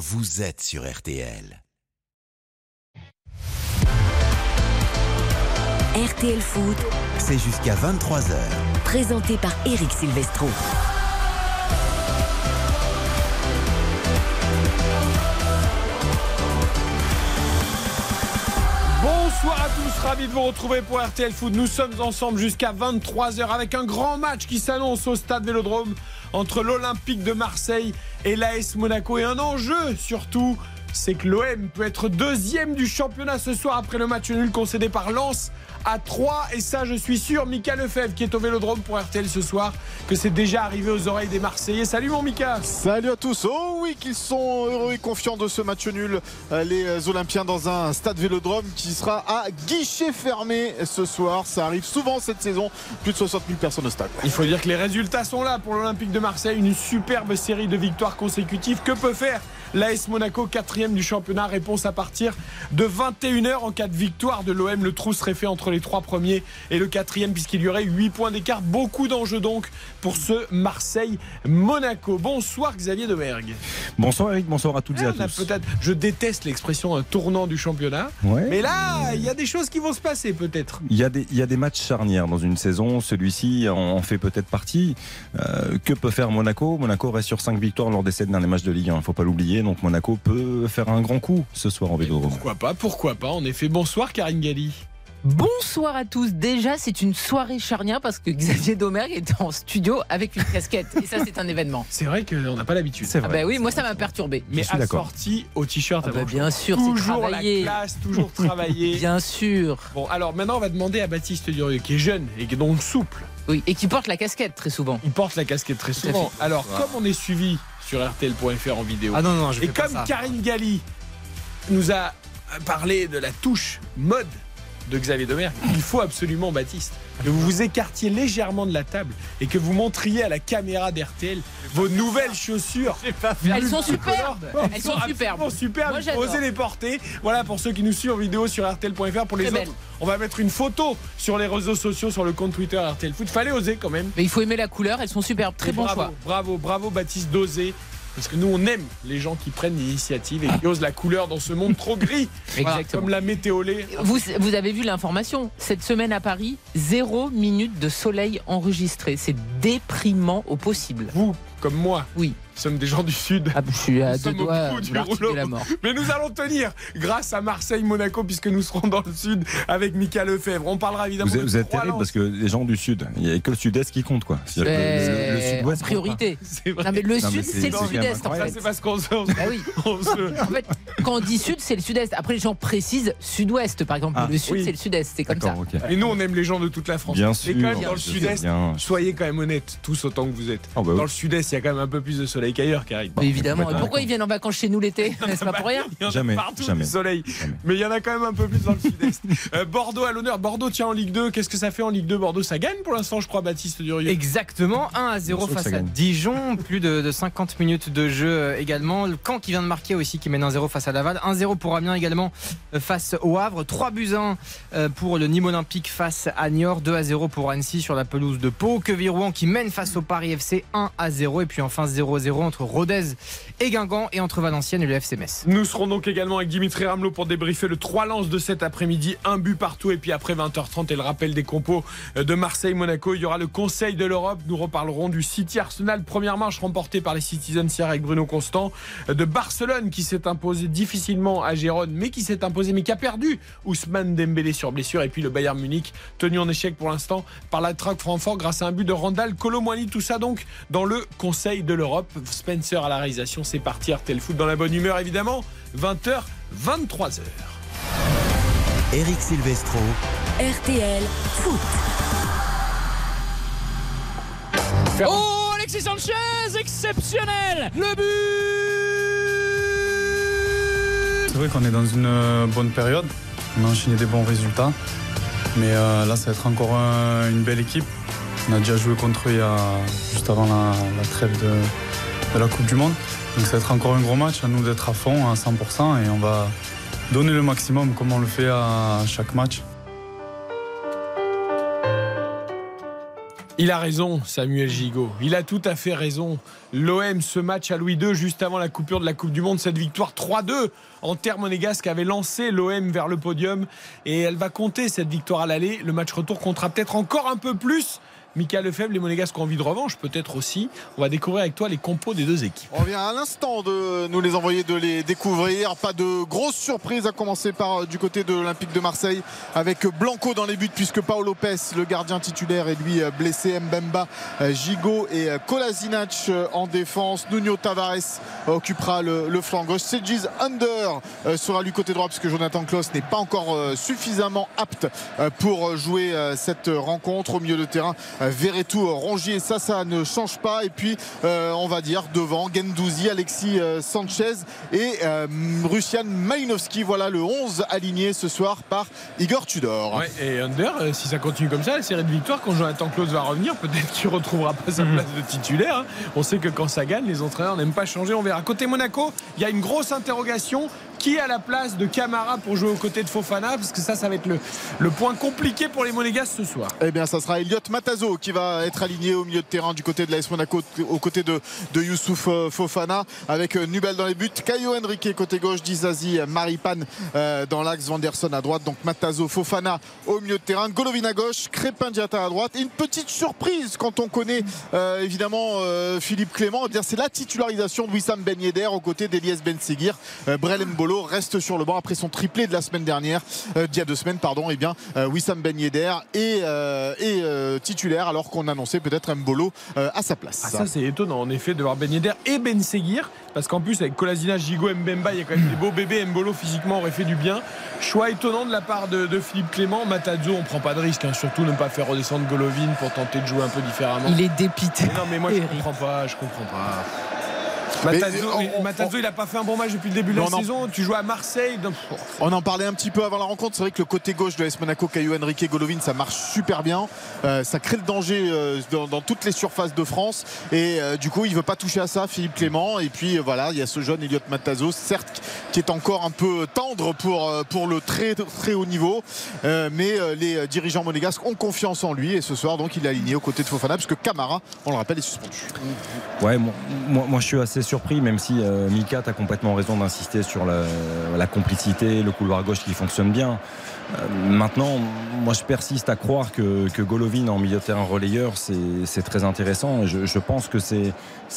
vous êtes sur RTL. RTL Foot, C'est jusqu'à 23h. présenté par Eric Silvestro. Bonsoir à tous, ravi de vous retrouver pour RTL Foot. Nous sommes ensemble jusqu'à 23h avec un grand match qui s'annonce au stade Vélodrome entre l'Olympique de Marseille et l'AS Monaco. Et un enjeu surtout, c'est que l'OM peut être deuxième du championnat ce soir après le match nul concédé par Lens à 3. Et ça, je suis sûr, Mika Lefebvre qui est au Vélodrome pour RTL ce soir, que c'est déjà arrivé aux oreilles des Marseillais. Salut mon Mika Salut à tous. Oh oui, qu'ils sont heureux et confiants de ce match nul. Euh, Les Olympiens dans un stade Vélodrome qui sera à guichet fermé ce soir. Ça arrive souvent cette saison. Plus de 60 000 personnes au stade. Il faut dire que les résultats sont là pour l'Olympique de Marseille. Une superbe série de victoires consécutives. Que peut faire l'AS Monaco, quatrième du championnat? Réponse à partir de 21h en cas de victoire de l'OM. Le trou serait fait entre les trois premiers et le quatrième puisqu'il y aurait 8 points d'écart. Beaucoup d'enjeux donc pour ce Marseille-Monaco. Bonsoir Xavier Domergue. Bonsoir Eric, bonsoir à toutes et à On a tous. peut-être, je déteste l'expression un tournant du championnat. Ouais. Mais là, il y a des choses qui vont se passer peut-être. Il y, a des, il y a des matchs charnières dans une saison. Celui-ci en fait peut-être partie. Euh, que peut faire Monaco? Monaco reste sur 5 victoires lors des 7 derniers matchs de Ligue 1. Il ne faut pas l'oublier. Donc Monaco peut faire un grand coup ce soir en Vélodrome. Pourquoi pas, pourquoi pas. En effet, bonsoir Karine Galli. Bonsoir à tous. Déjà, c'est une soirée charnière parce que Xavier Domergue est en studio avec une casquette. Et ça, c'est un événement. C'est vrai qu'on n'a pas l'habitude. C'est Ah vrai. bah oui, moi, ça m'a perturbé. Mais assorti au t-shirt Ah bah bien sûr, c'est toujours la travaillé. classe, toujours travaillé. Bien sûr. Bon, alors maintenant, on va demander à Baptiste Durieux, qui est jeune et qui est donc souple. Oui, et qui porte la casquette très souvent. Il porte la casquette très souvent. Alors, comme on est suivi sur RTL.fr en vidéo, Ah non, non, je et comme ça. Karine Galli nous a parlé de la touche mode de Xavier Domergue, il faut absolument, Baptiste, que vous vous écartiez légèrement de la table et que vous montriez à la caméra d'RTL vos nouvelles chaussures. Elles sont superbes. Elles sont absolument superbes. Moi, oser les porter. Voilà pour ceux qui nous suivent en vidéo sur RTL.fr. Pour les autres, belle. on va mettre une photo sur les réseaux sociaux, sur le compte Twitter RTL Foot. Fallait oser quand même. Mais il faut aimer la couleur, elles sont superbes. Très Et bon bravo, choix. Bravo, bravo Baptiste d'oser. Parce que nous, on aime les gens qui prennent l'initiative et qui osent la couleur dans ce monde trop gris. Voilà, Exactement. comme la météolée. Vous, vous avez vu l'information Cette semaine à Paris, zéro minute de soleil enregistré. C'est déprimant au possible. Vous, comme moi, Oui. Sommes des gens du Sud. Ah, je suis à Nous deux sommes au doigts du de la mort. Mais nous allons tenir grâce à Marseille-Monaco puisque nous serons dans le Sud avec Mika Lefebvre. On parlera évidemment Vous êtes, de vous êtes trois terrible parce que les gens du Sud, il n'y a que le Sud-Est qui compte quoi. Le- le- le Sud-Ouest priorité. C'est vrai. Non mais le Non, sud, c'est- le quand sud-est en fait. c'est parce qu'on se, on oui. se- En fait, quand on dit sud, c'est le sud-est. Après, les gens précisent sud-ouest, par exemple. Ah, le sud, oui. c'est le sud-est. C'est comme ça. Et nous, on aime les gens de toute la France. Bien sûr. quand même, dans le Sud-Est, soyez quand même honnêtes, tous autant que vous êtes. Ah bah. Dans le Sud-Est, il y a quand même un peu plus de soleil qu'ailleurs, Karine. Mais évidemment. Et pourquoi ils viennent en vacances chez nous l'été C'est pas pour rien. Il y en a Jamais, partout jamais. du soleil. Jamais. Mais il y en a quand même un peu plus dans le sud-est. Euh, Bordeaux à l'honneur. Bordeaux tient en Ligue 2. Qu'est-ce que ça fait en Ligue 2 Bordeaux Ça gagne pour l'instant, je crois, Baptiste Durieux. Exactement, 1 à 0 Bien sûr que face à gagne. Dijon, plus de, de 50 minutes de jeu euh, également. Le camp qui vient de marquer aussi qui mène 1-0 face à Laval, 1-0 pour Amiens également euh, face au Havre, 3 buts 1 euh, pour le Nîmes Olympique face à Niort, 2 à 0 pour Annecy sur la pelouse de Pau, que Rouen qui mène face au Paris FC 1 à 0 et puis enfin 0-0 entre Rodez et Guingamp et entre Valenciennes et le FC Metz. Nous serons donc également avec Dimitri Ramelot pour débriefer le 3 lances de cet après-midi. Un but partout. Et puis après 20h30 et le rappel des compos de Marseille-Monaco, il y aura le Conseil de l'Europe. Nous reparlerons du City Arsenal. Première marche remportée par les Citizens hier avec Bruno Constant. De Barcelone qui s'est imposé difficilement à Gérone, mais qui s'est imposé, mais qui a perdu Ousmane Dembélé sur blessure. Et puis le Bayern Munich, tenu en échec pour l'instant par la Track Francfort grâce à un but de Randall Colomwani. Tout ça donc dans le Conseil de l'Europe. Spencer à la réalisation. C'est parti. RTL Foot dans la bonne humeur évidemment. 20h, 23h. Eric Silvestro. RTL Foot. Oh, Alexis Sanchez, exceptionnel Le but C'est vrai qu'on est dans une euh, bonne période. On a enchaîné des bons résultats. Mais euh, là, ça va être encore un- une belle équipe. On a déjà joué contre eux il y a, juste avant la, la trêve de, de la Coupe du Monde. Donc ça va être encore un gros match. À nous d'être à fond, à 100%. Et on va donner le maximum comme on le fait à chaque match. Il a raison, Samuel Gigot. Il a tout à fait raison. L'OM, ce match à Louis II, juste avant la coupure de la Coupe du Monde, cette victoire 3-2 en terre monégasque avait lancé l'OM vers le podium. Et elle va compter cette victoire à l'aller. Le match retour comptera peut-être encore un peu plus. Mika Lefebvre, les Monégasques ont envie de revanche, peut-être aussi. On va découvrir avec toi les compos des deux équipes. On vient à l'instant de nous les envoyer, de les découvrir. Pas de grosse surprise à commencer par euh, du côté de l'Olympique de Marseille avec Blanco dans les buts puisque Paolo Lopez, le gardien titulaire, est lui euh, blessé. Mbemba, euh, Gigot et Kolasinac en défense. Nuno Tavares occupera le, flanc gauche. Sejiz Under sera du côté droit puisque Jonathan Klaus n'est pas encore suffisamment apte pour jouer cette rencontre au milieu de terrain. Verretou, Rongier, ça, ça ne change pas. Et puis, euh, on va dire devant Gendouzi, Alexis euh, Sanchez et euh, Russian Malinowski. Voilà le 11 aligné ce soir par Igor Tudor. et Under, si ça continue comme ça, la série de victoires, quand Jonathan Klaus va revenir, peut-être qu'il ne retrouvera pas sa mhm. place de titulaire. Hein. On sait que quand ça gagne, les entraîneurs n'aiment pas changer. On verra. Côté Monaco, il y a une grosse interrogation qui a la place de Camara pour jouer aux côtés de Fofana Parce que ça, ça va être le, point compliqué pour les Monégas ce soir. Eh bien, ça sera Elliot Matazo qui va être aligné au milieu de terrain du côté de l'AS Monaco, aux côtés de, Youssouf euh, Fofana, avec euh, Nubel dans les buts, Caio Henrique côté gauche, Dizazi, euh, dans l'axe, Vanderson à droite, donc Matazo, Fofana au milieu de terrain, Golovin à gauche, Crépin Diata à droite. Une petite surprise quand on connaît évidemment Philippe Clément, eh c'est la titularisation de Wissam Ben Yedder aux côtés d'Elias Ben Seguir. Brel reste sur le banc après son triplé de la semaine dernière, euh, d'il y a deux semaines, pardon. Et eh bien, euh, Wissam Ben Yedder est, euh, titulaire alors qu'on annonçait peut-être Mbolo à sa place. Ah, ça, c'est étonnant en effet de voir Ben Yedder et Ben Seguir parce qu'en plus, avec Colasina, Gigo, Mbemba, il y a quand même des beaux bébés. Mbolo physiquement aurait fait du bien. Choix étonnant de la part de, Philippe Clément. Matadzo, on prend pas de risque, hein. surtout ne pas faire redescendre Golovin pour tenter de jouer un peu différemment. Il est dépité. non, mais moi je comprends pas, je comprends pas. Matazo, il n'a pas fait un bon match depuis le début de la saison. Tu joues à Marseille. On en parlait un petit peu avant la rencontre. C'est vrai que le côté gauche de l'AS Monaco, Caillou Henrique Golovin, ça marche super bien. Euh, ça crée le danger euh, dans, toutes les surfaces de France. Et euh, du coup, il ne veut pas toucher à ça, Philippe Clément. Et puis voilà, il y a ce jeune Elliot Matazo, certes, qui est encore un peu tendre pour, pour le très, très haut niveau. mais les dirigeants monégasques ont confiance en lui. Et ce soir, donc, il est aligné aux côtés de Fofana, puisque Camara, on le rappelle, est suspendu. Ouais, moi, moi je suis assez surpris, même si euh, Mika, a complètement raison d'insister sur la, complicité, le couloir gauche qui fonctionne bien. Euh, maintenant, moi je persiste à croire que, Golovin en milieu de terrain relayeur, c'est très intéressant. Je, pense que c'est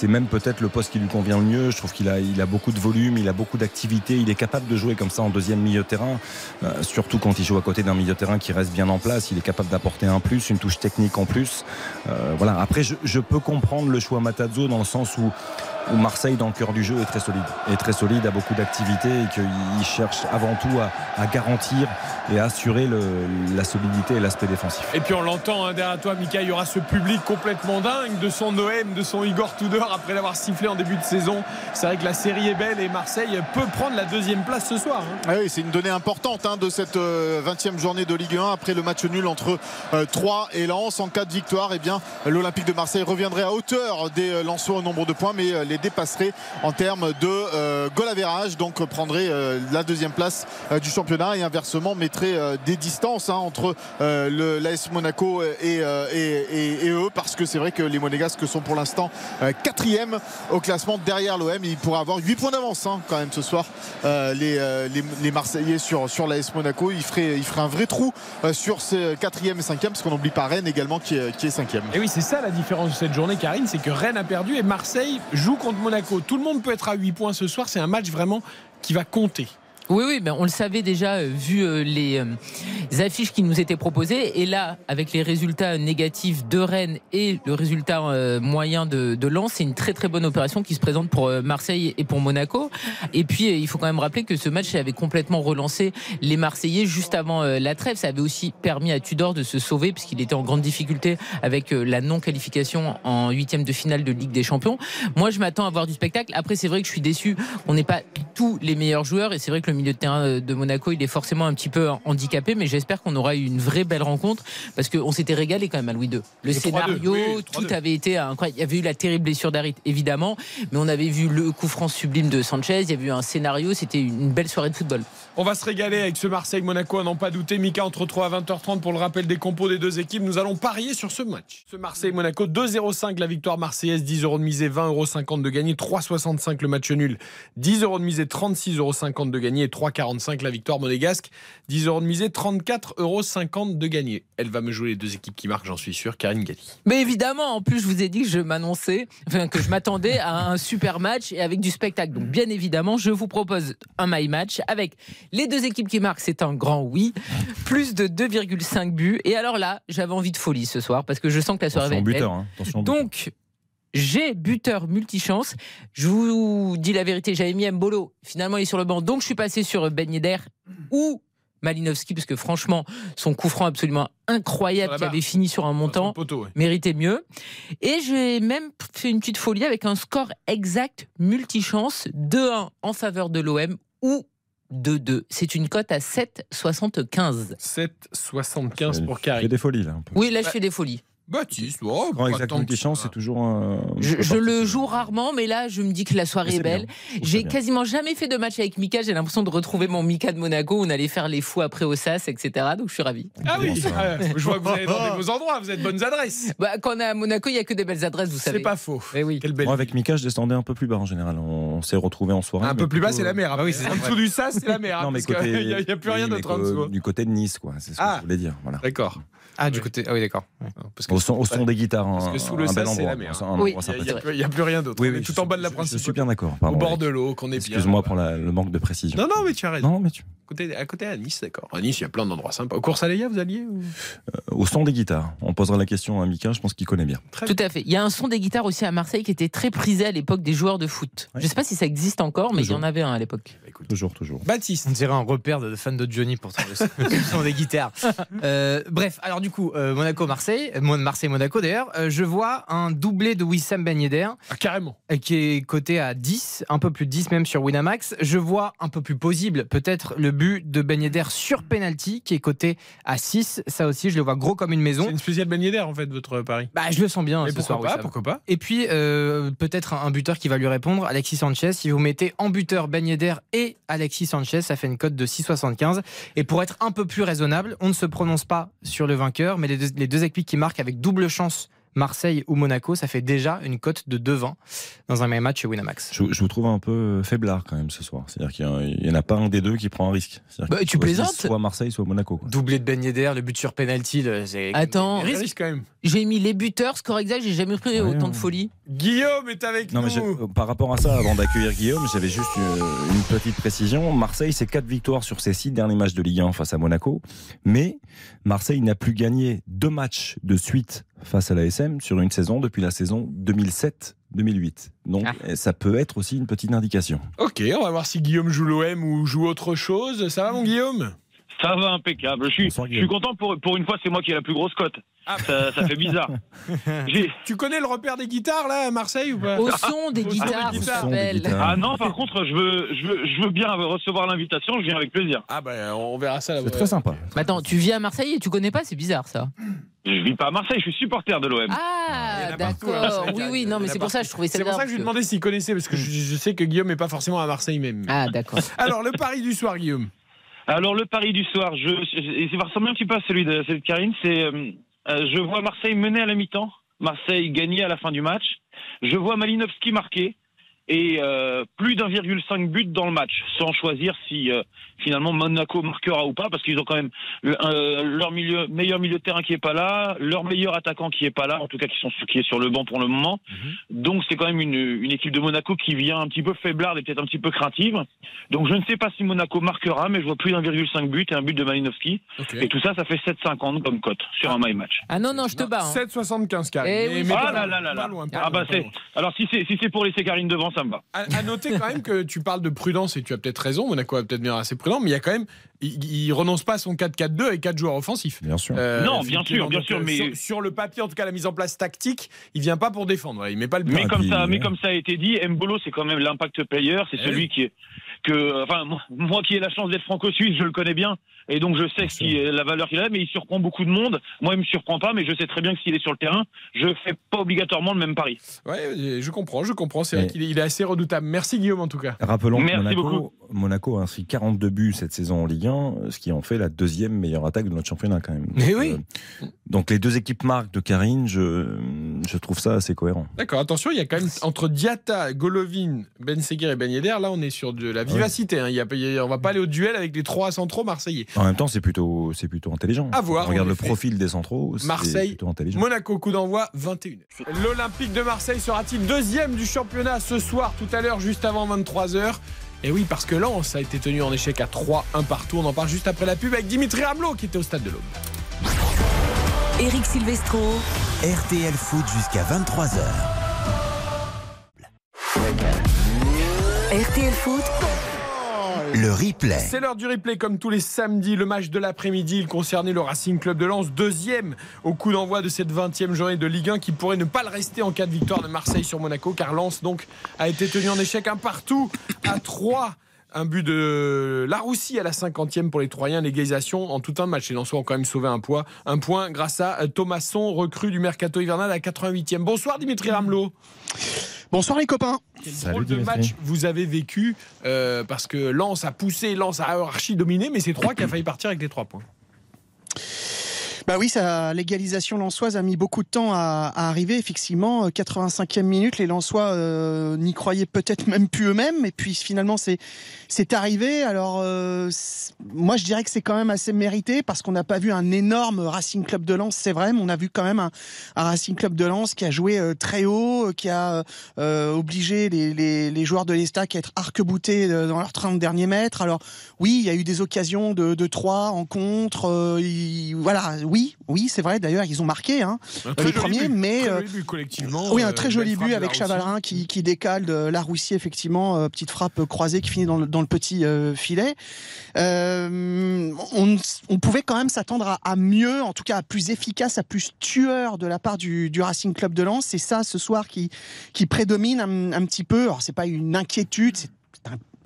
même peut-être le poste qui lui convient le mieux. Je trouve qu'il a, il a beaucoup de volume, il a beaucoup d'activité, il est capable de jouer comme ça en deuxième milieu terrain, euh, surtout quand il joue à côté d'un milieu terrain qui reste bien en place. Il est capable d'apporter un plus, une touche technique en plus. voilà. Après, je, peux comprendre le choix Matazzo dans le sens où où Marseille, dans le cœur du jeu, est très solide. Est très solide, a beaucoup d'activité et qu'il cherche avant tout à, garantir et à assurer la solidité et l'aspect défensif. Et puis on l'entend hein, derrière toi, Mika, il y aura ce public complètement dingue de son OM, de son Igor Tudor après l'avoir sifflé en début de saison. C'est vrai que la série est belle et Marseille peut prendre la deuxième place ce soir. Hein. Ah oui, c'est une donnée importante hein, de cette 20e euh, journée de Ligue 1 après le match nul entre 3 euh, et Lens. En cas de victoire, eh l'Olympique de Marseille reviendrait à hauteur des euh, Lensois au nombre de points, mais les dépasserait en termes de euh, goal average, donc prendrait la deuxième place du championnat et inversement mettrait des distances hein, entre l'AS Monaco et, eux parce que c'est vrai que les Monégasques sont pour l'instant quatrième au classement derrière l'OM. Il pourrait avoir 8 points d'avance hein, quand même ce soir les, les, Marseillais sur, sur l'AS Monaco. Il ferait, un vrai trou sur ces quatrième et cinquième parce qu'on n'oublie pas Rennes également qui est, qui est cinquième. Et oui, c'est ça la différence de cette journée, Karine, c'est que Rennes a perdu et Marseille joue contre Monaco. Tout le monde peut être à 8 points ce soir. C'est un match vraiment qui va compter. Oui, oui, ben on le savait déjà euh, vu euh, les euh, affiches qui nous étaient proposées. Et là, avec les résultats négatifs de Rennes et le résultat moyen de, de Lens, c'est une très très bonne opération qui se présente pour Marseille et pour Monaco. Et puis, il faut quand même rappeler que ce match avait complètement relancé les Marseillais juste avant la trêve. Ça avait aussi permis à Tudor de se sauver puisqu'il était en grande difficulté avec la non-qualification en huitième de finale de Ligue des Champions. Moi, je m'attends à voir du spectacle. Après, c'est vrai que je suis déçu. On n'est pas tous les meilleurs joueurs et c'est vrai que le milieu de terrain euh, de Monaco, il est forcément un petit peu handicapé, mais j'espère qu'on aura eu une vraie belle rencontre parce qu'on s'était régalé quand même à Louis II. Le, scénario, tout avait été incroyable. Il y avait eu la terrible blessure d'Arit, évidemment, mais on avait vu le coup franc sublime de Sanchez, il y avait eu un scénario, c'était une belle soirée de football. On va se régaler avec ce Marseille-Monaco, à n'en pas douter. Mika entre 3 à 20h30 pour le rappel des compos des deux équipes. Nous allons parier sur ce match. Ce Marseille-Monaco, 2-0-5 la victoire marseillaise, 10 euros de misée, 20,50 euros de gagné, 3,65 le match nul, 10 euros de misée, 36,50 euros de gagné et 3,45 la victoire monégasque, 10 euros de misée, 34,50 euros de gagné. Elle va me jouer les deux équipes qui marquent, j'en suis sûr, Karine Galli. Mais évidemment, en plus, je vous ai dit que je m'annonçais, enfin, que je m'attendais à un super match et avec du spectacle. Donc, bien évidemment, je vous propose un my match avec les deux équipes qui marquent, c'est un grand oui. Plus de 2,5 buts. Et alors là, j'avais envie de folie ce soir parce que je sens que la soirée va être belle. buteur. hein. Donc, j'ai buteur multichance. Je vous dis la vérité, j'avais mis Mbolo. Finalement, il est sur le banc. Donc, je suis passé sur Ben Yedder ou Malinowski, parce que franchement, son coup franc absolument incroyable qui avait fini sur un montant le poteau, ouais. méritait mieux. Et j'ai même fait une petite folie avec un score exact multichance 2-1 en faveur de l'OM ou 2-2. C'est une cote à 7,75. 7,75 pour Karine. des folies là. un peu. Oui, là, je fais des folies. Baptiste, oh, Grand pas exact tant que multichance, ça. c'est toujours un. Je, je le joue rarement, mais là, je me dis que la soirée est belle. J'ai quasiment jamais fait de match avec Mika. J'ai l'impression de retrouver mon Mika de Monaco. On allait faire les fous après au SAS, etc. Donc je suis ravi. Ah oui, ah, je vois que vous allez dans des beaux endroits, vous êtes bonnes adresses. Bah, quand on est à Monaco, il y a que des belles adresses, vous savez. C'est pas faux. Eh oui. Quelle belle Moi, avec Mika, je descendais un peu plus bas en général. On s'est retrouvés en soirée. Un peu plus bas, c'est la mer. Ah oui, c'est en dessous du sas, c'est la mer. hein, Non, mais parce qu'il côté. n'y a, il plus rien d'autre en co- dessous. hein. Du côté de Nice, quoi. C'est ce que Ah. je voulais dire. D'accord. Ah, du Oui. côté. Ah oui, d'accord. Parce que Au son, au son des guitares. parce un- que sous le sas, bel c'est endroit. la mer. Oui. il n'y a, a plus rien d'autre. Oui, On oui, est je tout en suis- bas de la je- Je principale. suis bien d'accord. Au bord oui. de l'eau, qu'on est bien. Excuse-moi pour la- le manque de précision. Non, non, mais tu as raison. Non, mais tu. Côté, à côté à Nice, d'accord. À Nice, il y a plein d'endroits sympas. Au cours Saléa, vous alliez ou... Euh, Au son des guitares. On posera la question à Mika, je pense qu'il connaît bien. Très Tout à fait. Il y a un son des guitares aussi à Marseille qui était très prisé à l'époque des joueurs de foot. Ouais. Je ne sais pas si ça existe encore, mais il y en avait un à l'époque. Toujours, toujours. Baptiste. On dirait un repère de fans de Johnny pourtant. Le son- le son des guitares. Euh, bref, alors du coup, euh, Monaco-Marseille, Mon- Marseille-Monaco d'ailleurs, euh, je vois un doublé de Wissam Ben Yedder Ah, carrément. qui est coté à 10, un peu plus de 10 même sur Winamax. Je vois un peu plus possible peut-être le but de Yedder sur penalty qui est coté à 6. Ça aussi, je le vois gros comme une maison. C'est une spéciale beignet d'air, en fait, votre pari. Bah, je le sens bien ce pourquoi soir. pas, Wissam. pourquoi pas Et puis, euh, peut-être un, buteur qui va lui répondre, Alexis Sanchez. Si vous mettez en buteur Yedder et Alexis Sanchez, ça fait une cote de 6,75. Et pour être un peu plus raisonnable, on ne se prononce pas sur le vainqueur, mais les deux, les deux équipes qui marquent avec double chance, Marseille ou Monaco, ça fait déjà une cote de 2,20 dans un même match chez Winamax. Je, je vous trouve un peu faiblard quand même ce soir. C'est-à-dire qu'il n'y en a pas un des deux qui prend un risque. Bah, tu plaisantes Soit Marseille, soit Monaco. quoi. Doublé de Ben Yedder, le but sur penalty, c'est. Attends. Risque quand même. J'ai mis les buteurs, score exact, j'ai jamais pris Ouais, autant ouais. de folie. Guillaume est avec Non, mais nous. par rapport à ça, avant d'accueillir Guillaume, j'avais juste une, une petite précision. Marseille, c'est quatre victoires sur ses six derniers matchs de Ligue 1 face à Monaco. Mais Marseille n'a plus gagné deux matchs de suite face à la SM sur une saison depuis la saison 2007-2008. Donc, Ah. ça peut être aussi une petite indication. Ok, on va voir si Guillaume joue l'OM ou joue autre chose. Ça va, mon Guillaume? Ça va impeccable. Je suis, Bonsoir, je suis content pour, pour une fois, c'est moi qui ai la plus grosse cote. Ah. Ça, ça fait bizarre. Tu connais le repère des guitares, là, à Marseille ou pas Au son des guitares, Son des s'appelle. guitares. Ah non, par contre, je veux, je veux, je veux bien recevoir l'invitation. Je viens avec plaisir. Ah, bah, on verra ça. C'est très sympa. Mais Attends, tu vis à Marseille et tu connais pas, c'est bizarre ça. Je vis pas à Marseille. Je suis supporter de l'OM. Ah, en a partout, hein, d'accord. c'est Oui, oui, non, mais c'est pour ça que je trouvais ça C'est pour ça que je lui demandais s'il connaissait, parce que je, je sais que Guillaume n'est pas forcément à Marseille même. Ah, d'accord. Alors, le pari du soir, Guillaume. Alors le pari du soir, je, et ça va ressembler un petit peu à celui de, de Karine. C'est, euh, euh, je vois Marseille mener à la mi-temps, Marseille gagner à la fin du match. Je vois Malinowski marquer et euh, plus d'1,5 but dans le match, sans choisir si euh, finalement Monaco marquera ou pas, parce qu'ils ont quand même le- euh, leur milieu, meilleur milieu de terrain qui est pas là, leur meilleur attaquant qui est pas là, en tout cas qui sont qui est sur le banc pour le moment. Donc c'est quand même une, une équipe de Monaco qui vient un petit peu faiblarde et peut-être un petit peu craintive. Donc je ne sais pas si Monaco marquera, mais je vois plus d'1,5 but et un but de Malinowski. Et tout ça, ça fait 7,50 comme cote sur un my match. Ah non, non, je te bats. hein. 7,75 Karine. Eh Ah là là là là. Ah bah c'est. Alors si c'est si c'est pour laisser Karine devant, ça me va. À, à noter quand même que tu parles de prudence et tu as peut-être raison. Monaco a peut-être bien assez prudent, mais il y a quand même, il, il renonce pas à son 4-4-2 avec quatre joueurs offensifs. Bien sûr. Euh, Non, bien sûr, bien donc, sûr, euh, mais- sur, sur le papier, en tout cas, la mise en place tactique, il vient pas pour défendre. il met pas le but. Mais et comme ça, mais ouais. comme ça a été dit, Mbolo c'est quand même l'impact player, c'est Eh celui oui. qui est que, enfin, moi, moi qui ai la chance d'être franco-suisse, je le connais bien, et donc je sais qui la valeur qu'il a, mais il surprend beaucoup de monde. Moi, il me surprend pas, mais je sais très bien que s'il est sur le terrain, je fais pas obligatoirement le même pari. Ouais, je comprends, je comprends. C'est vrai qu'il est, il est assez redoutable. Merci Guillaume en tout cas. Rappelons que Merci Monaco, beaucoup. Monaco a inscrit 42 buts cette saison en Ligue 1, ce qui en fait la deuxième meilleure attaque de notre championnat quand même. Mais Donc, oui. euh, donc les deux équipes marquent de Karine, je, je trouve ça assez cohérent. D'accord, attention, il y a quand même entre Diata, Golovin, Ben Seguir et Ben Yedder, là on est sur de la vivacité. hein. Il y a- il y a- on va pas aller au duel avec les trois centraux marseillais. En même temps, c'est plutôt, c'est plutôt intelligent. À voir, On regarde le profil des centraux, c'est Marseille, plutôt intelligent. Monaco, coup d'envoi 21. L'Olympique de Marseille sera-t-il deuxième du championnat ce soir, tout à l'heure, juste avant 23h Et oui, parce que Lens a été tenu en échec à 3-1 partout. On en parle juste après la pub avec Dimitri Ramelot qui était au stade de l'Aube. Eric Silvestro. RTL Foot jusqu'à 23h. RTL Foot. Le replay. C'est l'heure du replay comme tous les samedis. Le match de l'après-midi, il concernait le Racing Club de Lens, deuxième au coup d'envoi de cette 20e journée de Ligue 1 qui pourrait ne pas le rester en cas de victoire de Marseille sur Monaco car Lens donc a été tenu en échec un partout à 3. Un but de Laroussi à la 50e pour les Troyens, l'égalisation en tout un match. Les Lensois ont quand même sauvé un point, un point grâce à Thomasson, recrue du mercato hivernal à la 88e. Bonsoir Dimitri Ramelot. Bonsoir les copains. Quel Salut, drôle de match vous avez vécu euh, parce que Lens a poussé, Lens a archi dominé, mais c'est 3 qui a failli partir avec les 3 points. Bah oui, ça, l'égalisation lançoise a mis beaucoup de temps à, à arriver. Effectivement, euh, 85e minute, les Lensois euh, n'y croyaient peut-être même plus eux-mêmes. Et puis finalement, c'est c'est arrivé. Alors euh, moi, je dirais que c'est quand même assez mérité parce qu'on n'a pas vu un énorme Racing Club de Lens, c'est vrai, mais on a vu quand même un, un Racing Club de Lens qui a joué euh, très haut, euh, qui a euh, obligé les, les, les joueurs de l'Estac à être arc-boutés euh, dans leurs 30 derniers mètres. Alors oui, il y a eu des occasions de, de 3 en contre. euh, il- voilà, oui, oui, c'est vrai. D'ailleurs, ils ont marqué hein, très les premiers, but, mais très euh, joli but collectivement. oui, un euh, très joli but avec. Chavalerin qui, qui décale de Laroussier, effectivement, euh, petite frappe croisée qui finit dans le, dans le petit euh, filet. Euh, on, on pouvait quand même s'attendre à, à mieux, en tout cas à plus efficace, à plus tueur de la part du, du Racing Club de Lens. C'est ça ce soir qui, qui prédomine un, un petit peu. Alors c'est pas une inquiétude, c'est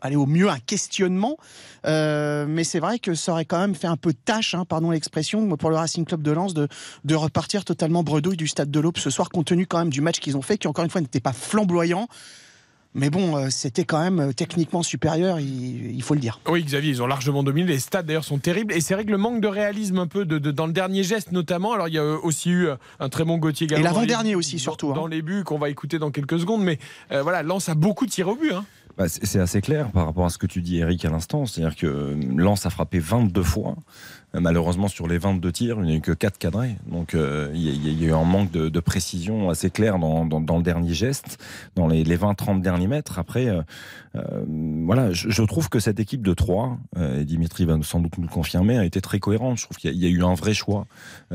aller au mieux un questionnement, Euh, mais c'est vrai que ça aurait quand même fait un peu tâche, hein, pardon l'expression, pour le Racing Club de Lens de, de repartir totalement bredouille du stade de l'Aube ce soir, compte tenu quand même du match qu'ils ont fait, qui encore une fois n'était pas flamboyant. Mais bon, euh, c'était quand même euh, techniquement supérieur, il, faut le dire. Oui, Xavier, ils ont largement dominé. Les stats d'ailleurs sont terribles. Et c'est vrai que le manque de réalisme un peu de, de- dans le dernier geste notamment. Alors il y a aussi eu un très bon Gauthier Gallon. Et l'avant-dernier aussi, dans- surtout, hein. Dans les buts qu'on va écouter dans quelques secondes. Mais euh, voilà, Lens a beaucoup tiré au but. hein. Bah, c'est assez clair par rapport à ce que tu dis, Eric, à l'instant. C'est-à-dire que euh, Lens a frappé 22 fois. Malheureusement, sur les 22 tirs, il n'y a eu que 4 cadrés. Donc, euh, il y, a- eu un manque de, de précision assez clair dans, dans- dans le dernier geste, dans les, les 20-30 derniers mètres. Après, euh, euh, voilà, je, je trouve que cette équipe de 3, euh, et Dimitri va sans doute nous le confirmer, a été très cohérente. Je trouve qu'il y, a- il y a eu un vrai choix.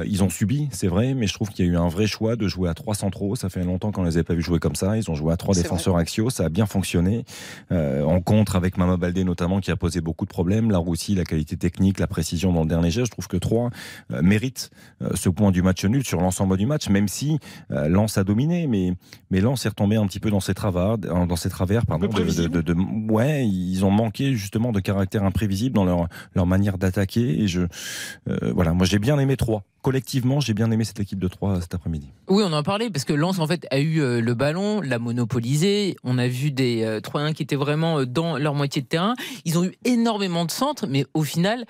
Ils ont subi, c'est vrai, mais je trouve qu'il y a eu un vrai choix de jouer à 3 centraux. Ça fait longtemps qu'on ne les avait pas vus jouer comme ça. Ils ont joué à 3 C'est défenseurs axiaux. Ça a bien fonctionné. Euh, en contre avec Mama Baldé notamment qui a posé beaucoup de problèmes. Là aussi, la qualité technique, la précision dans le dernier geste, je trouve que 3 euh, mérite euh, ce point du match nul sur l'ensemble du match, même si euh, Lens a dominé, mais mais Lens est retombé un petit peu dans ses travers, dans ses travers, pardon. de- de- de- de- ouais, ils ont manqué justement de caractère imprévisible dans leur leur manière d'attaquer. Et je euh, voilà, moi j'ai bien aimé 3 Collectivement, j'ai bien aimé cette équipe de 3 cet après-midi. Oui, on en parlait parce que Lens en fait a eu euh, le ballon, l'a monopolisé. On a vu des euh, Troyens qui étaient vraiment euh, dans leur moitié de terrain. Ils ont eu énormément de centres, mais au final,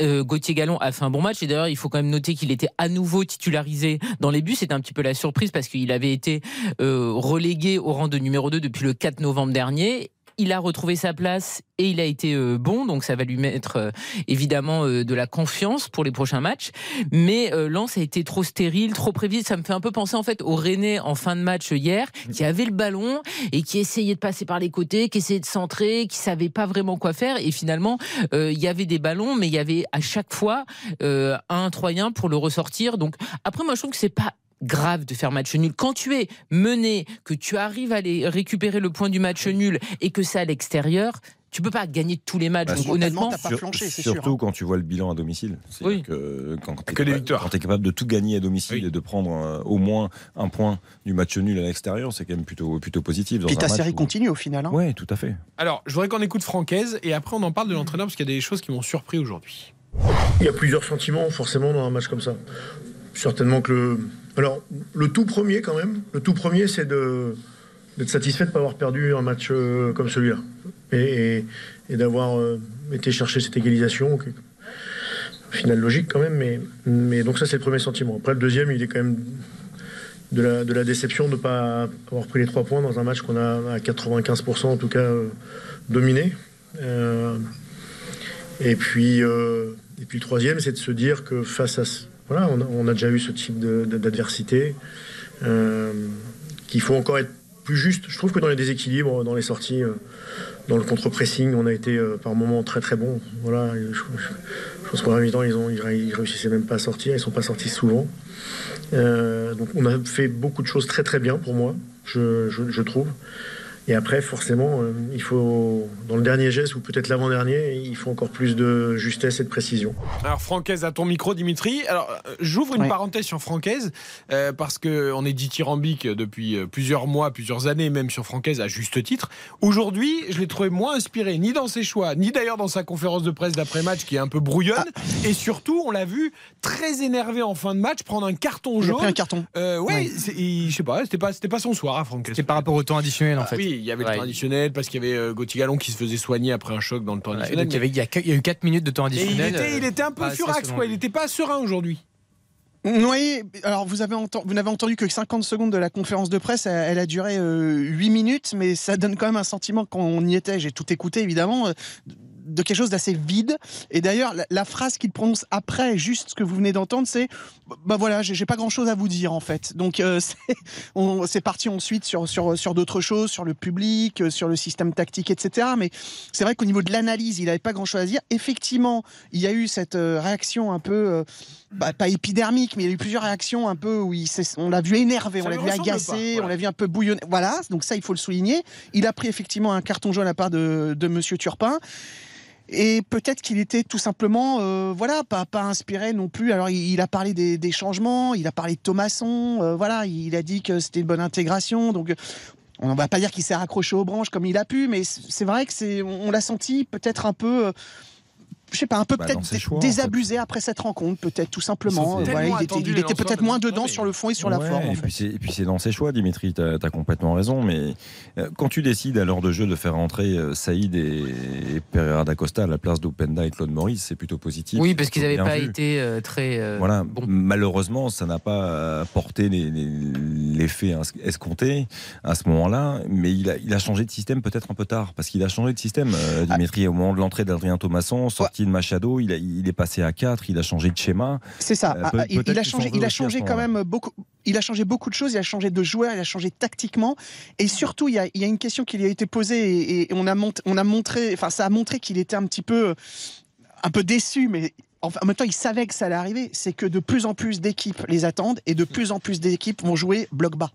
euh, Gauthier Gallon a fait un bon match. Et d'ailleurs, il faut quand même noter qu'il était à nouveau titularisé dans les buts. C'était un petit peu la surprise parce qu'il avait été euh, relégué au rang de numéro 2 depuis le 4 novembre dernier. Il a retrouvé sa place et il a été euh, bon, donc ça va lui mettre euh, évidemment euh, de la confiance pour les prochains matchs. Mais Lens a été trop stérile, trop prévisible. Ça me fait un peu penser en fait au Rennais en fin de match hier, qui avait le ballon et qui essayait de passer par les côtés, qui essayait de centrer, qui savait pas vraiment quoi faire. Et finalement, euh, il y avait des ballons, mais il y avait à chaque fois euh, un Troyen pour le ressortir. Donc après, moi je trouve que c'est pas grave de faire match nul. Quand tu es mené, que tu arrives à aller récupérer le point du match nul et que c'est à l'extérieur, tu peux pas gagner tous les matchs. Bah, Donc, sur- honnêtement, pas flanché, c'est Surtout sûr, hein. quand tu vois le bilan à domicile. Oui. que quand tu es, Que des victoires. capable de tout gagner à domicile Oui. et de prendre euh, au moins un point du match nul à l'extérieur, c'est quand même plutôt, plutôt positif. dans Puis un ta match série où- continue au final. hein. Ouais, tout à fait. Alors, je voudrais qu'on écoute Francaise et après on en parle de l'entraîneur parce qu'il y a des choses qui m'ont surpris aujourd'hui. Il y a plusieurs sentiments forcément dans un match comme ça. Certainement que le. Alors, le tout premier quand même, le tout premier c'est d'être satisfait de ne pas avoir perdu un match euh, comme celui-là. Et, d'avoir euh, été chercher cette égalisation. qui est au final logique quand même, mais, donc ça c'est le premier sentiment. Après le deuxième, il est quand même de la, déception de ne pas avoir pris les trois points dans un match qu'on a à 95% en tout cas euh, dominé. Et puis, et puis le troisième, c'est de se dire que face à... Voilà, on a, déjà eu ce type d'adversité, euh, qu'il faut encore être plus juste. Je trouve que dans les déséquilibres, dans les sorties, euh, dans le contre-pressing, on a été euh, par moments très très bon. Voilà, je, pense qu'en même temps, ils, ont, ils, ils réussissaient même pas à sortir, ils sont pas sortis souvent. Euh, donc on a fait beaucoup de choses très très bien pour moi, je- je trouve. Et après, forcément, euh, il faut, dans le dernier geste, ou peut-être l'avant-dernier, il faut encore plus de justesse et de précision. Alors Francaise à ton micro Dimitri. Alors euh, j'ouvre une parenthèse sur Francaise euh, parce que on est dithyrambique depuis euh, plusieurs mois, plusieurs années même sur Francaise à juste titre. Aujourd'hui, je l'ai trouvé moins inspiré ni dans ses choix, ni d'ailleurs dans sa conférence de presse d'après-match qui est un peu brouillonne et surtout, on l'a vu très énervé en fin de match prendre un carton Il a jaune. pris un carton. Euh, ouais, il- je sais pas, c'était pas c'était pas son soir à Francaise. c'est par rapport au temps additionnel en Ah fait. Oui, il y avait le Ouais. temps additionnel parce qu'il y avait euh, Gauthier Gallon qui se faisait soigner après un choc dans le temps Ouais, additionnel. donc, il, y avait- il y a, il y a eu 4 minutes de temps Et il additionnel. était, il euh, était un peu furax, quoi. Il n'était pas serein aujourd'hui. Oui, alors vous avez enten- vous n'avez entendu que 50 secondes de la conférence de presse, elle, elle a duré euh, 8 minutes, mais ça donne quand même un sentiment quand on y était, j'ai tout écouté évidemment, euh, de quelque chose d'assez vide. Et d'ailleurs, la, la phrase qu'il prononce après, juste ce que vous venez d'entendre, c'est bah voilà, j'ai pas grand chose à vous dire en fait. Donc euh, c'est parti ensuite sur sur sur d'autres choses, sur le public, euh, sur le système tactique, etc. Mais c'est vrai qu'au niveau de l'analyse, il avait pas grand chose à dire. Effectivement, il y a eu cette euh, réaction un peu euh, bah, pas épidermique, mais il y a eu plusieurs réactions un peu où il on l'a vu énervé, Ça on l'a vu agacé, pas, voilà. on l'a vu un peu bouillonner. Voilà, donc ça, il faut le souligner. Il a pris effectivement un carton jaune à la part de, de Monsieur Turpin. Et peut-être qu'il était tout simplement, euh, voilà, pas, pas inspiré non plus. Alors, il, a parlé des, changements, il a parlé de Thomasson, euh, voilà, il a dit que c'était une bonne intégration. Donc, on ne va pas dire qu'il s'est raccroché aux branches comme il a pu, mais c'est vrai que c'est, on l'a senti peut-être un peu. Je sais pas, un peu Bah, peut-être en désabusé après cette rencontre, peut-être tout simplement. Euh, il était, il peut-être moins dedans sur le fond et sur la forme. en et fait. puis c'est- et puis c'est dans ses choix, Dimitri, tu as, complètement raison. Mais euh, quand tu décides à l'heure de jeu de faire entrer euh, Saïd et, et Pereira d'Acosta à la place d'Openda et Claude Maurice, c'est plutôt positif. oui, parce qu'ils n'avaient pas vu. été euh, très. euh, Voilà, bon. malheureusement, ça n'a pas porté les- les- l'effet escompté à ce moment-là, mais il a, il a changé de système peut-être un peu tard, parce qu'il a changé de système, euh, Dimitri, au moment de l'entrée d'Adrien Thomasson, sorti de Machado, il, a- il est passé à 4, il a changé de schéma. C'est ça. Euh, Ah, peut- ah, il, a changé, il a changé quand même beaucoup. Il a changé beaucoup de choses. Il a changé de joueur. Il a changé tactiquement. Et surtout, il y a, il y a une question qui lui a été posée et, et on a montré, on a montré. Enfin, ça a montré qu'il était un petit peu, un peu déçu, mais. Enfin, en même temps, il savait que ça allait arriver. C'est que de plus en plus d'équipes les attendent et de plus en plus d'équipes vont jouer bloc bas.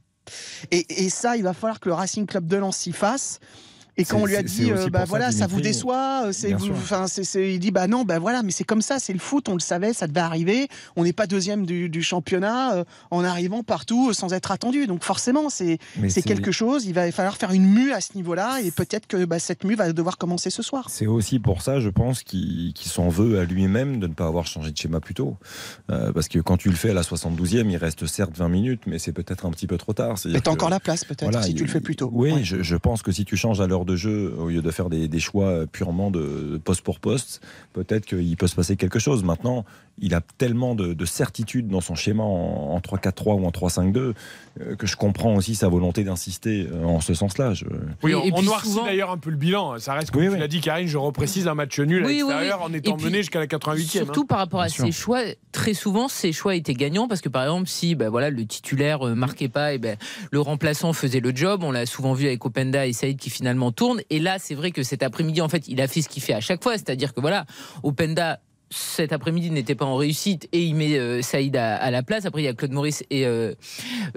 Et, et ça, il va falloir que le Racing Club de Lens s'y fasse. Et quand on lui a dit, euh, bah ça, voilà, ça vous déçoit, euh, c'est enfin, c'est, il dit bah non, bah voilà, mais c'est comme ça, c'est le foot, on le savait, ça devait arriver. On n'est pas deuxième du, du championnat euh, en arrivant partout euh, sans être attendu. Donc forcément, c'est, quelque chose. Il va falloir faire une mue à ce niveau-là, et peut-être que bah, cette mue va devoir commencer ce soir. C'est aussi pour ça, je pense, qu'il s'en veut à lui-même de ne pas avoir changé de schéma plus tôt. Euh, parce que quand tu le fais à la 72e, il reste certes 20 minutes, mais c'est peut-être un petit peu trop tard. Mais t'as encore la place peut-être Voilà, si il- tu le fais plus tôt. Oui, Ouais. je, je pense que si tu changes à l'heure de jeu, au lieu de faire des, des choix purement de poste pour poste, peut-être qu'il peut se passer quelque chose. Maintenant, il a tellement de, de certitude dans son schéma en, en 3-4-3 ou en 3-5-2 euh, que je comprends aussi sa volonté d'insister euh, en ce sens-là. Je- Oui, on, on noircit souvent- d'ailleurs un peu le bilan. Ça reste, comme Oui, tu oui. l'as dit, Karine, je reprécise, un match nul à Oui, oui, l'extérieur oui. en étant puis, mené jusqu'à la 88e. Surtout hein. par rapport à ses choix, très souvent ses choix étaient gagnants parce que par exemple si ben voilà le titulaire euh, marquait pas et ben le remplaçant faisait le job. On l'a souvent vu avec Openda et Saïd qui finalement Et là c'est vrai que cet après-midi en fait il a fait ce qu'il fait à chaque fois, c'est-à-dire que voilà Openda cet après-midi n'était pas en réussite et il met euh, Saïd à, à la place. Après, il y a Claude Maurice et euh,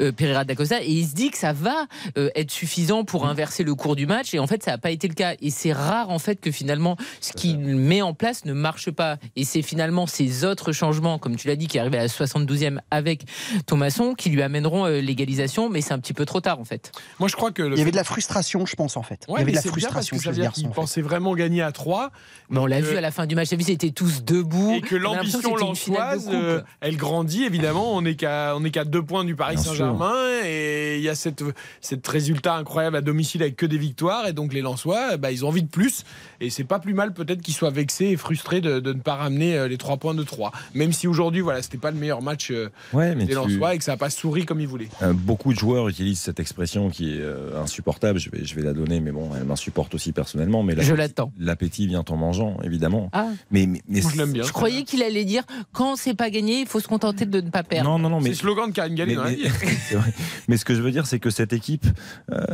euh, Pereira da Costa et il se dit que ça va euh, être suffisant pour inverser le cours du match. Et en fait, ça n'a pas été le cas. Et c'est rare en fait que finalement ce qu'il met en place ne marche pas. Et c'est finalement ces autres changements, comme tu l'as dit, qui arrivent à la 72e avec Thomasson, qui lui amèneront euh, l'égalisation. Mais c'est un petit peu trop tard en fait. Moi, je crois que le Il y avait de la frustration, je pense, en fait. Ouais, il y avait de la bien parce frustration que ça chez veut ce dire garçon. qu'ils en fait. pensaient vraiment gagner à 3. Mais on l'a Euh, vu à la fin du match. Ils étaient tous debout. Et que l'ambition lançoise, euh, elle grandit évidemment. On n'est qu'à on est qu'à deux points du Paris Saint-Germain et il y a cette cette résultat incroyable à domicile avec que des victoires et donc les Lensois, bah, ils ont envie de plus et c'est pas plus mal peut-être qu'ils soient vexés et frustrés de, de ne pas ramener euh, les trois points de 3 Même si aujourd'hui voilà c'était pas le meilleur match euh, Ouais, mais des tu- et que ça n'a pas souri comme ils voulaient. Euh, beaucoup de joueurs utilisent cette expression qui est euh, insupportable. Je vais, je vais la donner, mais bon, elle m'insupporte aussi personnellement. Mais Je l'attends. L'appétit vient en mangeant, évidemment. Ah. Mais, mais, mais l'aime bien. Je croyais qu'il allait dire quand c'est pas gagné, il faut se contenter de ne pas perdre. Non, non, non, C'est mais le slogan de Karine Galli mais, dans la mais- vie. c'est vrai. Mais ce que je veux dire, c'est que cette équipe euh,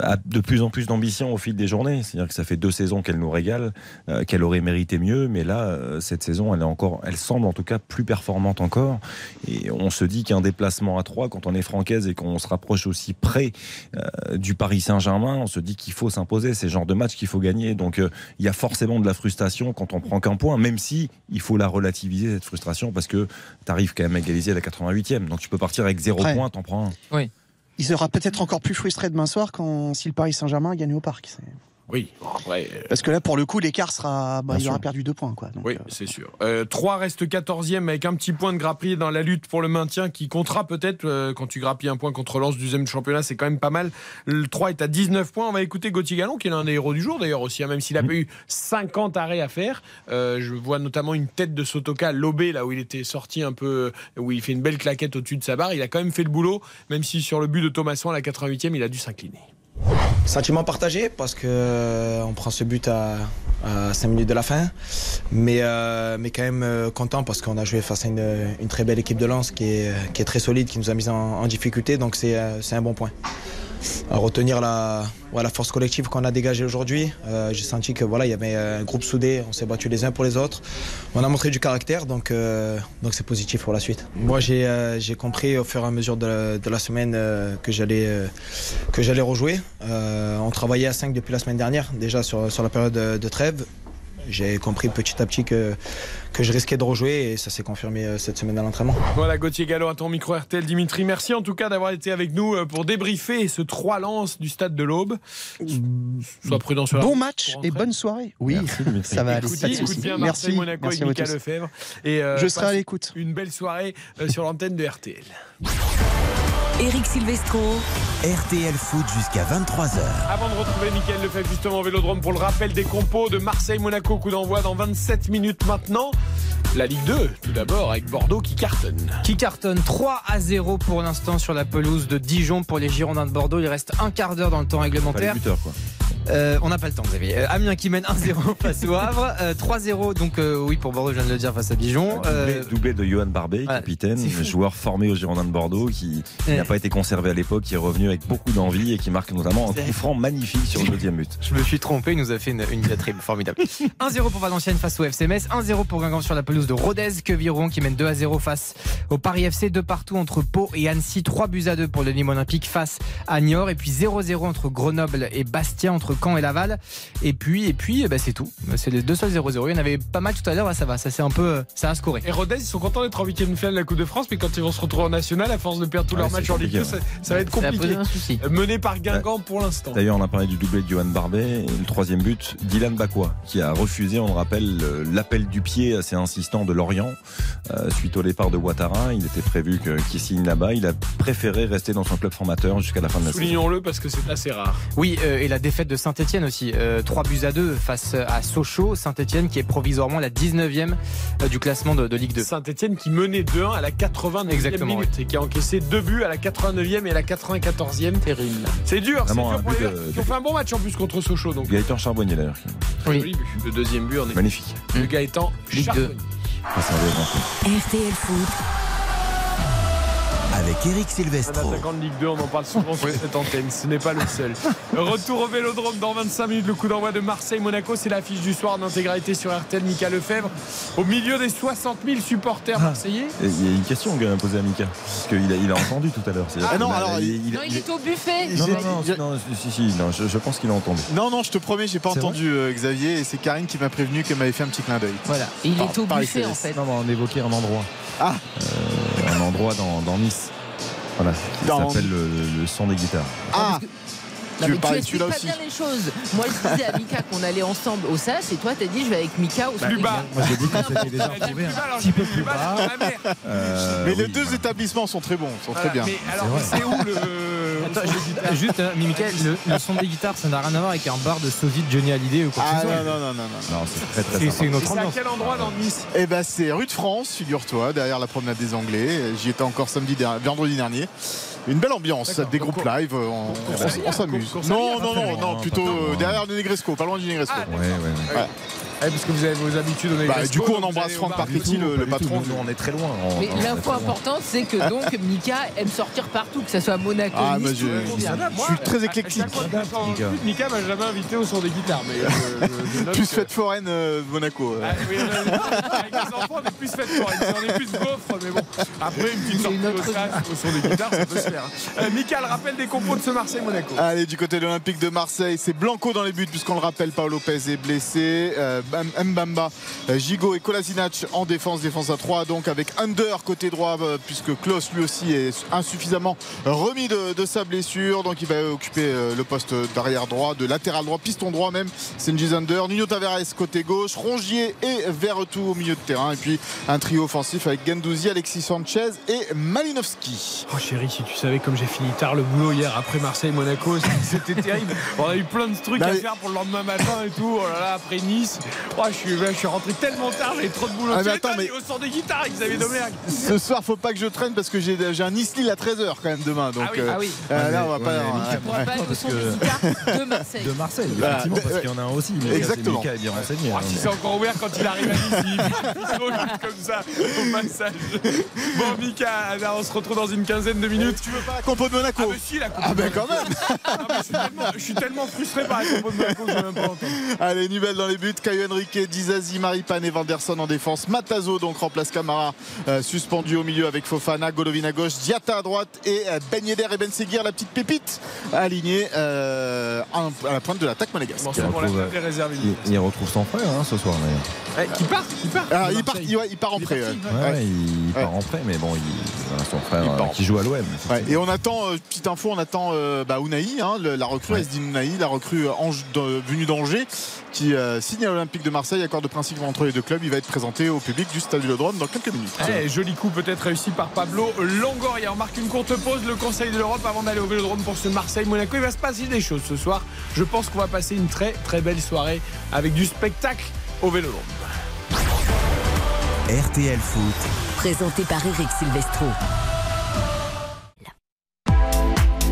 a de plus en plus d'ambition au fil des journées. C'est-à-dire que ça fait deux saisons qu'elle nous régale, euh, qu'elle aurait mérité mieux, mais là, euh, cette saison, elle est encore, elle semble en tout cas plus performante encore. Et on se dit qu'un déplacement à 3 quand on est francaise et qu'on se rapproche aussi près euh, du Paris Saint-Germain, on se dit qu'il faut s'imposer. C'est le genre de match qu'il faut gagner. Donc, euh, il y a forcément de la frustration quand on prend qu'un point, même si il faut la relativiser cette frustration parce que tu arrives quand même à égaliser à la 88e. Donc, tu peux partir avec zéro Ouais. point, t'en prends un. Il sera peut-être encore plus frustré demain soir quand si le Paris Saint-Germain a gagné au parc. Oui, euh, Parce que là, pour le coup, l'écart sera. Bah, il aura perdu deux points. Quoi. Donc, Oui, euh, c'est sûr. Euh, 3 reste 14e avec un petit point de grappiller dans la lutte pour le maintien qui comptera peut-être euh, quand tu grappilles un point contre Lens du deuxième championnat, c'est quand même pas mal. Le 3 est à 19 points. On va écouter Gauthier Gallon qui est l'un des héros du jour d'ailleurs aussi, hein, même s'il a pas eu 50 arrêts à faire. Euh, je vois notamment une tête de Sotoka lobé là où il était sorti un peu, où il fait une belle claquette au-dessus de sa barre. Il a quand même fait le boulot, même si sur le but de Thomasson à la 88e, il a dû s'incliner. Sentiment partagé parce que euh, on prend ce but à, à 5 minutes de la fin, mais, euh, quand même euh, content parce qu'on a joué face à une, très belle équipe de Lens qui est, très solide, qui nous a mis en, difficulté, donc c'est un bon point. À retenir la, force collective qu'on a dégagée aujourd'hui, euh, j'ai senti que voilà il y avait un groupe soudé, on s'est battu les uns pour les autres, on a montré du caractère, donc euh, c'est positif pour la suite. Moi j'ai euh, j'ai compris au fur et à mesure de la, semaine que j'allais rejouer. On travaillait à 5 depuis la semaine dernière, déjà sur, la période de, de trêve. J'ai compris petit à petit que, que je risquais de rejouer et ça s'est confirmé euh, cette semaine à l'entraînement. Voilà, Gauthier Gallo à ton micro RTL. Dimitri, merci en tout cas d'avoir été avec nous euh, pour débriefer ce 3 lance du stade de l'Aube. Sois prudent sur la Bon match et bonne soirée. Oui, Merci, ça va aller. Écoute, Pas de écoute bien Merci. Marseille, Monaco Merci et Mika. Lefebvre. Et, euh, Je serai à l'écoute. Une belle soirée euh, sur l'antenne de RTL. Eric Silvestro. RTL Foot jusqu'à 23h. Avant de retrouver Mickaël Lefebvre justement au Vélodrome pour le rappel des compos de Marseille-Monaco, coup d'envoi dans 27 minutes maintenant. La Ligue 2, tout d'abord, avec Bordeaux qui cartonne. Qui cartonne 3 à 0 pour l'instant sur la pelouse de Dijon pour les Girondins de Bordeaux. Il reste un quart d'heure dans le temps Pas les réglementaire. buteurs, quoi. Euh, on n'a pas le temps, Xavier. Euh, Amiens qui mène 1-0 face au Havre. Euh, 3-0, donc euh, oui, pour Bordeaux, je viens de le dire, face à Dijon. Euh, Doublé, doublé de Johan Barbet, capitaine, joueur formé aux Girondins de Bordeaux, qui. N'a pas été conservé à l'époque, qui est revenu avec beaucoup d'envie et qui marque notamment un coup franc magnifique sur le deuxième but. Je me suis trompé, il nous a fait une, une diatribe formidable. 1-0 pour Valenciennes face au FC Metz, 1-0 pour Guingamp sur la pelouse de Rodez, Queviron qui mène 2-0 face au Paris FC, de partout entre Pau et Annecy, 3 buts à 2 pour le Nîmes Olympique face à Niort, et puis 0-0 entre Grenoble et Bastia, entre Caen et Laval, et puis, et puis ben, c'est tout. C'est les deux seuls 0-0. Il y en avait pas mal tout à l'heure, là ça va, ça c'est un peu, euh, ça a scoré. Et Rodez, ils sont contents d'être en huitième de finale de la Coupe de France, mais quand ils vont se retrouver en national, à force de perdre tous Ouais, leurs matchs en Ligue 2, compliqué, ça, ça va être compliqué. un souci. Mené par Guingamp pour l'instant. D'ailleurs, on a parlé du doublé de Johan Barbet et le troisième but, Dylan Bakwa, qui a refusé, on le rappelle, le- l'appel du pied assez insistant de Lorient euh, suite au départ de Ouattara. Il était prévu qu'il signe là-bas. Il a préféré rester dans son club formateur jusqu'à la fin de la saison. Soulignons-le parce que c'est assez rare. Oui, euh, et la défaite de Saint-Etienne aussi. Euh, 3 buts à 2 face à Sochaux. Saint-Etienne qui est provisoirement la 19e euh, du classement de, de Ligue 2. Saint-Etienne qui menait 2-1 à la 89e Exactement, minute et qui a encaissé deux buts à la 89e et la 94e. Terrible. C'est dur, c'est dur pour de- qui ont fait un bon match en plus contre Sochaux. Donc, Gaëtan Charbonnier d'ailleurs. qui- Oui. joli but. Le deuxième but, on est Magnifique. le Gaëtan Ligue Charbonnier. Ah, c'est un vrai grand coup. RTL Foot. Avec Eric Silvestro. attaquant de Ligue 2, on en parle souvent sur cette antenne, ce n'est pas le seul. Retour au Vélodrome dans 25 minutes, le coup d'envoi de Marseille-Monaco, c'est l'affiche du soir d'intégralité sur RTL, Mika Lefebvre, au milieu des 60 000 supporters marseillais. Et Il y a une question que posée à Mika, parce qu'il a, il a entendu tout à l'heure. Ah non, alors, il, Non, il est au buffet. Non, non, non, non, si, si, non, je, je pense qu'il a entendu. Non, non, je te promets, j'ai pas entendu euh, Xavier et c'est Karine qui m'a prévenu qu'elle m'avait fait un petit clin d'œil. Voilà. Il Par- est au buffet en fait. Non, non, on évoquait un endroit. Ah. Euh, un endroit dans, dans Nice. Voilà, Dans- s'appelle le, le son des guitares. Ah Non, Tu mais tu expliques pas aussi bien les choses. Moi, je disais à Mika qu'on allait ensemble au SAS et toi, t'as dit je vais avec Mika au Plus Sonic. bas. Moi j'ai dit qu'on s'était déjà Elle a dit retrouvé plus bas, un alors petit peu plus bas. Euh, Mais les oui, deux voilà. établissements sont très bons, sont Voilà, très bien. Mais alors, C'est où le. Attends, Juste, euh, mais Mickaël, le, le son des guitares, ça n'a rien à voir avec un bar de sosie de Johnny Hallyday ou quoi que Ah ce soit. non, non, non, non, non. Non, c'est très très C'est- c'est une à quel endroit dans Nice Eh ben c'est rue de France, figure-toi, derrière la promenade des Anglais. J'y étais encore samedi vendredi dernier. Une belle ambiance, des groupes live, on, on- s'amuse. Non, non, non, non, plutôt euh, derrière le Negresco, pas loin du Negresco. Ah, Ouais, ouais, ouais. Eh, parce que vous avez vos habitudes au Bah, du coup, on embrasse Franck tout. le- tout, patron. nous, nous, on est très loin. On- Mais on l'info importante, c'est que donc Mika aime sortir partout, que ce soit à Monaco, Ah, Nice, tout je- vient. Je suis très éclectique. À chaque fois que je sors Mika. en foot, Mika m'a jamais invité au son des guitares. Mais euh, je- je Plus que- fête foraine euh, Monaco. euh. Ah, oui, euh, avec les enfants, on est plus fête foraine, on est plus gaufre, mais bon. Après, une petite sortie au au son des guitares, ça peut se faire. Euh, Mika, le rappel des compos de ce Marseille-Monaco. Allez, du côté de l'Olympique de Marseille, c'est Blanco dans les buts, puisqu'on le rappelle, Paolo Lopez est blessé. Mbamba, Gigot et Kolasinac en défense, défense à 3, donc avec Under côté droit, euh, puisque Klaus lui aussi est insuffisamment remis de, de sa blessure. Donc il va occuper euh, le poste d'arrière droit, de latéral droit, piston droit même. Senji Under, Nuno Tavares côté gauche, Rongier et Verretou au milieu de terrain. Et puis un trio offensif avec Gendouzi, Alexis Sanchez et Malinowski. Oh chérie, si tu savais comme j'ai fini tard le boulot hier après Marseille-Monaco, c'était terrible. On a eu plein de trucs Bah à faire pour le lendemain matin et tout. Oh là là, après Nice, oh, je, suis, je suis rentré tellement tard, j'avais trop de boulot. Ah, mais attends, mais- Au son des guitares Xavier Domergue. Ce soir, faut pas que je traîne parce que j'ai j'ai un Nice-Lille à 13h quand même demain. Donc, Ah oui, euh, Ah oui. euh, là, on va Ouais, pas. ouais. Pourra pas aller au son que- des guitares de Marseille. De Marseille, Bah, effectivement, parce ouais. qu'il y en a un aussi. mais Exactement. Mika est bien renseigné. Oh, hein. si c'est encore ouvert quand il arrive à Nice, il il comme ça au passage. Bon, Mika, là, on se retrouve dans une quinzaine de minutes. Tu veux pas la compo de Monaco Ah, si, la Coupe Ah, ben quand même Ah, je, suis tellement, frustré par la compo de Monaco que je même pas entendre. Allez, Nubel dans les buts. Caio Henrique, Dizazi, Maripane et Vanderson en défense. Matazo donc remplace Camara, euh, suspendu au milieu avec Fofana, Golovin à gauche, Diata à droite et euh, Ben Yedder et Ben Seguir, la petite pépite, alignée euh, à la pointe de l'attaque monégasque. Bon, Il c'est pour la retrouve. Il, il son frère hein, ce soir d'ailleurs. Eh, qui part Qui part Ah, de il, part, il, ouais, il part en est prêt. parti, ouais. Ouais, Ouais. il Ouais. part en prêt, mais bon, il, son frère euh, qui joue à l'OM. Ouais, et on attend, euh, petite info, on attend euh, bah, Unai, hein, le- la recrue, Ouais. Esdin Unai, la recrue euh, venue d'Angers, qui euh, signe à l'Olympique de Marseille, accord de principe entre les deux clubs. Il va être présenté au public du Stade Vélodrome dans quelques minutes. Eh, joli coup peut-être réussi par Pablo Longoria. On marque une courte pause, le Conseil de l'Europe avant d'aller au Vélodrome pour ce Marseille-Monaco. Il va se passer des choses ce soir. Je pense qu'on va passer une très très belle soirée avec du spectacle au Vélodrome. RTL Foot, Présenté par Eric Silvestro.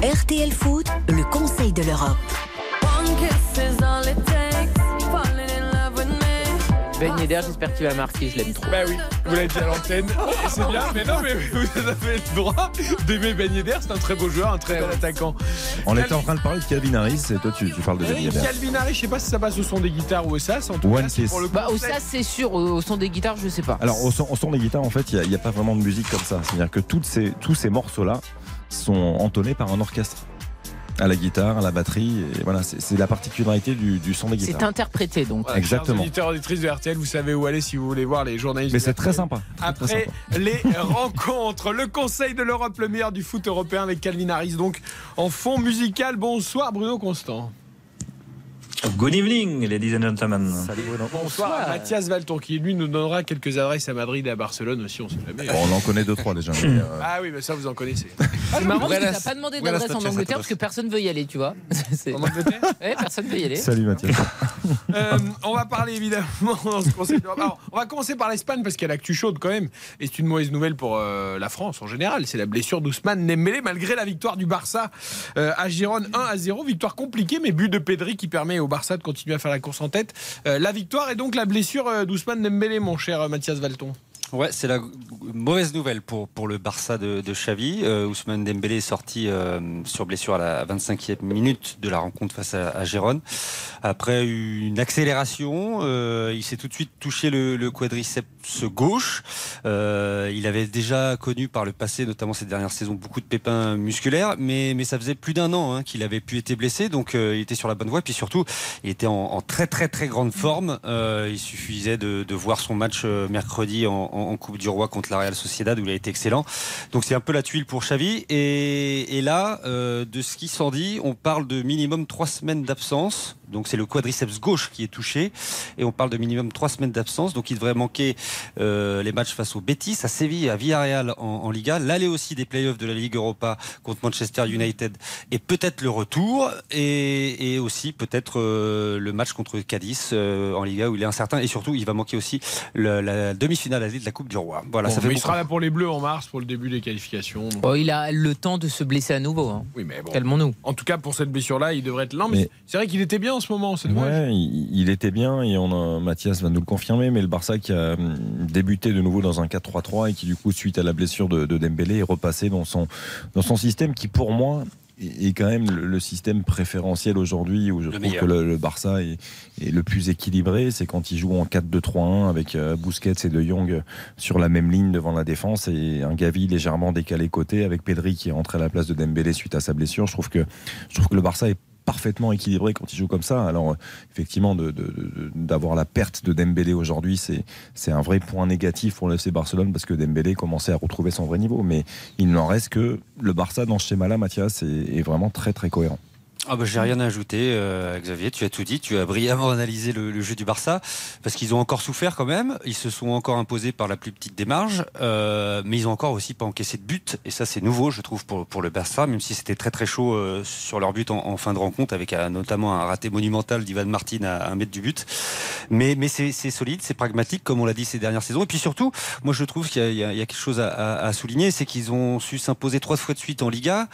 RTL Foot, le Conseil de l'Europe. Ben Yedder, j'espère qu'il va marquer, je l'aime trop. Bah oui, vous l'avez dit à l'antenne, c'est bien, mais non, mais vous avez le droit d'aimer Ben Yedder, c'est un très beau joueur, un très bel attaquant. On était en train de parler de Calvin Harris et toi tu, tu parles de Ben Yedder. Calvin Harris, je sais pas si ça passe au son des guitares ou au sas, en tout One cas, pour le Bah, au ça, c'est sûr. Au, son des guitares, je sais pas. Alors au son, au son des guitares, en fait, il n'y a, pas vraiment de musique comme ça. C'est-à-dire que toutes ces, tous ces morceaux-là sont entonnés par un orchestre. À la guitare, à la batterie, et voilà, c'est c'est la particularité du, du son des C'est guitares. interprété donc. Voilà, Exactement. chers auditeurs auditrices de RTL, vous savez où aller si vous voulez voir les journalistes. Mais c'est très sympa. très, très Après sympa. les rencontres, le Conseil de l'Europe, le meilleur du foot européen avec Calvin Harris. Donc en fond musical, bonsoir Bruno Constant. Good evening, ladies and gentlemen. Salut Bruno. Bonsoir Mathias Valton qui lui nous donnera quelques adresses à Madrid et à Barcelone aussi, on sait jamais. Bon, on en connaît deux trois déjà. mais, euh, Ah oui, mais ça vous en connaissez. C'est marrant parce que t'as pas demandé d'adresse en Angleterre parce que personne veut y aller, tu vois. En Angleterre Ouais, personne veut y aller. Salut Mathias. Euh, on va parler évidemment dans ce conseil d'Europe. Alors, on va commencer par l'Espagne parce qu'il y a l'actu chaude quand même. Et c'est une mauvaise nouvelle pour euh, la France en général. C'est la blessure d'Ousmane Dembélé malgré la victoire du Barça euh, à Gérone 1 à 0. Victoire compliquée, mais but de Pedri qui permet au Barça de continuer à faire la course en tête. Euh, la victoire et donc la blessure euh, d'Ousmane Dembélé, mon cher euh, Mathias Valton. Ouais, c'est la mauvaise nouvelle pour, le Barça de, Xavi. Ousmane Dembélé est sorti sur blessure à la 25e minute de la rencontre face à, Gérone. Après une accélération, il s'est tout de suite touché le quadriceps gauche. Euh, il avait déjà connu par le passé, notamment ces dernières saisons, beaucoup de pépins musculaires, mais, mais ça faisait plus d'un an hein, qu'il avait pu être blessé, donc euh, il était sur la bonne voie. Puis surtout, il était en, en très très très grande forme. Euh, il suffisait de, de voir son match euh, mercredi en, en- en Coupe du Roi contre la Real Sociedad où il a été excellent. Donc c'est un peu la tuile pour Xavi. Et, et là, euh, de ce qui s'en dit, on parle de minimum trois semaines d'absence. Donc c'est le quadriceps gauche qui est touché et on parle de minimum trois semaines d'absence. Donc il devrait manquer euh, les matchs face au Betis, à Séville, à Villarreal en, en Liga, l'aller aussi des playoffs de la Ligue Europa contre Manchester United et peut-être le retour et, et aussi peut-être euh, le match contre Cadiz euh, en Liga où il est incertain et surtout il va manquer aussi le- la demi-finale aller de la Coupe du Roi. Voilà, Bon, ça fait mais il sera là pour les Bleus en mars pour le début des qualifications. Oh, il a le temps de se blesser à nouveau. hein. Oui, mais bon. Calmons-nous. En tout cas, pour cette blessure-là, il devrait être lent. Mais, c'est vrai qu'il était bien en ce moment. C'est. Ouais, il, il était bien et on a, Mathias va nous le confirmer, mais le Barça qui a hum, débuté de nouveau dans un 4-3-3 et qui du coup suite à la blessure de, de Dembélé est repassé dans son dans son système qui pour moi est quand même le, le système préférentiel aujourd'hui où je trouve meilleur. que le, le Barça est, est le plus équilibré, c'est quand il joue en 4-2-3-1 avec euh, Busquets et De Jong sur la même ligne devant la défense et un Gavi légèrement décalé côté avec Pedri qui est rentré à la place de Dembélé suite à sa blessure. Je trouve que je trouve que le Barça est parfaitement équilibré quand il joue comme ça. Alors euh, effectivement, d'avoir la perte de Dembélé aujourd'hui, c'est un vrai point négatif pour le Barcelone parce que Dembélé commençait à retrouver son vrai niveau. Mais il n'en reste que le Barça dans ce schéma-là, Mathias, est vraiment très très cohérent. Ah bah, j'ai rien à ajouter, euh, Xavier. Tu as tout dit. Tu as brillamment analysé le, le jeu du Barça parce qu'ils ont encore souffert quand même. Ils se sont encore imposés par la plus petite marges, euh, mais ils ont encore aussi pas encaissé de but. Et ça, c'est nouveau, je trouve, pour, pour le Barça, même si c'était très très chaud euh, sur leur but en, en fin de rencontre, avec euh, notamment un raté monumental d'Ivan Martin à un mètre du but. Mais, mais c'est solide, c'est pragmatique, comme on l'a dit ces dernières saisons. Et puis surtout, moi je trouve qu'il y, y y a quelque chose à, à- à souligner, c'est qu'ils ont su s'imposer trois fois de suite en Liga,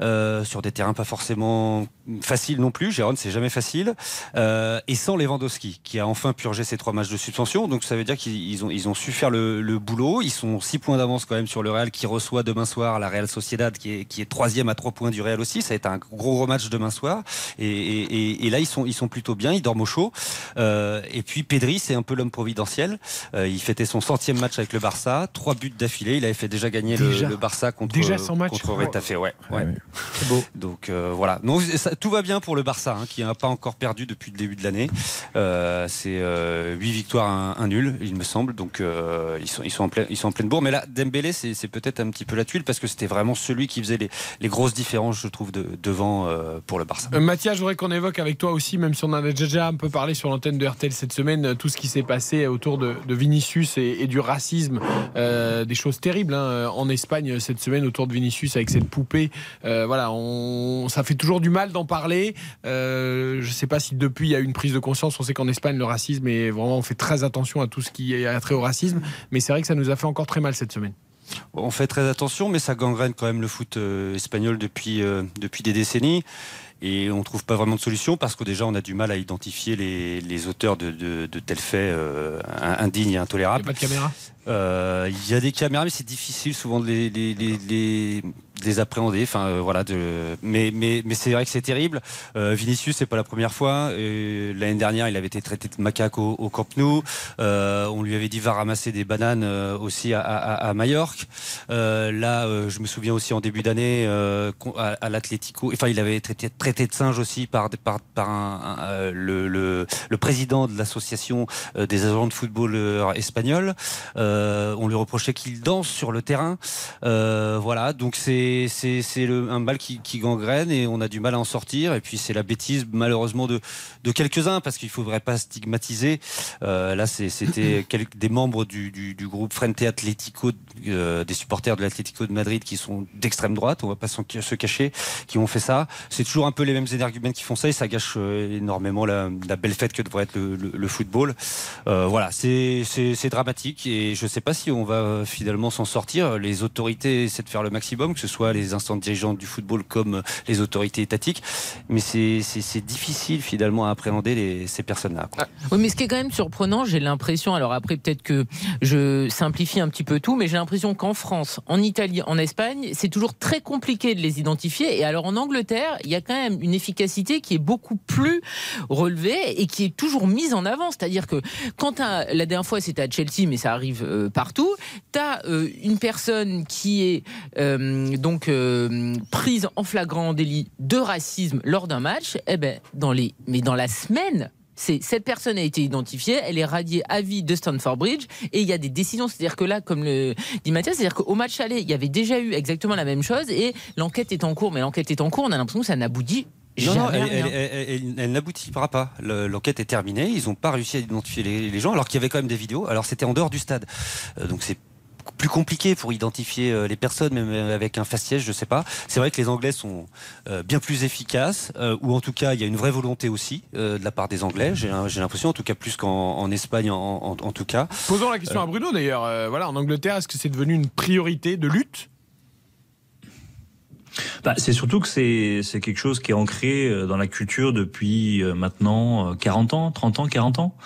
euh, sur des terrains pas forcément faciles non plus. Gérone, c'est jamais facile. Euh, et sans Lewandowski, qui a enfin purgé ses trois matchs de suspension. Donc ça veut dire qu'ils ils ont, ils ont su faire le, le boulot. Ils sont six points d'avance quand même sur le Real, qui reçoit demain soir la Real Sociedad, qui est, qui est troisième à trois points du Real aussi. Ça va être un gros rematch demain soir. Et, et- là, ils sont, ils sont plutôt bien. Ils dorment au chaud. Euh, et puis Pedri, c'est un peu l'homme providentiel. Euh, il fêtait son centième match avec le Barça, trois buts d'affilée. Il avait fait déjà gagner le- Déjà le, Barça contre Déjà 100 matchs. contre Retafe, ouais. ouais. C'est beau. Donc voilà. Non, tout va bien pour le Barça, hein, qui n'a pas encore perdu depuis le début de l'année. Euh, c'est euh, 8 victoires, un, un nul, il me semble. Donc euh, ils sont en pleine bourre. Mais là, Dembélé, c'est peut-être un petit peu la tuile parce que c'était vraiment celui qui faisait les, grosses différences, je trouve, de, devant euh, pour le Barça. Euh, Mathias, je voudrais qu'on évoque avec toi aussi, même si on en a déjà un peu parlé sur l'antenne de RTL cette semaine, euh, tout ce qui s'est passé autour de, Vinicius et, du racisme, euh, des choses terribles hein, en Espagne euh, cette semaine autour de Vinicius avec cette poupée. Euh, voilà, ça fait toujours du mal d'en parler. Euh, je ne sais pas si depuis il y a une prise de conscience. On sait qu'en Espagne le racisme est vraiment on fait très attention à tout ce qui est attrait au racisme, mais c'est vrai que ça nous a fait encore très mal cette semaine. On fait très attention, mais ça gangrène quand même le foot euh, espagnol depuis, euh, depuis des décennies. Et on trouve pas vraiment de solution parce que déjà on a du mal à identifier les, les auteurs de, de, de tels faits euh, indignes et intolérables. Pas de caméra? Il y a des caméras, mais c'est difficile souvent de les, les, les, les- de les appréhender. Enfin, euh, voilà. Mais, c'est vrai que c'est terrible. Euh, Vinicius, c'est pas la première fois. Euh, L'année dernière, il avait été traité de macaque au, Camp Nou. Euh, on lui avait dit va ramasser des bananes euh, aussi à, à, Majorque. Euh, là, euh, je me souviens aussi en début d'année euh, à, l'Atlético. Enfin, il avait été traité, traité de singe aussi par, euh, le, président de l'association euh, des agents de football espagnols. Euh, on lui reprochait qu'il danse sur le terrain. Euh, voilà, donc c'est un mal qui, qui gangrène et on a du mal à en sortir. Et puis c'est la bêtise malheureusement de de quelques-uns parce qu'il faudrait pas stigmatiser. Euh, là, c'était des membres du, du, du groupe Frente Atlético, euh, des supporters de l'Atlético de Madrid qui sont d'extrême droite. On va pas se cacher, qui ont fait ça. C'est toujours un peu les mêmes énergumènes qui font ça et ça gâche euh, énormément la, belle fête que devrait être le, football. Euh, voilà, c'est dramatique et je ne sais pas si on va finalement s'en sortir. Les autorités essaient de faire le maximum, que ce soit les instances dirigeantes du football comme les autorités étatiques, mais c'est difficile finalement à appréhender ces personnes-là. Oui, mais ce qui est quand même surprenant, j'ai l'impression, alors après peut-être que je simplifie un petit peu tout, mais j'ai l'impression qu'en France, en Italie, en Espagne, c'est toujours très compliqué de les identifier. Et alors en Angleterre, il y a quand même une efficacité qui est beaucoup plus relevée et qui est toujours mise en avant. C'est-à-dire que quand la dernière fois c'était à Chelsea, mais ça arrive euh, partout, tu as une personne qui est euh, donc euh, prise en flagrant délit de racisme lors d'un match, eh ben, dans les, mais dans la semaine, c'est cette personne a été identifiée, elle est radiée à vie de Stanford Bridge et il y a des décisions. C'est-à-dire que là, comme le dit Mathias, c'est-à-dire qu'au match aller, il y avait déjà eu exactement la même chose et l'enquête est en cours. Mais l'enquête est en cours, on a l'impression que ça n'aboutit Non, jamais non, elle, elle- elle- elle- elle n'aboutira pas. Le- L'enquête est terminée. Ils n'ont pas réussi à identifier les, les gens, alors qu'il y avait quand même des vidéos. Alors c'était en dehors du stade, Euh, donc c'est plus compliqué pour identifier euh, les personnes, même avec un faciès, je sais pas. C'est vrai que les Anglais sont euh, bien plus efficaces, euh, ou en tout cas il y a une vraie volonté aussi euh, de la part des Anglais. J'ai l'impression, en tout cas plus qu'en en Espagne, en, en- en tout cas. Posons la question à Bruno d'ailleurs. Euh, voilà, en Angleterre, est-ce que c'est devenu une priorité de lutte Bah, c'est surtout que c'est quelque chose qui est ancré euh, dans la culture depuis euh, maintenant euh, 40 ans, 30 ans, 40 ans,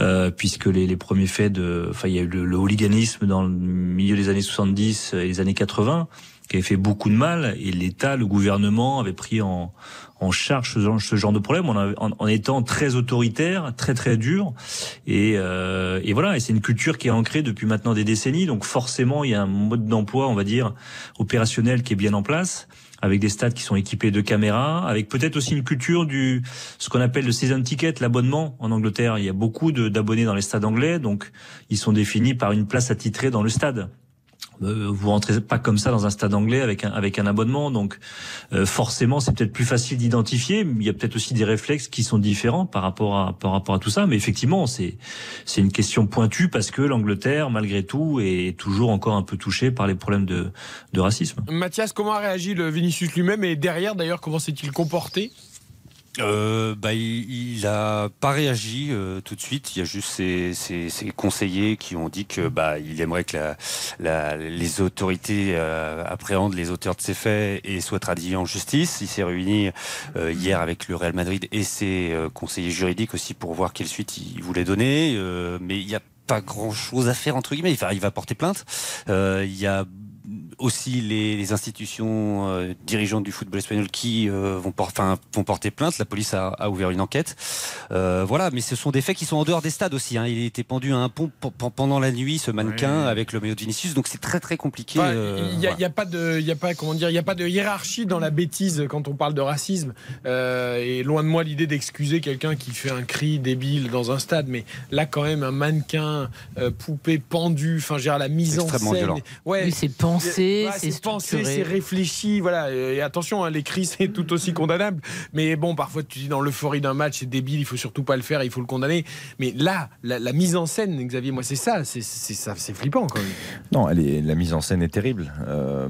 euh, puisque les, les premiers faits de, enfin il y a eu le, le hooliganisme dans le milieu des années 70 et les années 80 qui avait fait beaucoup de mal et l'État, le gouvernement avait pris en en charge ce genre, de problème en, étant très autoritaire, très très dur et, euh, et voilà et c'est une culture qui est ancrée depuis maintenant des décennies donc forcément il y a un mode d'emploi on va dire opérationnel qui est bien en place avec des stades qui sont équipés de caméras, avec peut-être aussi une culture du ce qu'on appelle le season ticket, l'abonnement en Angleterre. Il y a beaucoup d'abonnés dans les stades anglais, donc ils sont définis par une place attitrée dans le stade. Euh, vous rentrez pas comme ça dans un stade anglais avec un avec un abonnement, donc euh, forcément c'est peut-être plus facile d'identifier. Il y a peut-être aussi des réflexes qui sont différents par rapport à par rapport à tout ça, mais effectivement c'est c'est une question pointue parce que l'Angleterre malgré tout est toujours encore un peu touchée par les problèmes de de racisme. Mathias, comment a réagi le Vinicius lui-même et derrière d'ailleurs, comment s'est-il comporté? Euh, bah, il, il a pas réagi euh, tout de suite. Il y a juste ses, ses- ses conseillers qui ont dit que bah il aimerait que la, la- les autorités euh, appréhendent les auteurs de ces faits et soient traduits en justice. Il s'est réuni euh, hier avec le Real Madrid et ses euh, conseillers juridiques aussi pour voir quelle suite il voulait donner. Euh, mais il y a pas grand chose à faire entre guillemets. Enfin, il va porter plainte. Il y a aussi les, les institutions euh, dirigeantes du football espagnol qui euh, vont, por- enfin, vont porter plainte. La police a, a ouvert une enquête. Euh, voilà, mais ce sont des faits qui sont en dehors des stades aussi. hein. Il était pendu à un pont pendant la nuit, ce mannequin, avec le maillot de Vinicius. Donc c'est très très compliqué. Enfin, euh, Il n'y a, pas de, il y a pas comment dire, il y a pas de hiérarchie dans la bêtise quand on parle de racisme. Euh, et loin de moi l'idée d'excuser quelqu'un qui fait un cri débile dans un stade, mais là quand même un mannequin euh, poupée pendu, enfin, j'ai la mise en scène. violent. Ouais, Oui, c'est pensé, C'est pensé, c'est réfléchi, voilà. Et attention, hein, les cris c'est tout aussi condamnable. Mais bon, parfois tu dis dans l'euphorie d'un match, c'est débile, il faut surtout pas le faire, il faut le condamner. Mais là, la, la mise en scène, Xavier, moi c'est ça, c'est c'est ça, c'est flippant quand même. Non, elle est, la mise en scène est terrible. Euh,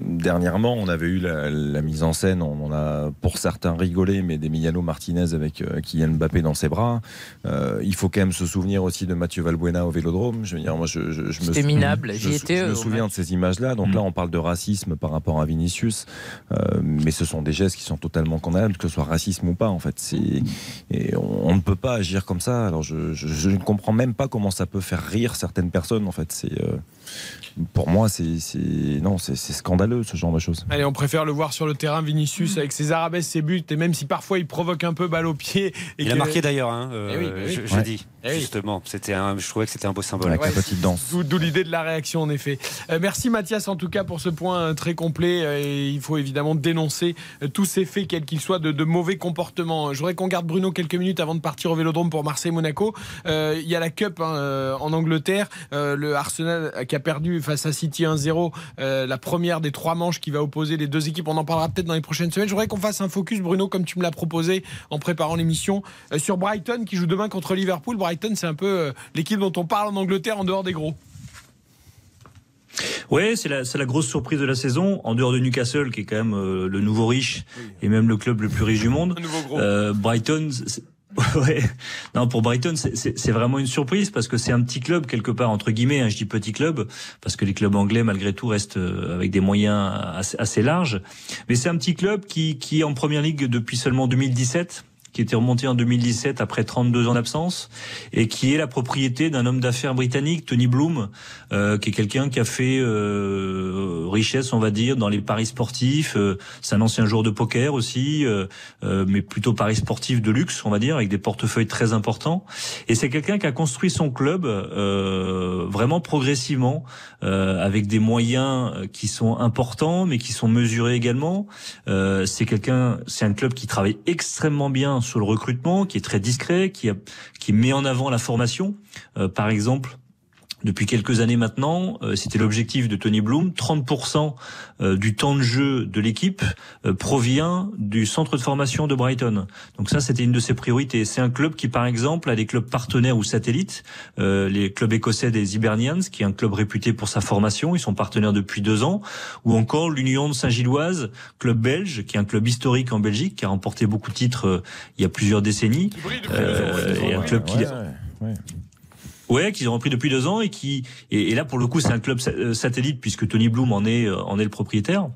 dernièrement, on avait eu la, la mise en scène, on en a pour certains rigolé, mais d'Emiliano Martinez avec euh, Kylian Mbappé dans ses bras. Euh, il faut quand même se souvenir aussi de Mathieu Valbuena au Vélodrome. Je veux dire, moi, je, je, je me minable, je Je souviens de ces images-là. Donc là, on parle de racisme par rapport à Vinicius, Euh, mais ce sont des gestes qui sont totalement condamnables, que ce soit racisme ou pas. En fait, c'est et on, on ne peut pas agir comme ça. Alors, je, je- je ne comprends même pas comment ça peut faire rire certaines personnes. En fait, c'est euh, pour moi, c'est non, scandaleux ce genre de choses. Allez, on préfère le voir sur le terrain, Vinicius, avec ses arabesques, ses buts, et même si parfois il provoque un peu balle au pied. Et Il a marqué d'ailleurs, hein, euh, Eh oui, bah oui. je- Ouais. jeudi, Eh justement. C'était un, je trouvais que c'était un beau symbole. Avec la petite danse. D'où l'idée de la réaction, en effet. Euh, merci Mathias, en tout cas, pour ce point euh, très complet. Euh, et il faut évidemment dénoncer euh, tous ces faits, quels qu'ils soient, de, de mauvais comportements. Je voudrais qu'on garde Bruno quelques minutes avant de partir au Vélodrome pour Marseille-Monaco. Euh, Il y a la Cup hein, euh, en Angleterre. Euh, le Arsenal euh, qui a perdu face à City 1-0, euh, la première des trois manches qui va opposer les deux équipes. On en parlera peut-être dans les prochaines semaines. Je voudrais qu'on fasse un focus, Bruno, comme tu me l'as proposé en préparant l'émission, euh, sur Brighton qui joue demain contre Liverpool. Brighton, c'est un peu euh, l'équipe dont on parle en Angleterre en dehors des gros. Ouais, c'est la, la grosse surprise de la saison. En dehors de Newcastle, qui est quand même euh, le nouveau riche et même le club le plus riche du monde. Euh, Brighton. Non, pour Brighton, c'est- vraiment une surprise parce que c'est un petit club quelque part entre guillemets. hein, je dis petit club parce que les clubs anglais, malgré tout, restent euh, avec des moyens assez, assez larges. Mais c'est un petit club qui, qui est en première ligue depuis seulement 2017 qui était remonté en 2017 après 32 ans d'absence et qui est la propriété d'un homme d'affaires britannique, Tony Bloom, euh, qui est quelqu'un qui a fait euh, richesse, on va dire, dans les paris sportifs. Euh, c'est un ancien joueur de poker aussi, euh, euh, mais plutôt paris sportifs de luxe, on va dire, avec des portefeuilles très importants. Et c'est quelqu'un qui a construit son club vraiment progressivement, avec des moyens qui sont importants, mais qui sont mesurés également. C'est quelqu'un, c'est un club qui travaille extrêmement bien sur le recrutement, qui est très discret, qui qui met en avant la formation. Euh, par exemple, depuis quelques années maintenant, euh, c'était l'objectif de Tony Bloom, 30% euh, du temps de jeu de l'équipe euh, provient du centre de formation de Brighton. Donc ça, c'était une de ses priorités. C'est un club qui, par exemple, a des clubs partenaires ou satellites, les clubs écossais des Hibernians, qui est un club réputé pour sa formation, ils sont partenaires depuis deux ans, ou encore l'Union de Saint-Gilloise, club belge, qui est un club historique en Belgique, qui a remporté beaucoup de titres il y a plusieurs décennies, et un club qui... Ouais, qu'ils ont repris depuis deux ans et qui et, là pour le coup c'est un club euh, satellite puisque Tony Bloom en est euh, en est le propriétaire.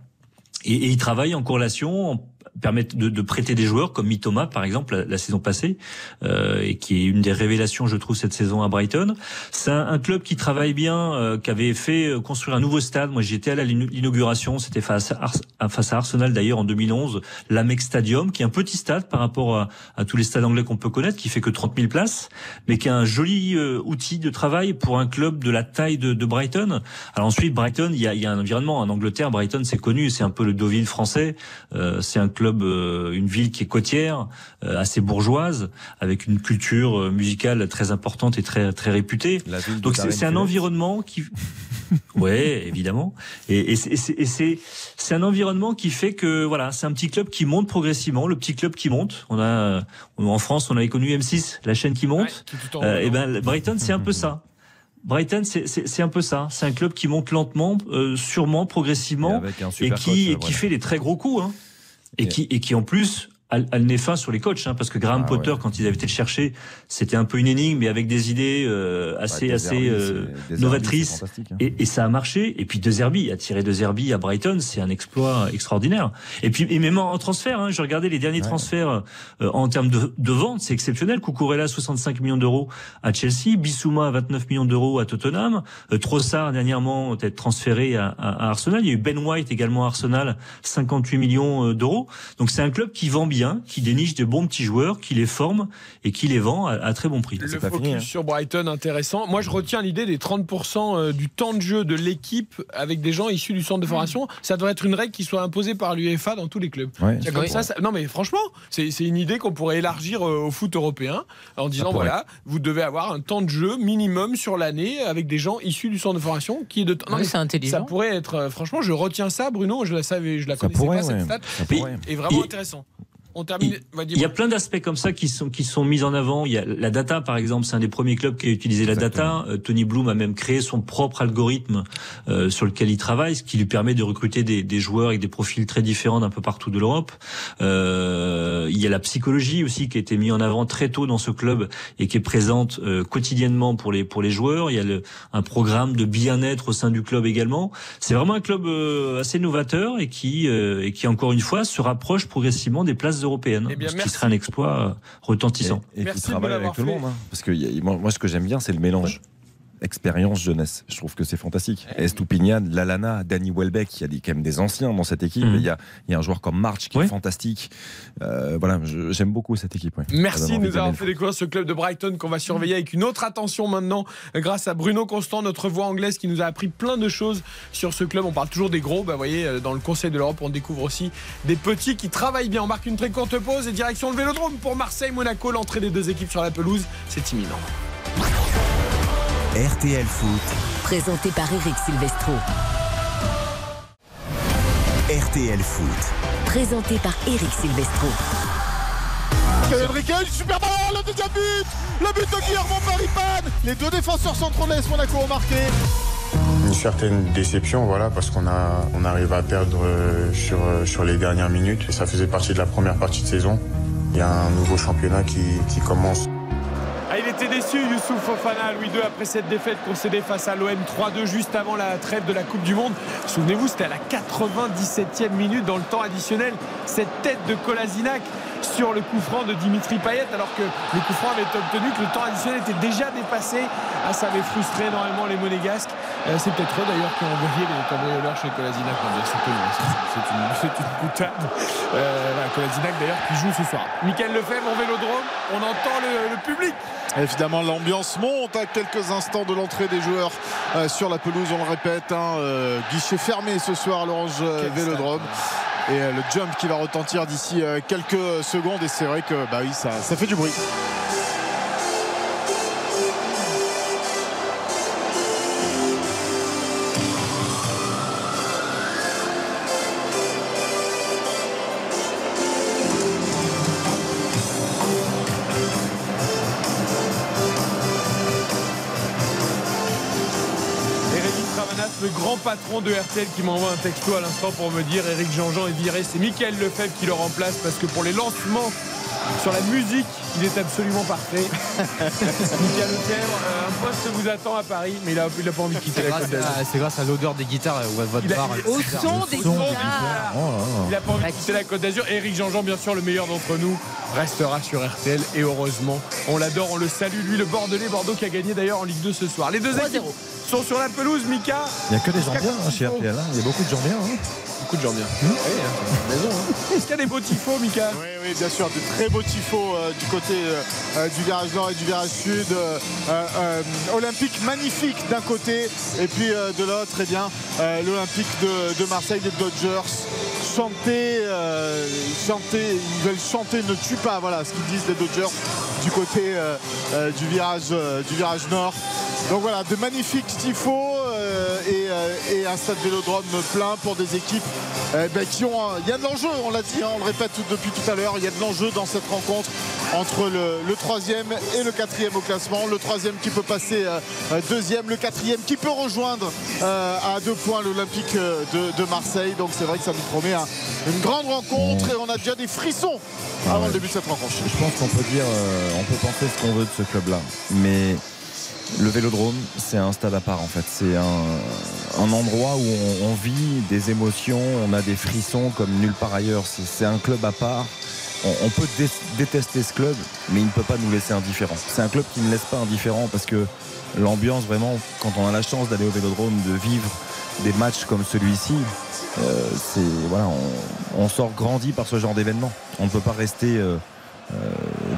Et, et il travaille en corrélation permettre de, de prêter des joueurs comme Mitoma par exemple la, la saison passée euh, et qui est une des révélations je trouve cette saison à Brighton. C'est un, un club qui travaille bien euh, qui avait fait euh, construire un nouveau stade. Moi j'étais à l'inauguration. C'était face à- face à Arsenal d'ailleurs en 2011 l'Amex Stadium qui est un petit stade par rapport à, à tous les stades anglais qu'on peut connaître qui fait que 30 000 places mais qui est un joli euh, outil de travail pour un club de la taille de, de Brighton. Alors ensuite Brighton il y a, il y a un environnement. En Angleterre Brighton c'est connu c'est un peu le Deauville français. Euh, c'est un club euh, une ville qui est côtière euh, assez bourgeoise avec une culture euh, musicale très importante et très très réputée. Donc c'est c'est un environnement qui ouais évidemment. Et, et c'est- et c'est- et c'est c'est un environnement qui fait que voilà c'est un petit club qui monte progressivement le petit club qui monte. On a en France on avait connu M6 la chaîne qui monte. Euh, et ben Brighton c'est un peu ça. Brighton, c'est- c'est c'est un peu ça. C'est un club qui monte lentement, euh, sûrement, progressivement, Et avec un et super qui, coach, et qui fait des très gros coups, hein. Et, qui et qui en plus a, a le nez fin sur les coachs, hein, parce que Graham Ah Potter, ouais. quand ils avaient été le chercher, c'était un peu une énigme, mais avec des idées euh, assez De assez Zerbi, euh, novatrices. hein. Et, et ça a marché. Et puis De Zerbi, attirer De Zerbi à Brighton, c'est un exploit extraordinaire. Et puis et même en, en transfert, hein, je regardais les derniers transferts euh, en termes de, de vente, c'est exceptionnel. Cucurella 65 millions d'euros à Chelsea, Bissouma 29 millions d'euros à Tottenham, euh, Trossard dernièrement peut-être transféré à, à- à Arsenal. Il y a eu Ben White également à Arsenal, 58 millions euh, d'euros. Donc c'est un club qui vend bien, qui déniche de bons petits joueurs, qui les forme et qui les vend à, à très bon prix. Le focus sur Brighton, intéressant. Moi, je retiens l'idée des 30% euh, du temps de jeu de l'équipe avec des gens issus du centre de formation. Ça devrait être une règle qui soit imposée par l'UEFA dans tous les clubs. Ouais. C'est comme Oui. ça, ça- Non, mais franchement, c'est c'est une idée qu'on pourrait élargir euh, au foot européen en disant voilà, vous devez avoir un temps de jeu minimum sur l'année avec des gens issus du centre de formation qui est de. Non, mais c'est intelligent. Ça pourrait être. euh, franchement, je retiens ça, Bruno. Je la savais, je la connaissais pourrait, pas cette ouais. stat. Ça pourrait. Et vraiment Et- intéressant. On termine. va, Il y a plein d'aspects comme ça qui sont qui sont mis en avant. Il y a la data, par exemple, c'est un des premiers clubs qui a utilisé la data. Euh, Tony Bloom a même créé son propre algorithme euh, sur lequel il travaille, ce qui lui permet de recruter des, des joueurs avec des profils très différents d'un peu partout de l'Europe. Euh, il y a la psychologie aussi qui a été mise en avant très tôt dans ce club et qui est présente euh, quotidiennement pour les pour les joueurs. Il y a le, un programme de bien-être au sein du club également. C'est vraiment un club euh, assez novateur et qui euh, et qui encore une fois se rapproche progressivement des places européennes, Eh bien, ce qui merci. serait un exploit euh, retentissant. Et, qui travaille avec tout le monde. hein. Parce que y a- moi, moi, ce que j'aime bien, c'est le mélange. Expérience jeunesse, je trouve que c'est fantastique. Estupinian, Lalana, Danny Welbeck, il y a des, quand même des anciens dans cette équipe. Mhm. Il y, a, il y a un joueur comme March qui est fantastique. Euh, voilà, j'aime beaucoup cette équipe. Merci de nous avoir fait découvrir ce club de Brighton qu'on va surveiller avec une autre attention maintenant grâce à Bruno Constant, notre voix anglaise qui nous a appris plein de choses sur ce club. On parle toujours des gros, bah, vous voyez, euh, dans le Conseil de l'Europe, on découvre aussi des petits qui travaillent bien. On marque une très courte pause et direction le Vélodrome pour Marseille-Monaco. L'entrée des deux équipes sur la pelouse, c'est imminent. RTL Foot, Présenté par Eric Silvestro. RTL Foot. Présenté par Eric Silvestro. Kyle Henrique, super ballon, le deuxième but Le but de Guillermo Maripane Les deux défenseurs centraux de l'AS Monaco ont marqué. certaine déception, voilà, parce qu'on a, on arrive à perdre euh, sur, euh, sur les dernières minutes. Et ça faisait partie de la première partie de saison. Il y a un nouveau championnat qui, qui commence. Ah, il était déçu, Youssouf Fofana, Louis II, après cette défaite concédée face à l'OM 3-2 juste avant la trêve de la Coupe du Monde. Souvenez-vous, c'était à la 97e minute dans le temps additionnel. Cette tête de Kolasinac sur le coup franc de Dimitri Payet, alors que le coup franc avait obtenu que le temps additionnel était déjà dépassé. Ah, ça avait frustré énormément les Monégasques. Euh, c'est peut-être eux d'ailleurs qui ont envoyé les cambrioleurs chez Kolasinac. C'est une, c'est une boutade. Euh, Kolasinac d'ailleurs qui joue ce soir. Michael Lefebvre au vélodrome, on entend le- le public. Évidemment, l'ambiance monte à quelques instants de l'entrée des joueurs euh, sur la pelouse. On le répète, hein, euh, guichet fermé ce soir à l'Orange Vélodrome. Et euh, le jump qui va retentir d'ici euh, quelques secondes. Et c'est vrai que bah oui, ça, ça fait du bruit. Patron de RTL, qui m'envoie un texto à l'instant pour me dire Eric Jean-Jean est viré. C'est Michael Lefebvre qui le remplace parce que pour les lancements sur la musique, il est absolument parfait. Michael Lefebvre, euh, un poste vous attend à Paris, mais il n'a il a pas envie de quitter C'est la grâce, Côte d'Azur. à, c'est grâce à l'odeur des guitares ou à votre bar. Au son des guitares. Il n'a pas envie de quitter la Côte d'Azur. Eric Jean-Jean, bien sûr, le meilleur d'entre nous, restera sur RTL et heureusement. On l'adore, on le salue. Lui, le Bordelais, Bordeaux qui a gagné d'ailleurs en Ligue 2 ce soir. Les deux équipes sont sur la pelouse, Mika. Il n'y a que des gens bien hein, chez RTL. hein. Il y a beaucoup de gens bien. hein. Beaucoup de gens bien. Est-ce qu'il y a des beaux tifos, Mika? Oui, oui, bien sûr, de très beaux tifos euh, du côté euh, euh, du virage nord et du virage sud. Euh, euh, euh, Olympique magnifique d'un côté, et puis euh, de l'autre, eh bien, euh, l'Olympique de, de Marseille, les Dodgers. Chanter, euh, chanter, ils veulent chanter, ne tue pas, voilà ce qu'ils disent les Dodgers du côté euh, euh, du, virage, euh, du virage nord. Donc voilà, de magnifiques tifos euh, et, euh, et un stade vélodrome plein pour des équipes euh, ben, qui ont. Il y a de l'enjeu, on l'a dit, hein, on le répète tout- depuis tout à l'heure, il y a de l'enjeu dans cette rencontre entre le, le troisième et le quatrième au classement. Le troisième qui peut passer euh, euh, deuxième, le quatrième qui peut rejoindre euh, à deux points l'Olympique euh, de, de Marseille. Donc c'est vrai que ça nous promet un- une grande rencontre et on a déjà des frissons avant le début de cette rencontre. Je pense qu'on peut dire, euh, on peut penser ce qu'on veut de ce club-là. Mais le Vélodrome, c'est un stade à part en fait. C'est un, endroit où on, vit des émotions, on a des frissons comme nulle part ailleurs. C'est un club à part. On, peut dé- détester ce club, mais il ne peut pas nous laisser indifférents. C'est un club qui ne laisse pas indifférents parce que l'ambiance vraiment, quand on a la chance d'aller au Vélodrome, de vivre des matchs comme celui-ci, euh, c'est voilà, on, sort grandi par ce genre d'événement. On ne peut pas rester euh, euh,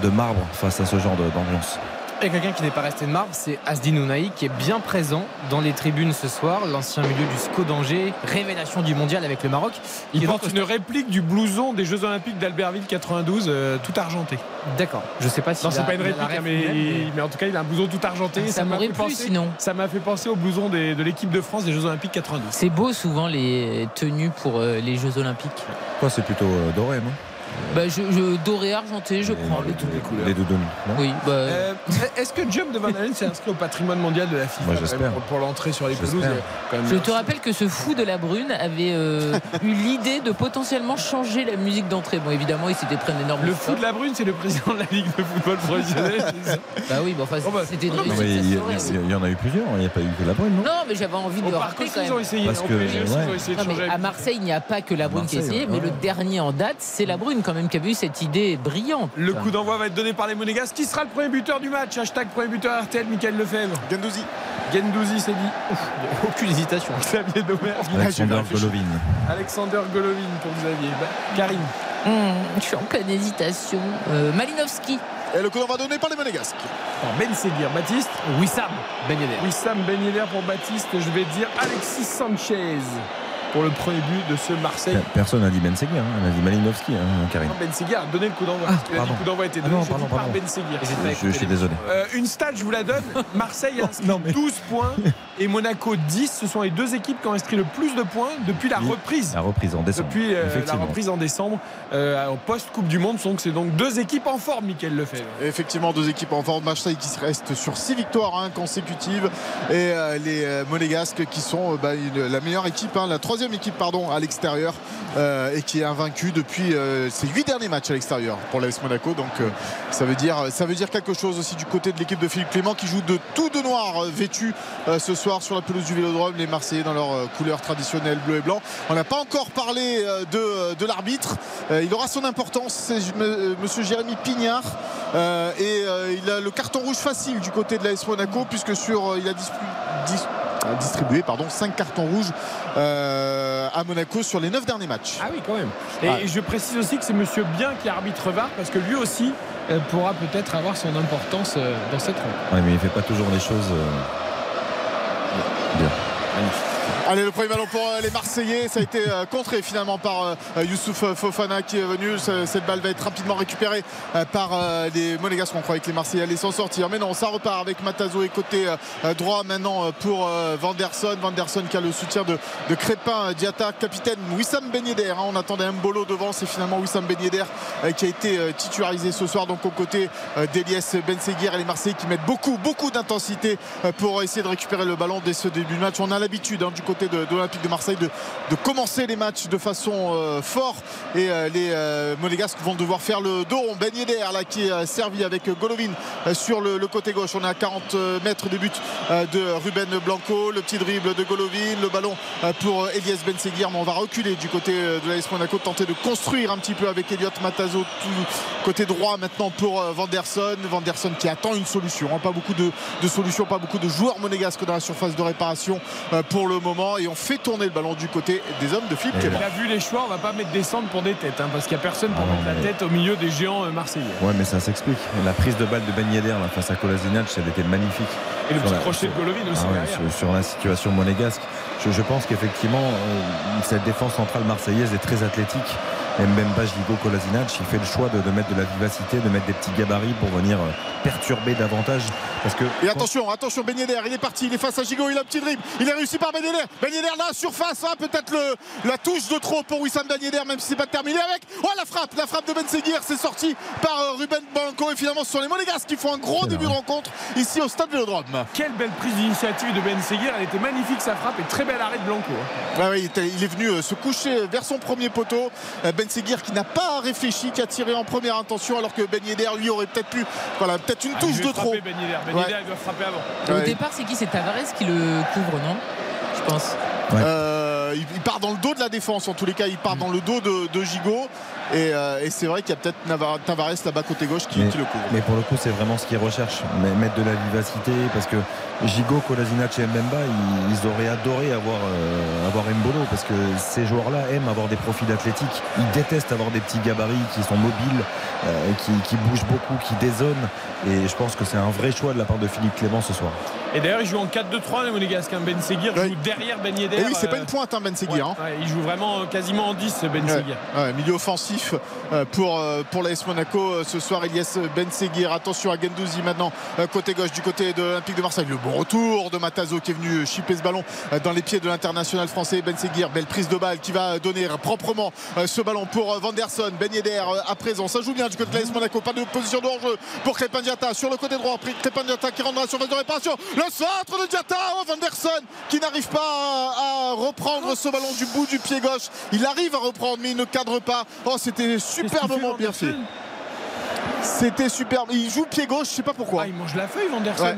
de marbre face à ce genre d'ambiance. Et quelqu'un qui n'est pas resté de marbre, c'est Asdin Ounaï qui est bien présent dans les tribunes ce soir, l'ancien milieu du SCO d'Angers, révélation du mondial avec le Maroc. Il porte une réplique du blouson des Jeux Olympiques d'Albertville 92, euh, tout argenté. D'accord. Je sais pas si Non, c'est pas une réplique, hein, mais, en tout cas, il a un blouson tout argenté. Ça m'a m'aurait fait plu, penser- sinon. Ça m'a fait penser au blouson des- de l'équipe de France des Jeux Olympiques 92. C'est beau souvent les tenues pour euh, les Jeux Olympiques. Quoi, c'est plutôt euh, doré, non? Bah, je, je- doré argenté, je prends les toutes les couleurs. Les deux demi. non Oui, bah, Euh, Est-ce que Jump de Van Halen s'est inscrit au patrimoine mondial de la FIFA Moi, j'espère. pour, pour l'entrée sur les pelouses quand même Je te rappelle que ce fou de la brune avait euh, eu l'idée de potentiellement changer la musique d'entrée. Bon, évidemment, il s'était pris un énorme Le fou de la brune, c'est le président de la Ligue de football professionnel. Bah oui, bon, enfin, c'était une réussite. mais ça il, y, en a eu plusieurs, il n'y a pas eu que la brune, non Non, mais j'avais envie de le rappeler quand ils même. ont essayé. Parce que, PSG aussi, ils ont ouais. essayé de Non, mais changer. à Marseille, il n'y a pas que la brune qui a Marseille, essayé, mais le dernier en date, c'est la brune quand même qui a eu cette idée brillante. Le coup d'envoi va être donné par les Monégasques. Qui sera le premier buteur du match? Hashtag premier buteur RTL, Michael Lefebvre. Gendouzi. Gendouzi, c'est dit. Ouf, aucune hésitation. Xavier Domer. Alexander Golovin. Alexander Golovin pour Xavier. Bah, Karim. Hum, je suis en pleine hésitation. Euh, Malinowski. Et le coup d'envoi donné par les Monégasques. Alors, Ben Seguir, Baptiste. Wissam Ben Yedder. Wissam Ben Yedder pour Baptiste. Je vais dire Alexis Sanchez. Pour le premier but de ce Marseille. Personne n'a dit Ben Seguir, hein. on a dit Malinowski, hein, Karine. Ben Seguir a donné le coup d'envoi. Ah, Il a dit pardon. le coup d'envoi a été Ah donné non, j'ai pardon, dit par pardon. Ben Seguir. Je, je suis désolé. Euh, une stat, je vous la donne. Marseille a inscrit 12 points et Monaco 10. Ce sont les deux équipes qui ont inscrit le plus de points depuis la reprise. La reprise en décembre. Depuis euh, la reprise en décembre euh, au post-Coupe du Monde. Donc c'est donc deux équipes en forme, Mickaël Lefebvre. Effectivement, deux équipes en forme. Marseille qui reste sur six victoires hein, consécutives et euh, les Monégasques qui sont euh, bah, une- la meilleure équipe, hein, la troisième équipe pardon à l'extérieur euh, et qui est invaincue depuis euh, ses huit derniers matchs à l'extérieur pour l'AS Monaco. Donc euh, ça veut dire ça veut dire quelque chose aussi du côté de l'équipe de Philippe Clément qui joue de tout de noir euh, vêtu euh, ce soir sur la pelouse du Vélodrome. Les Marseillais dans leur euh, couleur traditionnelle bleu et blanc. On n'a pas encore parlé euh, de, de l'arbitre. Euh, il aura son importance. C'est euh, Monsieur Jérémy Pignard. Euh, et euh, il a le carton rouge facile du côté de l'AS Monaco puisque sur euh, il a dispu- dis- euh, distribué pardon 5 cartons rouges euh, à Monaco sur les 9 derniers matchs. Ah oui, quand même. Et Ah. je précise aussi que c'est Monsieur Bien qui arbitre VAR parce que lui aussi euh, pourra peut-être avoir son importance euh, dans cette rencontre. Ouais, mais il fait pas toujours les choses euh, bien. Magnifique. Allez, le premier ballon pour euh, les Marseillais. Ça a été euh, contré finalement par euh, Youssouf Fofana qui est venu. Ce- Cette balle va être rapidement récupérée par les Monégasques. On croyait que les Marseillais allaient s'en sortir. Mais non, ça repart avec Matazo et côté droit maintenant pour Vanderson. Vanderson qui a le soutien de, Crépin, Diatta, capitaine Wissam Ben Yedder. hein. On attendait un bolo devant. C'est finalement Wissam Ben Yedder euh, qui a été titularisé ce soir. Donc aux côtés d'Elias Ben Seguir et les Marseillais qui mettent beaucoup, beaucoup d'intensité pour essayer de récupérer le ballon dès ce début de match. On a l'habitude hein, du côté de, l'Olympique de Marseille de, de commencer les matchs de façon euh, fort et euh, les euh, Monégasques vont devoir faire le dos rond. Ben Yedder là qui est euh, servi avec Golovin sur le, côté gauche. On est à 40 mètres des buts de Ruben Blanco. Le petit dribble de Golovin, le ballon pour Elias Ben Seguir. Mais on va reculer du côté de l'AS Monaco, tenter de construire un petit peu avec Elliot Matazo tout côté droit maintenant pour Vanderson. Vanderson qui attend une solution. hein. Pas beaucoup de, de solutions, pas beaucoup de joueurs monégasques dans la surface de réparation pour le moment. Et on fait tourner le ballon du côté des hommes de Philippe Clément. Il a vu les choix, on va pas mettre des centres pour des têtes, hein, parce qu'il n'y a personne pour Ah non, mettre la mais- tête au milieu des géants euh, marseillais. Ouais, mais ça s'explique. La prise de balle de Ben Yedder là, face à Kolasinac, elle était magnifique. Et le Sur petit la- crochet de Golovin aussi Ah ouais, sur, sur la situation monégasque. Je, je pense qu'effectivement, euh, cette défense centrale marseillaise est très athlétique. Mbemba, Gigo, Kolasinac, il fait le choix de, de mettre de la vivacité, de mettre des petits gabarits pour venir euh, perturber davantage. Parce que Et attention, attention, Ben Yedder, il est parti, il est face à Gigot, il a un petit dribble, il est réussi par Ben Yedder. Ben Yedder là, surface, hein, peut-être le, la touche de trop pour Wissam Ben Yedder, même si c'est pas terminé avec. Oh la frappe, la frappe de Ben Seguir, c'est sorti par euh, Ruben Blanco et finalement ce sont les Monégasques qui font un gros début de rencontre ici au stade Vélodrome. Quelle belle prise d'initiative de Ben Seguir, elle était magnifique sa frappe et très bel arrêt de Blanco. hein. Ouais, ouais, il, est venu euh, se coucher vers son premier poteau. Euh, Ben Seguir qui n'a pas réfléchi, qui a tiré en première intention alors que Ben Yedder lui aurait peut-être pu, voilà, peut-être une Ah, touche de trop. Ben Yedder. Ben Ouais. Yedder, il doit frapper avant. Au départ, c'est qui? C'est Tavares qui le couvre, non? Je pense. Euh, il, part dans le dos de la défense en tous les cas il part dans le dos de, de Gigot et, euh, et c'est vrai qu'il y a peut-être Tavares là-bas côté gauche qui, mais, qui le couvre mais pour le coup, c'est vraiment ce qu'ils recherchent. Mais mettre de la vivacité. Parce que Gigo, Kolasinac et Mbemba, ils, ils auraient adoré avoir, euh, avoir Mbolo. Parce que ces joueurs-là aiment avoir des profils athlétiques. Ils détestent avoir des petits gabarits qui sont mobiles, euh, qui, qui bougent beaucoup, qui dézonnent. Et je pense que c'est un vrai choix de la part de Philippe Clément ce soir. Et d'ailleurs, il joue en 4-2-3, les Monégasques. hein. Ben Seguir joue derrière Ben Yedder. et oui c'est pas euh, une pointe hein, Ben Seguir ouais, hein. ouais, il joue vraiment quasiment en 10, Ben Ouais, Seguir. ouais, milieu offensif pour, pour l'AS Monaco ce soir Elias Ben Seguir attention à Gendouzi maintenant côté gauche du côté de l'Olympique de Marseille le bon retour de Matazo qui est venu chipper ce ballon euh, dans les pieds de l'international français Ben Seguir. Belle prise de balle qui va donner proprement euh, ce ballon pour euh, Vanderson Ben Yedder à présent ça joue bien du côté de l'AS Monaco. Pas de position de hors-jeu pour Crépin Diatta. Sur le côté droit Crépin Diatta qui la surface de réparation le centre de Diatta oh, Vanderson qui n'arrive pas à, à reprendre ce ballon du bout du pied gauche. Il arrive à reprendre mais il ne cadre pas. Oh c'était superbement bien fait. C'était superbe. Il joue pied gauche je sais pas pourquoi. Ah, il mange la feuille, Vanderson. Ouais.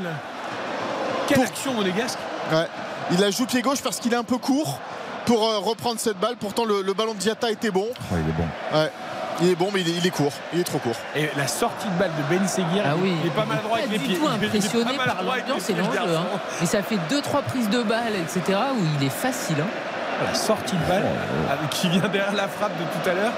Action monégasque Ouais. Il la joue pied gauche parce qu'il est un peu court pour euh, reprendre cette balle. Pourtant, le, le ballon de Diatta était bon. Oh, il est bon. Ouais. Il est bon, mais il est, il est court. Il est trop court. Et la sortie de balle de Ben Seguir, Ah oui. il est pas maladroit Pas avec les du pieds. tout Il est- il est impressionné pas par l'ambiance et l'enjeu. hein. Et ça fait 2-3 prises de balles, etc. où il est facile. hein. La sortie de balle avec- qui vient derrière la frappe de tout à l'heure.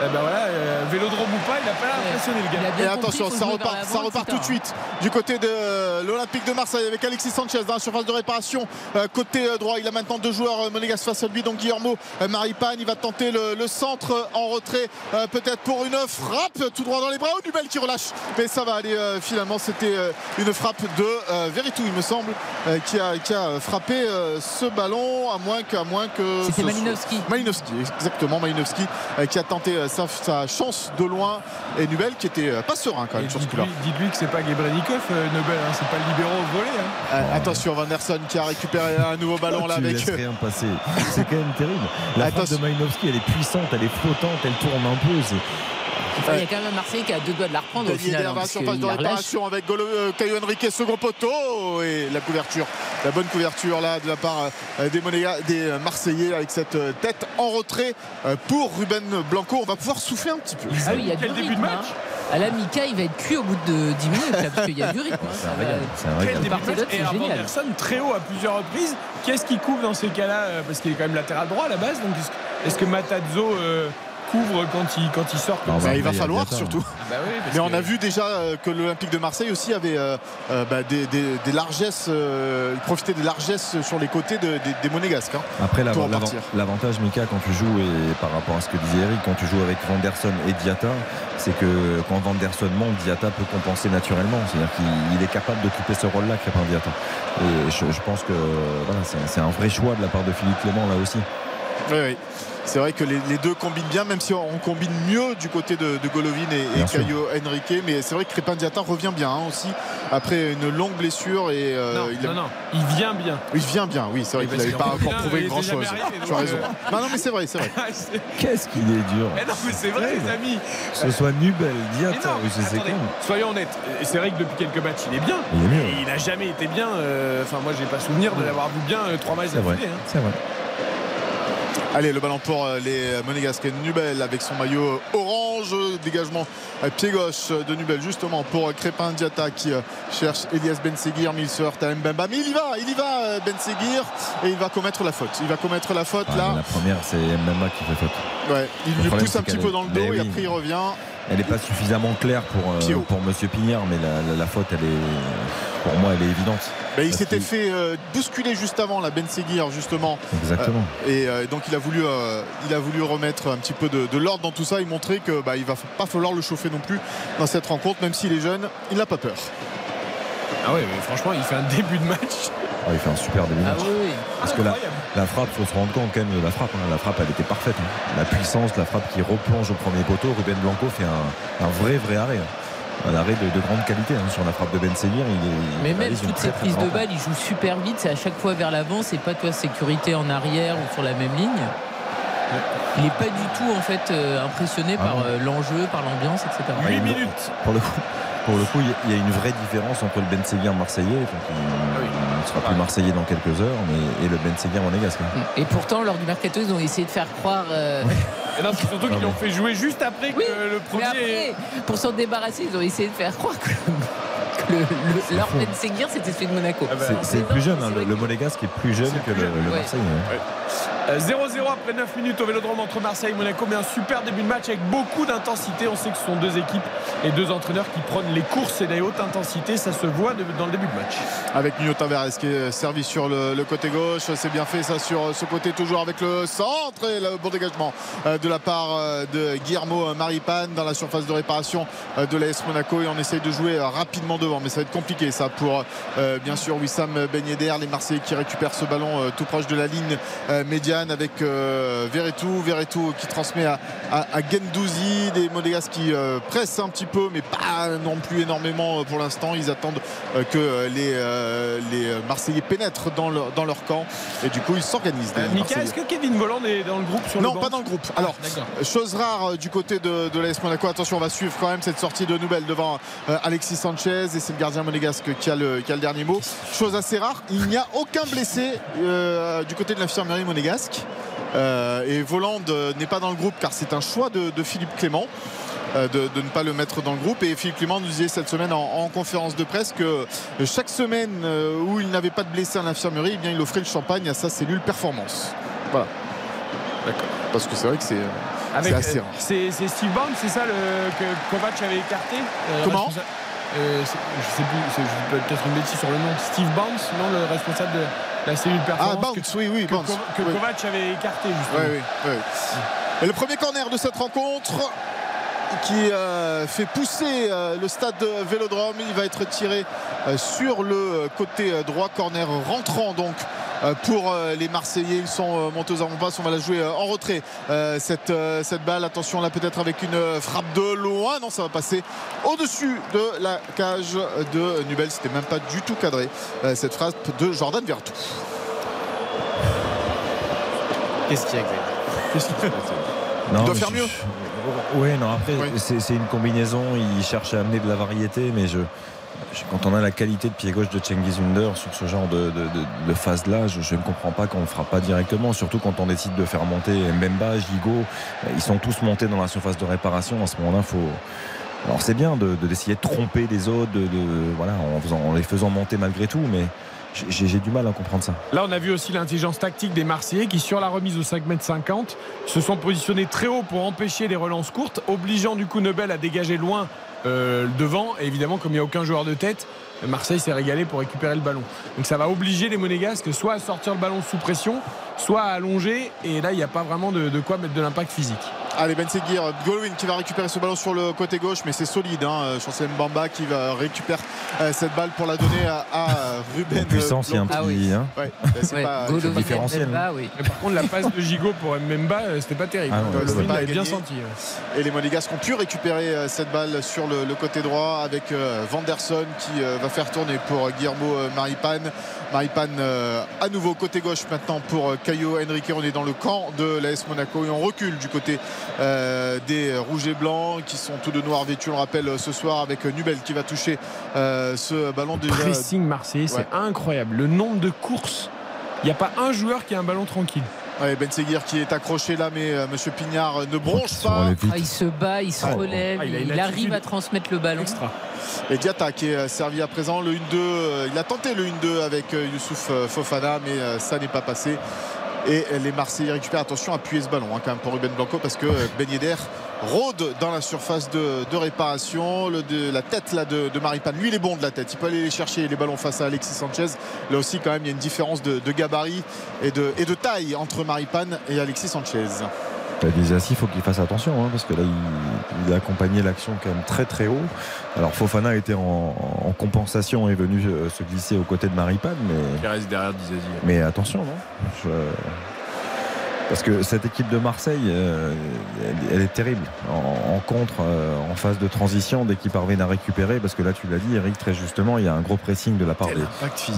Eh ben voilà, euh, vélodrome ou pas, il n'a pas impressionné le gars. Et attention, ça repart, ça repart tout de suite du côté de l'Olympique de Marseille avec Alexis Sanchez dans la surface de réparation. Euh, côté euh, droit, il a maintenant deux joueurs euh, monégasques face à lui, donc Guillermo euh, Maripane. Il va tenter le, le centre en retrait, euh, peut-être pour une frappe tout droit dans les bras. Oh, Nubel qui relâche, mais ça va aller. euh, finalement, c'était euh, une frappe de euh, Veritou, il me semble, euh, qui, a, qui a frappé euh, ce ballon, à moins que. à moins que C'était soit- Malinowski. Malinowski, exactement, Malinowski euh, qui a tenté euh, sa, sa chance de loin et Nubel qui était euh, pas serein quand même sur ce coup-là. Dites-lui que c'est pas Gebrenikov, euh, Nobel, hein, c'est pas le libéraux au volet. hein. Euh, attention, Vanderson qui a récupéré un nouveau ballon là tu avec. rien passer. C'est quand même terrible. La frappe de Attention. Malinowski, elle est puissante, elle est flottante, elle tourne un peu. Enfin, il y a quand même un Marseille qui a deux doigts de la reprendre au final. Hein, parce surface de réparation avec Golo, euh, Caio Henrique, second poteau et la couverture, la bonne couverture là de la part euh, des, Monéga- des euh, Marseillais avec cette euh, tête en retrait euh, pour Ruben Blanco. On va pouvoir souffler un petit peu. Ah oui, il y a du Quel début de match hein. À la Mika, il va être cuit au bout de 10 minutes là, parce qu'il y a du rythme. hein. C'est un régal, et Armand. Anderson très haut à plusieurs reprises. Qu'est-ce qui couvre dans ces cas-là Parce qu'il est quand même latéral droit à la base. Donc est-ce que- est-ce que Matazzo euh, couvre quand il, quand il sort Bah, bah, il va falloir surtout. Bah oui, parce Mais on que- a vu déjà euh, que l'Olympique de Marseille aussi avait euh, euh, bah, des, des- des largesses, euh, il profitait des largesses sur les côtés de- des, des Monégasques. hein. Après, l'avantage, Mika, quand tu joues, et par rapport à ce que disait Eric, quand tu joues avec Vanderson et Diata, c'est que quand Vanderson monte, Diata peut compenser naturellement. C'est-à-dire qu'il il est capable d'occuper ce rôle-là, Crépin Diata. Et je, je pense que voilà, c'est c'est un vrai choix de la part de Philippe Clément, là aussi. Oui, oui. C'est vrai que les, les deux combinent bien, même si on, on combine mieux du côté de, de Golovin et, et. Caio Henrique. Mais c'est vrai que Crépin Diata revient bien hein, aussi après une longue blessure. Et, euh, Non, il, a- non, non, il vient bien. il vient bien, oui, c'est vrai qu'il n'avait pas encore prouvé grand chose. arrivé, Tu as raison. euh, Non, non, mais c'est vrai, c'est vrai. C'est- Qu'est-ce qu'il est dur Eh non, mais c'est vrai, les amis. Que ce soit Nubel, Diata, soyons honnêtes. Et C'est vrai que depuis quelques matchs, il est bien. Il est mieux. Et il n'a jamais été bien. euh, Enfin, moi, j'ai pas souvenir de l'avoir vu bien euh, trois matchs C'est vrai, d'affilée. hein. c'est vrai. Allez, le ballon pour euh, les Monégasques. Nubel avec son maillot orange. Dégagement à pied gauche de Nubel, justement pour Crépin Diata qui euh, cherche Elias Ben Seguir. Mais il se heurte à Mbemba. Mais il y va, il y va, euh, Ben Seguir. Et il va commettre la faute. Il va commettre la faute là. la première, c'est MMA qui fait faute. Ouais, il Le lui pousse un petit peu dans le dos Mais et oui. après il revient. Elle n'est pas suffisamment claire pour, euh, pour Monsieur Pignard, mais la, la- la faute, elle est, pour moi, elle est évidente. Il s'était qu'il- fait euh, bousculer juste avant la Ben Seguir justement. Exactement. Euh, et euh, donc il a voulu, euh, il a voulu remettre un petit peu de, de l'ordre dans tout ça et montrer que bah, il va pas falloir le chauffer non plus dans cette rencontre, même s'il est jeune, il n'a pas peur. Ah ouais, mais franchement, il fait un début de match. Ah, il fait un super début Ah match. oui, oui. Parce que la, frappe, faut se rendre compte quand même de la frappe. hein. La frappe, elle était parfaite. hein. La puissance, la frappe qui replonge au premier poteau. Ruben Blanco fait un, un vrai, vrai arrêt. hein. Un arrêt de, de grande qualité hein. sur la frappe de Ben Seguir. Il est, Mais il même toutes ces prises de balles, il joue super vite, c'est à chaque fois vers l'avant, c'est pas toi sécurité en arrière ou sur la même ligne. Il n'est pas du tout en fait euh, impressionné Ah par euh, l'enjeu, par l'ambiance, etc. Ah, 8 il- minutes. Pour le coup, pour le coup, il y a- il une vraie différence entre le Ben Seguir marseillais, donc il, il sera plus marseillais dans quelques heures, mais le Ben Seguir monégasque. Et pourtant, lors du mercato, ils ont essayé de faire croire. Euh... non, surtout ah qu'ils l'ont fait jouer juste après que le premier. Pour s'en débarrasser, ils ont essayé de faire croire que. Le, leur Ben Seguir, c'était celui de Monaco. Ah bah, c'est plus jeune, hein, le, le monégasque est plus jeune que le, Marseillais. Hein. Euh, 0 après 9 minutes au Vélodrome entre Marseille et Monaco. Mais un super début de match avec beaucoup d'intensité. On sait que ce sont deux équipes et deux entraîneurs qui prennent les courses et la haute intensité. Ça se voit dans le début de match. Avec Nuno Tavares qui est servi sur le, côté gauche. C'est bien fait ça sur ce côté toujours avec le centre et le bon dégagement euh, de la part euh, de Guillermo Maripane dans la surface de réparation euh, de l'AS Monaco. Et on essaye de jouer rapidement devant. Mais ça va être compliqué ça pour bien sûr Wissam Ben Les Marseillais qui récupèrent ce ballon tout proche de la ligne médiane avec euh, Verretou. Verretou qui transmet à, à, à Gendouzi, des Monégasques qui euh, pressent un petit peu, mais pas non plus énormément euh, pour l'instant. Ils attendent euh, que les, les Marseillais pénètrent dans leur, dans leur camp et du coup ils s'organisent. Mika, est-ce que Kevin Voland est dans le groupe sur Non, le banc pas dans le groupe. Ah, Alors, chose rare du côté de, de l'AS Monaco. Attention, on va suivre quand même cette sortie de nouvelles devant Alexis Sanchez et c'est le gardien monégasque qui a le, qui a le dernier mot. Chose assez rare, il n'y a aucun blessé du côté de l'infirmerie monégasque. Euh, et Voland euh, n'est pas dans le groupe car c'est un choix de, de Philippe Clément. euh, De, de ne pas le mettre dans le groupe et Philippe Clément nous disait cette semaine en, en conférence de presse que chaque semaine où il n'avait pas de blessé à l'infirmerie eh bien il offrait le champagne à sa cellule performance voilà D'accord. parce que c'est vrai que c'est Avec, assez rare. C'est c'est Steve Barnes, c'est ça le, que Kovac avait écarté euh, Comment responsable- euh, Je sais plus, je peut-être une bêtise sur le nom. Steve Barnes, non, le responsable de performance. Ah, Barnes, que, oui, oui, que, Oui. Kovac avait écarté, justement. Oui, oui, oui. Et le premier corner de cette rencontre qui euh, fait pousser euh, le stade Vélodrome. Il va être tiré euh, sur le côté droit. Corner rentrant donc. euh, Pour euh, les Marseillais, ils sont euh, montés aux avant-passes. On va la jouer euh, en retrait. euh, cette, euh, cette balle, attention là, peut-être avec une frappe de loin. Non, ça va passer au-dessus de la cage de Nubel. C'était même pas du tout cadré. euh, cette frappe de Jordan Vertou. Qu'est-ce qu'il y a, Xavier? Qu'est-ce qu'il fait doit faire mieux. Oui, non, après, Oui. c'est une combinaison. Il cherche à amener de la variété, mais je, je- quand on a la qualité de pied gauche de Cengiz Under sur ce genre de, de, de- de phase-là, je, je ne comprends pas qu'on ne le fera pas directement, surtout quand on décide de faire monter Mbemba, Gigot. Ils sont tous montés dans la surface de réparation. À ce moment-là, faut. Alors c'est bien de- de- d'essayer de, tromper les autres, de, de- voilà, en, faisant- en les faisant monter malgré tout, mais j'ai du mal à comprendre ça. Là, on a vu aussi l'intelligence tactique des Marseillais qui, sur la remise au 5m50, se sont positionnés très haut pour empêcher les relances courtes, obligeant du coup Nebel à dégager loin euh, devant. Et évidemment, comme il n'y a aucun joueur de tête, Marseille s'est régalé pour récupérer le ballon. Donc ça va obliger les Monégasques soit à sortir le ballon sous pression, soit à allonger. Et là, il n'y a pas vraiment de quoi mettre de l'impact physique. Allez, Ben Seguir, Golovin qui va récupérer ce ballon sur le côté gauche, mais c'est solide. Hein. Chancel Mbamba qui va récupérer euh, cette balle pour la donner à, à Ruben. En puissance, il y a un petit. hein. Ouais, bah, c'est Ouais, pas Golovin, différentiel. Mbemba, oui. Mais par contre, la passe de Gigot pour Mbemba, euh, c'était pas terrible. Ah non, pas bien senti. ouais. Et les Monégasques ont pu récupérer euh, cette balle sur le, le côté droit avec euh, Vanderson qui euh, va faire tourner pour Guillermo euh, Maripane. Maripane euh, à nouveau côté gauche maintenant pour euh, Caio Henrique. On est dans le camp de l'AS Monaco et on recule du côté euh, des rouges et blancs qui sont tous de noir vêtus. On le rappelle euh, ce soir avec euh, Nubel qui va toucher euh, ce ballon déjà. Pressing marseillais, Ouais. c'est incroyable. Le nombre de courses, il n'y a pas un joueur qui a un ballon tranquille. Ouais, ben Seguir qui est accroché là, mais euh, Monsieur Pignard ne bronche pas. Ah, il se bat, il se Ah, relève, ah, il arrive à transmettre le ballon. Extra. Et Diata qui est servi à présent le 1-2. euh, Il a tenté le 1-2 avec Youssouf Fofana, mais ça n'est pas passé. Et les Marseillais récupèrent. Attention, appuyer ce ballon hein, quand même pour Ruben Blanco parce que euh, Ben rôde dans la surface de, réparation. De, la tête de, de Maripane, lui il est bon de la tête. Il peut aller les chercher les ballons face à Alexis Sanchez. Là aussi, quand même, il y a une différence de, de gabarit et de, et de taille entre Maripane et Alexis Sanchez. Disasi, il faut qu'il fasse attention hein, parce que là, il, il a accompagné l'action quand même très très haut. Alors Fofana était en, en compensation et est venu se glisser aux côtés de Maripane, mais, Il reste derrière Dizazi. mais attention, non? Je- Parce que cette équipe de Marseille, euh, elle, elle est terrible. En, en contre, euh, en phase de transition, dès qu'ils parviennent à récupérer, parce que là, tu l'as dit, Eric, très justement, il y a un gros pressing de la part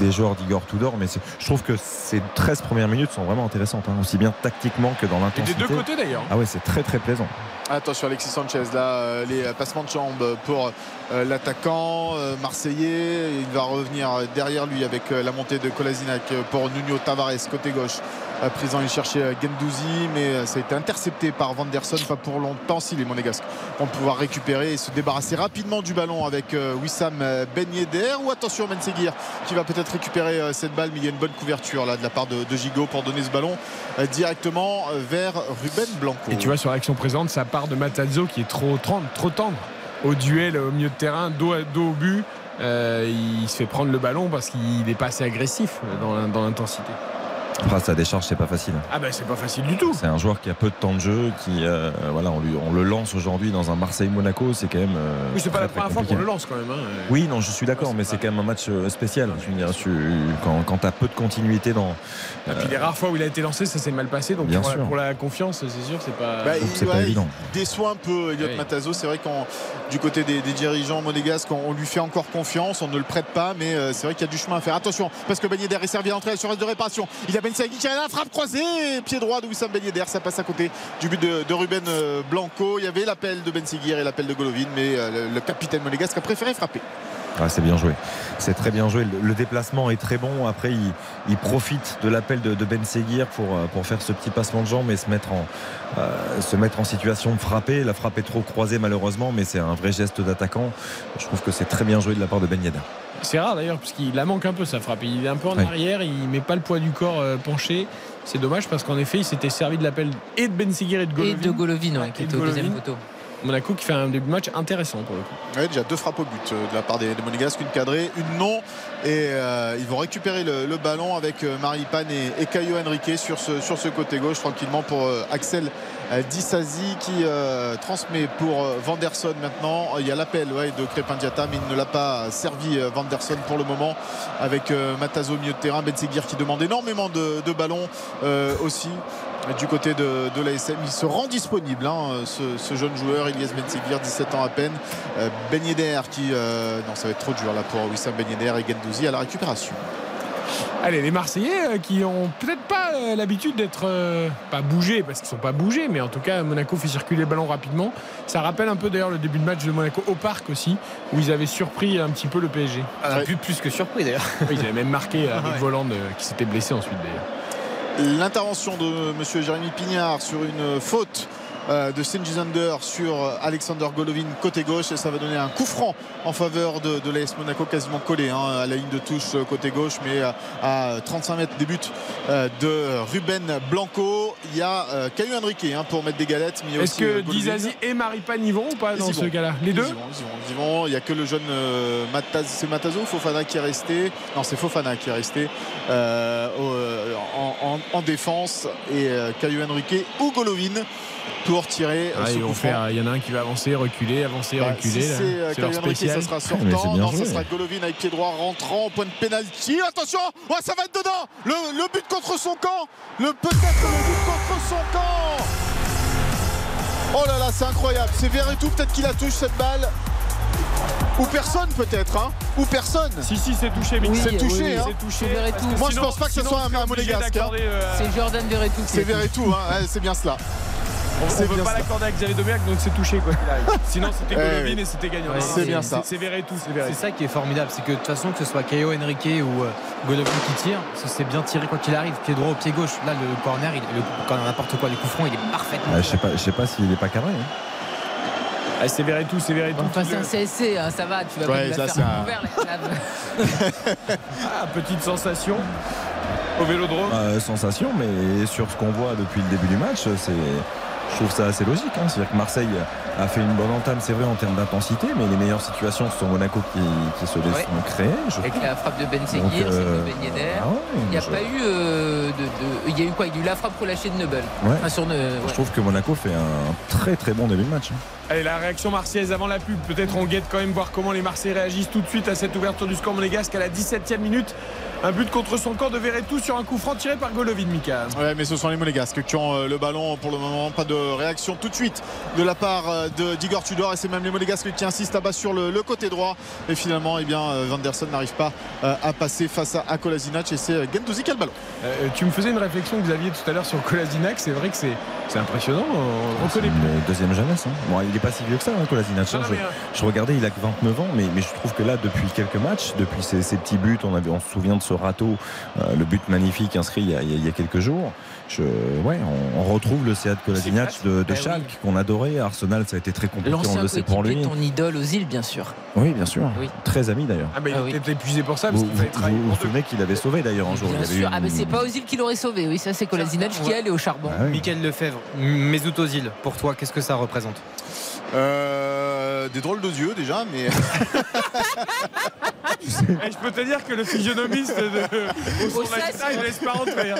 des, joueurs d'Igor Tudor. Mais je trouve que ces 13 premières minutes sont vraiment intéressantes, hein, aussi bien tactiquement que dans Et des l'intensité. deux côtés d'ailleurs. Ah ouais, c'est très très plaisant. Attention Alexis Sanchez là euh, les passements de jambes pour l'attaquant marseillais il va revenir derrière lui avec la montée de Kolasinac pour Nuno Tavares côté gauche présent il cherchait euh, Gendouzi mais euh, ça a été intercepté par Vanderson pas pour longtemps si les Monégasques vont pouvoir récupérer et se débarrasser rapidement du ballon avec euh, Wissam euh, Ben Yedder ou attention Ben Seguir qui va peut-être récupérer euh, cette balle mais il y a une bonne couverture là de la part de, de Gigot pour donner ce ballon euh, directement euh, vers Ruben Blanco Et tu vois sur l'action présente, ça part de Matazzo qui est trop, tendre au duel au milieu de terrain, dos, à- dos au but. Euh, il se fait prendre le ballon parce qu'il n'est pas assez agressif dans l'intensité. Après, sa décharge, c'est pas facile. Ah ben c'est pas facile du tout. C'est un joueur qui a peu de temps de jeu, qui euh, voilà, on, lui, on le lance aujourd'hui dans un Marseille-Monaco, c'est quand même. euh, Oui, c'est pas très, la première fois qu'on le lance quand même. hein. Oui, non, je suis d'accord, mais c'est quand même un match euh, spécial. Je veux dire, tu- quand, quand tu as peu de continuité dans. Et puis les rares fois où il a été lancé, ça s'est mal passé. Donc Bien pour la, sûr. pour la confiance, c'est sûr, c'est pas. Bah, c'est pas évident. il déçoit un peu Elliot Oui. Matazo. C'est vrai qu'on du côté des, des dirigeants monégasques, on, on lui fait encore confiance, on ne le prête pas, mais euh, c'est vrai qu'il y a du chemin à faire. Attention, parce que Yedder est servi à l'entrée sur de réparation. Il a Saïdi qui a la frappe croisée, pied droit de Wissam Ben ça passe à côté du but de, Ruben euh, Blanco. Il y avait l'appel de Ben Seguir et l'appel de Golovin, mais euh, le, capitaine monégasque a préféré frapper. Ah, c'est bien joué. C'est très bien joué. Le, déplacement est très bon. Après, il, profite de l'appel de, Ben Seguir pour, euh, pour faire ce petit passement de jambes et se mettre en, se mettre en situation de frapper. La frappe est trop croisée malheureusement, mais c'est un vrai geste d'attaquant. Je trouve que c'est très bien joué de la part de Ben. C'est rare d'ailleurs, puisqu'il la manque un peu sa frappe. Il est un peu en Ouais. arrière, il met pas le poids du corps euh, penché. C'est dommage parce qu'en effet, il s'était servi de l'appel et de Ben Seguir et de Et Golovin. de Golovin, ouais, qui Et était au deuxième poteau. Monaco qui fait un début match intéressant pour le coup. Déjà deux frappes au but euh, de la part des, Monégasques, une cadrée, une non. Et euh, ils vont récupérer le, ballon avec euh, Maripane et, et Caio Henrique sur ce, côté gauche tranquillement pour Axel Disasi qui transmet pour Vanderson maintenant. Il y a l'appel de Crépin Diata mais il ne l'a pas servi Vanderson pour le moment avec Matazo au milieu de terrain. Ben Seguir qui demande énormément de, ballons aussi du côté de, de l'ASM. Il se rend disponible, hein, ce, ce jeune joueur, Elias Ben Seguir, 17 ans à peine. Euh, ben Yedder qui. euh, non, ça va être trop dur là pour Wissam Ben Yedder et Gendouzi à la récupération. Allez, les Marseillais euh, qui ont peut-être pas euh, l'habitude d'être euh, pas bougés parce qu'ils sont pas bougés, mais en tout cas Monaco fait circuler le ballon rapidement. Ça rappelle un peu d'ailleurs le début de match de Monaco au parc aussi, où ils avaient surpris un petit peu le PSG. Ah, plus, plus que surpris d'ailleurs. Ils avaient même marqué Ah avec ouais. Voland euh, qui s'était blessé ensuite d'ailleurs. L'intervention de monsieur Jérémy Pignard sur une faute euh, de Sengizander sur euh, Alexander Golovin côté gauche et ça va donner un coup franc en faveur de, de l'AS Monaco quasiment collé hein, à la ligne de touche euh, côté gauche mais à 35 mètres des buts de Ruben Blanco il y a Caio Henrique hein, pour mettre des galettes mais Est-ce que Golovin. Dizazi et Maripane y vont ou pas dans ce cas-là Les deux ils y vont, ils y vont. Il n'y a que le jeune euh, Mataz- c'est Matazo Fofana qui est resté? Non, c'est Fofana qui est resté euh, en, en- en défense et Caio Henrique ou Golovin pour tirer euh, Ah, ils vont faire- Il y en a un qui va avancer, reculer, avancer, Bah, reculer. si là. c'est euh, ça sera Ah, sortant. Non, ça sera Golovin avec pied droit rentrant au point de pénalty. Attention, ouais, ça va être dedans. Le, le but contre son camp. Le peut-être le but contre son camp. Oh là là, c'est incroyable. C'est Verretou peut-être qui la touche cette balle. Ou personne peut-être, hein Ou personne. Si si c'est touché, mais c'est touché, oui, hein c'est touché. Parce que Moi, je pense pas que ce sinon, soit un- un monégasque, d'accorder, euh, C'est Jordan Verretou. qui C'est est touché. Verretou, hein Ouais, c'est bien cela. On C'est ne bien pas l'accorder avec Xavier Domergue, donc c'est touché quoi qu'il arrive. Sinon c'était Golovin et c'était gagnant. C'est bien ça. C'est Verretou, c'est C'est ça qui est formidable, c'est que de toute façon, que ce soit Caio Henrique ou euh, Golovin qui tire, ça c'est bien tiré quoi qu'il arrive, pied droit ou pied gauche. Là, le corner, il, le corner n'importe quoi, le coup franc, il est parfaitement. Je sais pas, je sais pas s'il est pas cadré. hein. Ah, c'est Verretou, c'est Verretou. Enfin, qui c'est un CSC, hein, ça va, tu vas Ouais, pas ça, c'est faire un- ouvert, la cave. Ah, petite sensation au Vélodrome. Euh, sensation, mais sur ce qu'on voit depuis le début du match, c'est, je trouve ça assez logique. hein. C'est-à-dire que Marseille a fait une bonne entame, c'est vrai, en termes d'intensité, mais les meilleures situations ce sont Monaco qui, qui se Ouais. créées. je Avec la frappe de Ben Donc, Seguir, celle euh, de Ben Yedder. ah ouais, Il n'y a je- pas eu euh, de, de- Il y a eu quoi? Il y a eu la frappe relâchée de Neubel. Ouais. Enfin, sur Ne- ouais. Je trouve que Monaco fait un très très bon début de match. hein. Allez, la réaction marseillaise avant la pub. Peut-être on guette quand même voir comment les Marseillais réagissent tout de suite à cette ouverture du score monégasque à la 17e minute. Un but contre son camp de Verretou sur un coup franc tiré par Golovin, Mika. Ouais, mais ce sont les Monégasques qui ont euh, le ballon pour le moment. Pas de réaction tout de suite de la part euh, de d'Igor Tudor. Et c'est même les Monégasques qui insistent là-bas sur le, le côté droit. Et finalement, eh bien, euh, Vanderson n'arrive pas euh, à passer face à, à Kolasinac. Et c'est euh, Gendouzi qui a le ballon. Euh, tu me faisais une réflexion aviez tout à l'heure sur Kolasinac. C'est vrai que c'est c'est impressionnant. On reconnaît plus. Une deuxième jeunesse. hein. Bon, il est pas si vieux que ça, hein, Kolasinac. Non, non, je, mais, euh, je regardais, il a que 29 ans, mais, mais je trouve que là, depuis quelques matchs, depuis ces, ces petits buts, on, avait, on se souvient de ce râteau, euh, le but magnifique inscrit y a- il y a quelques jours. Je, ouais, on, on retrouve le Seat Kolasinac de, de oui. Schalke qu'on adorait. Arsenal, ça a été très compliqué, on L'ancien le sait pour lui. coéquipier de ton idole aux îles, bien sûr. Oui, bien sûr. Oui. Très ami d'ailleurs. Ah, bah, il Ah oui. était épuisé pour ça parce Vous vous, vous, souvenez qu'il avait sauvé d'ailleurs un jour. Bien il avait sûr. Ah, mais c'est pas aux îles qui l'aurait sauvé. Oui, ça, c'est Kolasinac qui est allé au charbon. Ah oui. Michael Lefebvre, Mesut Ozil, pour toi, qu'est-ce que ça représente? Euh, des drôles de yeux déjà, mais Eh, je peux te dire que le physionomiste de, au son lifestyle ne laisse pas rentrer. hein.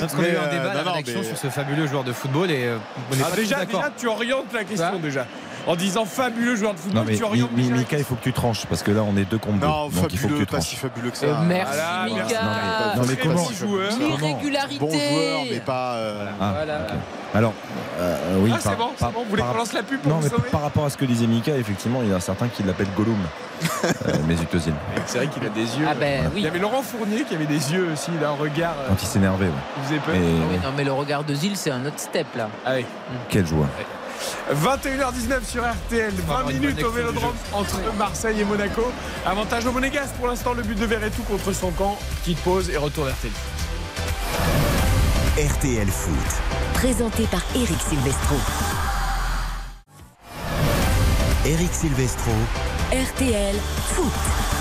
Parce qu'on a eu un euh, débat à la non, non, rédaction mais- sur ce fabuleux joueur de football et euh, on n'est Ah, pas tous déjà, d'accord. déjà, tu orientes la question Quoi déjà. En disant fabuleux joueur de football, Non mais tu la Mika, il faut que tu tranches parce que là on est deux contre deux. non, donc il faut que fabuleux, tu pas tranches. si fabuleux que ça. Euh, merci, Voilà, Mika. Non, mais comment bon joueur. L'irrégularité. Bon joueur, mais pas. euh, Ah, Voilà. Alors, euh, oui. Ah, c'est par- bon, c'est par- bon. Vous voulez qu'on lance la pub pour Non, vous mais sauver par rapport à ce que disait Mika, effectivement, il y en a certains qui l'appellent Gollum. euh, Mesut Ozil. C'est vrai qu'il a des yeux. Ah ben Il y oui. avait Laurent Fournier qui avait des yeux aussi, il a un regard Quand il s'énervait, ouais. qui faisait peur. Et- Ah oui, non, mais le regard de Zil, c'est un autre step là. Ah oui. Quel joueur 21h19 sur RTL, 20 avoir une minutes au Vélodrome entre Marseille et Monaco. Avantage au Monégasque pour l'instant, le but de Verretou contre son camp. Petite pause et retour RTL. RTL Foot. Présenté par Eric Silvestro. Eric Silvestro. RTL Foot.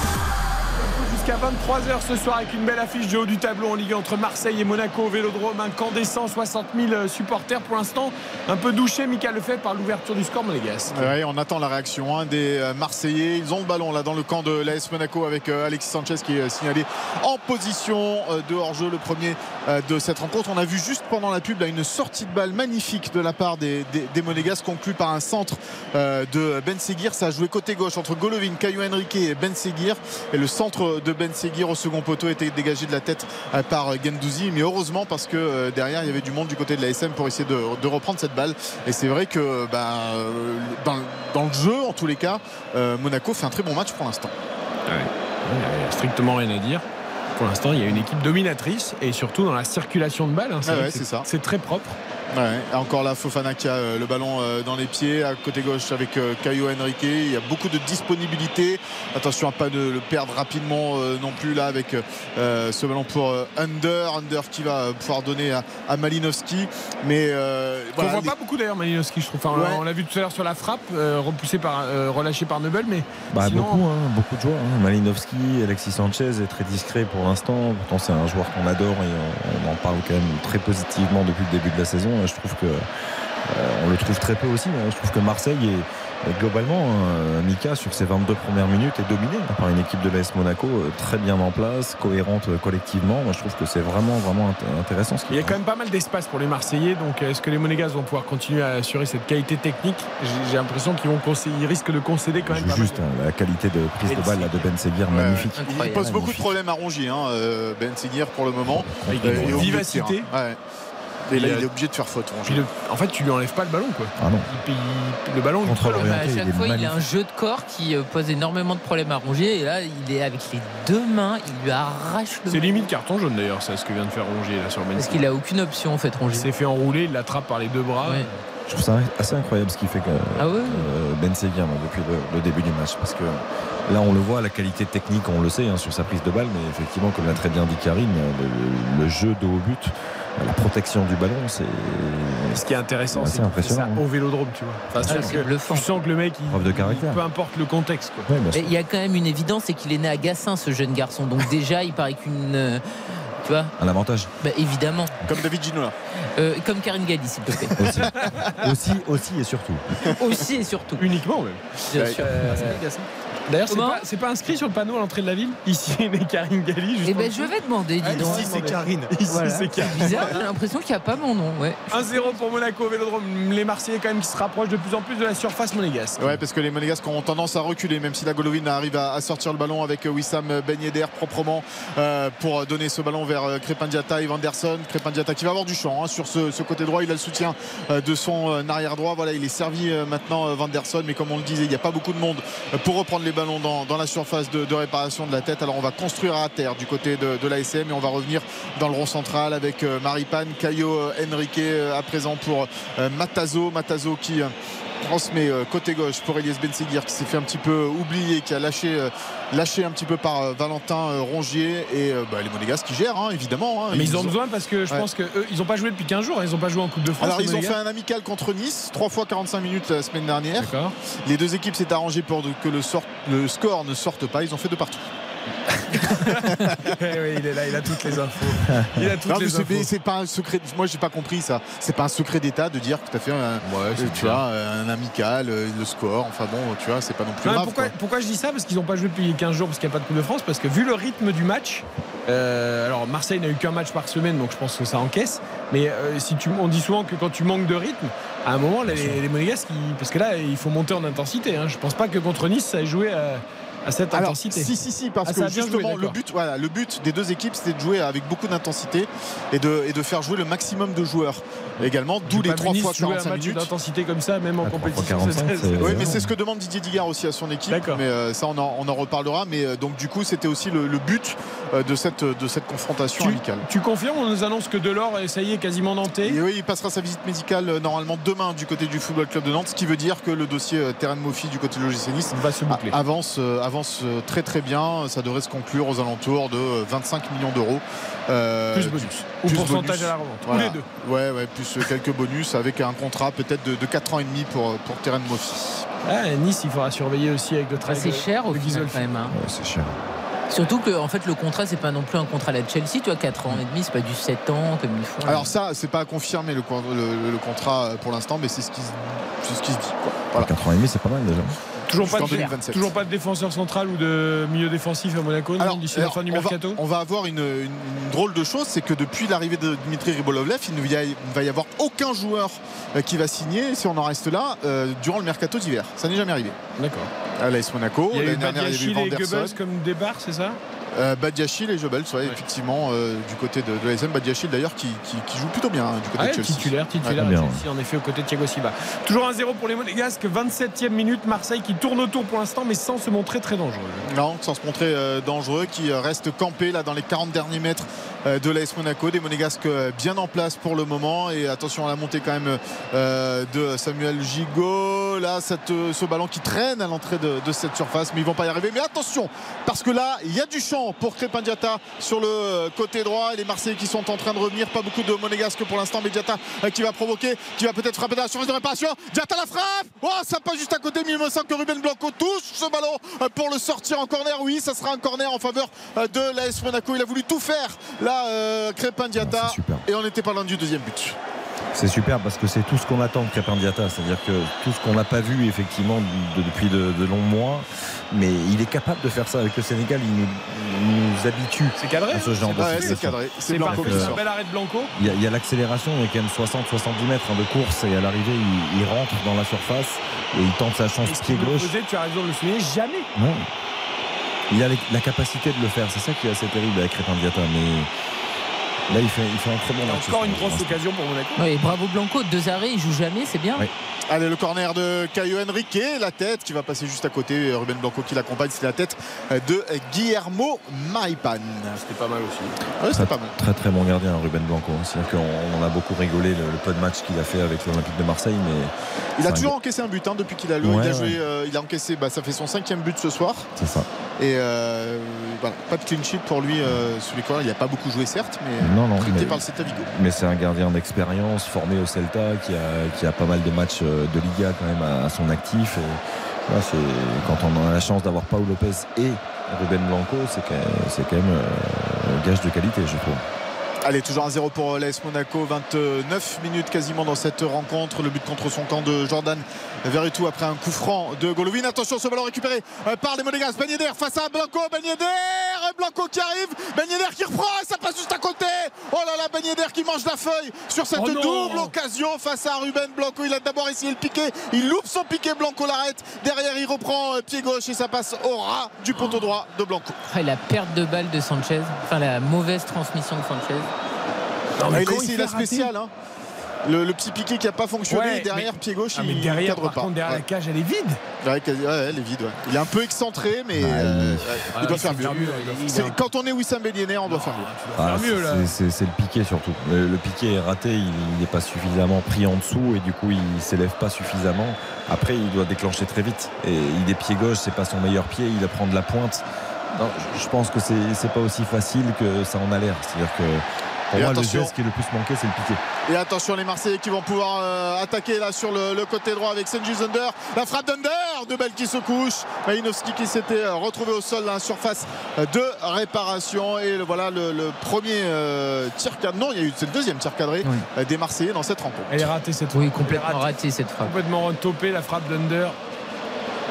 Jusqu'à 23h ce soir avec une belle affiche de haut du tableau en Ligue entre Marseille et Monaco au Vélodrome. Décent, 60 000 supporters pour l'instant. Un peu douché, Michael Lefebvre, par l'ouverture du score monégasque. Ouais, on attend la réaction hein, des euh, Marseillais. Ils ont le ballon là dans le camp de l'AS Monaco avec euh, Alexis Sanchez qui est euh, signalé en position de hors-jeu, le premier de cette rencontre. On a vu juste pendant la pub là, une sortie de balle magnifique de la part des, des, Monégasques, conclue par un centre de Ben Seguir. Ça a joué côté gauche entre Golovin, Caillou Henrique et Ben Seguir. Et le centre de Ben Seguir au second poteau était dégagé de la tête par Gendouzi. Mais heureusement parce que derrière il y avait du monde du côté de la SM pour essayer de, de reprendre cette balle. Et c'est vrai que bah, dans, dans, le jeu, en tous les cas, euh, Monaco fait un très bon match pour l'instant. Ouais. Il n'y a strictement rien à dire. Pour l'instant, il y a une équipe dominatrice et surtout dans la circulation de balles. Hein, ah ouais. C'est très propre. Ouais, encore là, Fofana qui a euh, le ballon euh, dans les pieds, à côté gauche avec euh, Caio Henrique. Il y a beaucoup de disponibilité. Attention à pas de le perdre rapidement non plus là avec ce ballon pour Under. Under qui va pouvoir donner à, Malinowski. Mais on ne voit pas beaucoup d'ailleurs Malinowski, je trouve. On l'a vu tout à l'heure sur la frappe, repoussé par, relâché par Nebel, mais bah, beaucoup, hein, beaucoup de joueurs. Hein. Malinowski, Alexis Sanchez est très discret pour l'instant. Pourtant, c'est un joueur qu'on adore et on, on en parle quand même très positivement depuis le début de la saison je trouve que euh, on le trouve très peu aussi. Hein. Je trouve que Marseille est globalement, hein, Mika, sur ses 22 premières minutes, est dominé par une équipe de l'AS Monaco euh, très bien en place, cohérente euh, collectivement. Moi, je trouve que c'est vraiment, vraiment intéressant. Ce Il y a quand même pas mal d'espace pour les Marseillais. Donc, est-ce que les Monégasques vont pouvoir continuer à assurer cette qualité technique? J'ai l'impression qu'ils vont ils risquent de concéder quand même. juste hein, la qualité de prise de balle de Ben Seguir, magnifique. Il pose beaucoup de problèmes à Rongier, Ben Seguir, pour le moment. Il a une vivacité. Et là, il est obligé de faire faute. en fait, tu lui enlèves pas le ballon. Quoi. Ah non. le ballon, il à chaque fois, il a un jeu de corps qui euh, pose énormément de problèmes à Rongier. Et là, il est avec les deux mains, il lui arrache le. C'est limite carton jaune d'ailleurs, c'est ce que vient de faire Rongier là sur Ben. Parce qu'il a aucune option en fait, Rongier. Il s'est fait enrouler, il l'attrape par les deux bras. Je trouve ça assez incroyable ce qu'il fait que ah euh, Ben Seguir depuis le, début du match. Parce que là, on le voit, la qualité technique, on le sait hein, sur sa prise de balle, mais effectivement, comme l'a très bien dit Karine, le, le jeu de haut but la protection du ballon, c'est. Ce qui est intéressant, c'est ça au vélodrome, tu vois. Enfin, tu sens que le mec, il, de caractère. peu importe le contexte. il y a quand même une évidence, c'est qu'il est né à Gassin, ce jeune garçon. Donc déjà, il paraît qu'une. Euh, tu vois Un avantage. Bah, évidemment. Comme David Ginola. Euh, comme Karine Galli, s'il te plaît. aussi. aussi, et surtout. aussi et surtout. Uniquement même. Bien sûr. Euh, D'ailleurs, c'est pas, inscrit sur le panneau à l'entrée de la ville. Ici, est Karine Galli. Eh ben, je vais demander, dis ah, donc. Ici, c'est Karine. Ici, c'est Karine. bizarre, j'ai l'impression qu'il n'y a pas mon nom. Ouais. 1-0 pour Monaco Vélodrome. Les Marseillais, quand même, qui se rapprochent de plus en plus de la surface monégasque. Ouais, parce que les Monégasques ont tendance à reculer, même si la Golovin arrive à, sortir le ballon avec Wissam Ben Yedder proprement euh, pour donner ce ballon vers euh, Crépin Diata et Vanderson. Crépin Diata qui va avoir du champ hein, sur ce, côté droit. Il a le soutien euh, de son arrière droit. Voilà, il est servi maintenant Vanderson, mais comme on le disait, il n'y a pas beaucoup de monde pour reprendre les ballons dans, dans la surface de, réparation de la tête. Alors on va construire à terre du côté de, l'ASM et on va revenir dans le rond central avec euh, Maripane, Caio euh, Henrique euh, à présent pour Matazo. Matazo qui transmet côté gauche pour Elias Benseguir qui s'est fait un petit peu oublier, qui a lâché, lâché un petit peu par Valentin Rongier et bah, les Monégasques qui gèrent hein, évidemment. Hein. Mais ils, ont besoin parce que je pense qu'ils n'ont pas joué depuis 15 jours, hein. ils n'ont pas joué en Coupe de France. Alors ils ont fait un amical contre Nice, 3 fois 45 minutes la semaine dernière. Les deux équipes s'est arrangé pour que le, le score ne sorte pas, ils ont fait de partout. Oui, il est là, il a toutes les infos. Il a toutes les infos. C'est pas un secret. Moi, j'ai pas compris ça. C'est pas un secret d'État de dire que tu as fait un, tu vois, un amical, euh, le score. Enfin bon, tu vois, c'est pas non plus grave. Pourquoi, pourquoi, je dis ça? Parce qu'ils n'ont pas joué depuis 15 jours parce qu'il n'y a pas de Coupe de France. Parce que vu le rythme du match, euh, alors Marseille n'a eu qu'un match par semaine, donc je pense que ça encaisse. Mais euh, si tu, on dit souvent que quand tu manques de rythme, à un moment, les, les Monégasques, parce que là, il faut monter en intensité. Hein. Je pense pas que contre Nice, ça ait joué à à cette intensité. Si, si, si, parce ah, que justement, le but, voilà, le but des deux équipes, c'était de jouer avec beaucoup d'intensité et de, et de faire jouer le maximum de joueurs également, d'où les 3 fois 45 un minutes. d'intensité comme ça, même en compétition. oui, mais c'est ce que demande Didier Digard aussi à son équipe. Mais euh, ça, on en, on en, reparlera. Mais euh, donc, du coup, c'était aussi le, but euh, de, cette, de cette confrontation amicale. Tu confirmes On nous annonce que Delors, ça y est, quasiment nantais. Et oui, il passera sa visite médicale normalement demain du côté du Football Club de Nantes, ce qui veut dire que le dossier Terrain Mofi du côté de l'OGC Nice va se boucler. avance, avance très très bien. Ça devrait se conclure aux alentours de 25 millions d'euros. plus bonus. Ou pourcentage à la revente. Ou les deux. Ouais, ouais, plus quelques bonus avec un contrat peut-être de, 4 ans et demi pour, pour Terrain Mofi. Ah, nice, il faudra surveiller aussi avec d'autres ah, C'est cher au final quand même. Hein. c'est cher. Surtout que en fait le contrat c'est pas non plus un contrat à la Chelsea, tu vois 4 ans et demi, c'est pas du 7 ans comme ils font. Alors ça, c'est pas confirmé le, le- le contrat euh, pour l'instant, mais c'est ce qui, se- ce qui se dit. quoi. Voilà. 4 ans et demi, c'est pas mal déjà. Toujours pas, de, 2027. toujours pas de défenseur central ou de milieu défensif à Monaco d'ici la fin du on va- mercato? on va, avoir une, une- une drôle de chose, c'est que depuis l'arrivée de Dimitri Ribolovlev, il ne y a- va y avoir aucun joueur euh, qui va signer, si on en reste là, euh, durant le mercato d'hiver. Ça n'est jamais arrivé. D'accord. À l'AS Monaco, Il y a eu l'année dernière, il y a eu Badiachil et Vanderson. Comme départ, c'est ça? Euh, Badiachil et Jebels, ouais, effectivement, euh, du côté de, de l'ASM. Badiachil d'ailleurs qui, qui- qui joue plutôt bien hein, du côté Ah de Chelsea. titulaire, titulaire Ouais. à Chelsea, en effet, aux côtés de Thiago Silva. Toujours 1-0 pour les Monégasques, 27e minute, Marseille qui tourne autour pour l'instant, mais sans se montrer très dangereux. Non, sans se montrer euh, dangereux, qui euh, reste campé là dans les 40 derniers mètres euh, de l'AS Monaco. Des Monégasques euh, bien en place pour le moment. Et attention à la montée quand même euh, de Samuel Gigot. Là, cette, ce ballon qui traîne à l'entrée de, de cette surface, mais ils vont pas y arriver. Mais attention, parce que là, il y a du champ pour Crépin Diatta sur le côté droit. Et les Marseillais qui sont en train de revenir. Pas beaucoup de Monégasques pour l'instant, mais Diatta euh, qui va provoquer, qui va peut-être frapper dans la surface de réparation. Diatta la frappe Oh, ça passe juste à côté, mais il me semble que Ruben Blanco touche ce ballon euh, pour le sortir en corner. Oui, ça sera un corner en faveur euh, de l'AS Monaco. Il a voulu tout faire là, euh, Crépin Diatta. Et on n'était pas loin du deuxième but. C'est super parce que c'est tout ce qu'on attend de Crépin Diatta, c'est-à-dire que tout ce qu'on n'a pas vu effectivement de- depuis de, de longs mois, mais il est capable de faire ça avec le Sénégal, il nous, il nous habitue cadré à ce genre de situation. c'est cadré. C'est Blanco qui sort. Un bel arrêt de Blanco. Il y a, l'accélération, il y a quand même 60-70 mètres hein, de course et à l'arrivée il, il rentre dans la surface et il tente sa chance pied gauche. tu as raison de le souligner, jamais. Non. Il a les- la capacité de le faire, c'est ça qui est assez terrible avec Crépin Diatta, mais là il fait, il fait un très bon match. Encore une grosse occasion pour Monaco. Et bravo Blanco, deux arrêts, il joue jamais, c'est bien. Allez, le corner de Caio Henrique, la tête qui va passer juste à côté. Ruben Blanco qui l'accompagne, c'est la tête de Guillermo Maipan. C'était pas mal aussi. Très, pas mal. très très bon gardien Ruben Blanco. C'est-à-dire qu'on on a beaucoup rigolé le, le peu de matchs qu'il a fait avec l'Olympique de Marseille, mais Il a c'est un toujours encaissé un but hein, depuis qu'il a, Ouais, il a ouais. joué. euh, il a encaissé, bah, ça fait son cinquième but ce soir. c'est ça. Et euh, voilà, pas de clean sheet pour lui euh, sous les. Il n'a pas beaucoup joué certes, mais Non, non, prêté mais- par le Celta Vigo. Mais c'est un gardien d'expérience, formé au Celta, qui a, qui a pas mal de matchs euh, de Liga quand même à, à son actif. Et quand on a la chance d'avoir Paul Lopez et Ruben Blanco, c'est quand, quand même euh, un gage de qualité, je trouve. Allez, toujours un 0 pour l'AS Monaco. 29 minutes quasiment dans cette rencontre. Le but contre son camp de Jordan Verretou après un coup franc de Golovin. Attention, ce ballon récupéré euh, par les Monégas. Ben Yedder face à Blanco. Ben Yedder. Blanco qui arrive. Ben Yedder qui reprend. Et ça passe juste à côté. Oh là là, Ben Yedder qui mange la feuille sur cette Oh double occasion face à Ruben Blanco. Il a d'abord essayé le piqué. Il loupe son piqué. Blanco l'arrête. Derrière, il reprend euh, pied gauche et ça passe au ras du poteau droit de Blanco. Et la perte de balle de Sanchez, enfin la mauvaise transmission de Sanchez. Ah, il a comment il essayé la spéciale. hein. Le, le petit piqué qui n'a pas fonctionné. Ouais, et derrière, mais- pied gauche, Ah, mais il derrière, cadre par pas. contre, derrière Ouais. la cage, elle est vide. Ouais, quasi- ouais, elle est vide. ouais. Il est un peu excentré, mais euh, il- ouais, Ah, il doit faire mieux. Quand on est Wissam Yedder, on doit faire mieux. Ah, faire mieux, là. c'est- c'est c'est le piqué surtout. Le, le piqué est raté, il n'est pas suffisamment pris en dessous et du coup il s'élève pas suffisamment. Après il doit déclencher très vite. Et il est pied gauche, c'est pas son meilleur pied, il apprend de la pointe. Non, je- je pense que c'est c'est pas aussi facile que ça en a l'air. C'est-à-dire que pour Et moi attention. le geste qui est le plus manqué c'est le piqué. Et attention, les Marseillais qui vont pouvoir euh, attaquer là sur le, le côté droit avec Senji Zunder. La frappe d'Under, de Belle qui se couche. Malinowski qui s'était euh, retrouvé au sol dans la surface euh, de réparation. Et le- voilà le, le premier euh, tir cadré. Non, il y a eu c'est le deuxième tir cadré Oui. des Marseillais dans cette rencontre. Elle est ratée cette Oui, est complètement ratée. raté cette frappe. Complètement retopée, la frappe d'Under.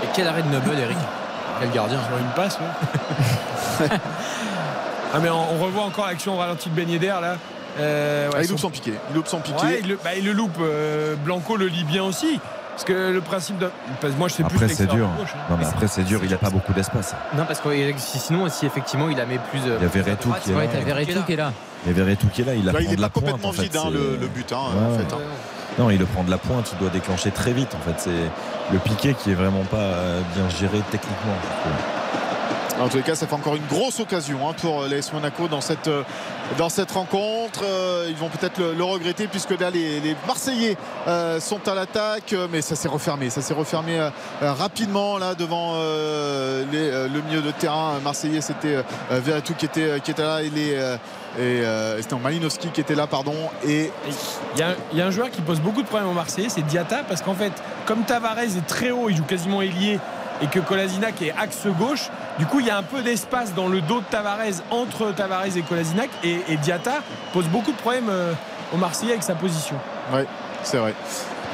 Et quel arrêt de Noble, Eric? Quel gardien? Sur une passe, ouais. ah, mais on, on revoit encore l'action au ralenti de Ben Yedder, là. Euh, ouais, Ah, il loupe son piqué. Il loupe son piqué. Ouais, il, le, bah, il le loupe. euh, Blanco le lit bien aussi. Parce que le principe de. parce que Moi, je sais plus Après c'est l'extérieur dur. gauche, hein. Non mais après c'est dur, il a pas beaucoup d'espace. Non, parce que si- sinon, si effectivement, il la met plus. euh, Il y plus t'as Verretou qui est là. Il y avait tout qui est là, il apprend il n'est de la pas pointe. complètement en fait, vide hein, c'est- le, le but hein, Ouais, en fait. hein. Non, il le prend de la pointe, il doit déclencher très vite. En fait, c'est le piqué qui est vraiment pas euh, bien géré techniquement. En tous les cas, ça fait encore une grosse occasion hein, pour l'AS Monaco dans cette, euh, dans cette rencontre. Euh, ils vont peut-être le, regretter puisque là, les, Marseillais euh, sont à l'attaque, euh, mais ça s'est refermé. Ça s'est refermé euh, euh, rapidement là devant euh, euh, le milieu de terrain marseillais. C'était euh, Verretou qui était, qui était là et les. euh, euh, c'était Malinowski qui était là, pardon. Et Il y, a, il y a un joueur qui pose beaucoup de problèmes aux Marseillais, c'est Diata, parce qu'en fait, comme Tavares est très haut, il joue quasiment ailier, et que Kolasinac est axe gauche. Du coup, il y a un peu d'espace dans le dos de Tavares entre Tavares et Kolasinac et, et Diata pose beaucoup de problèmes euh, aux Marseillais avec sa position. Ouais, c'est vrai.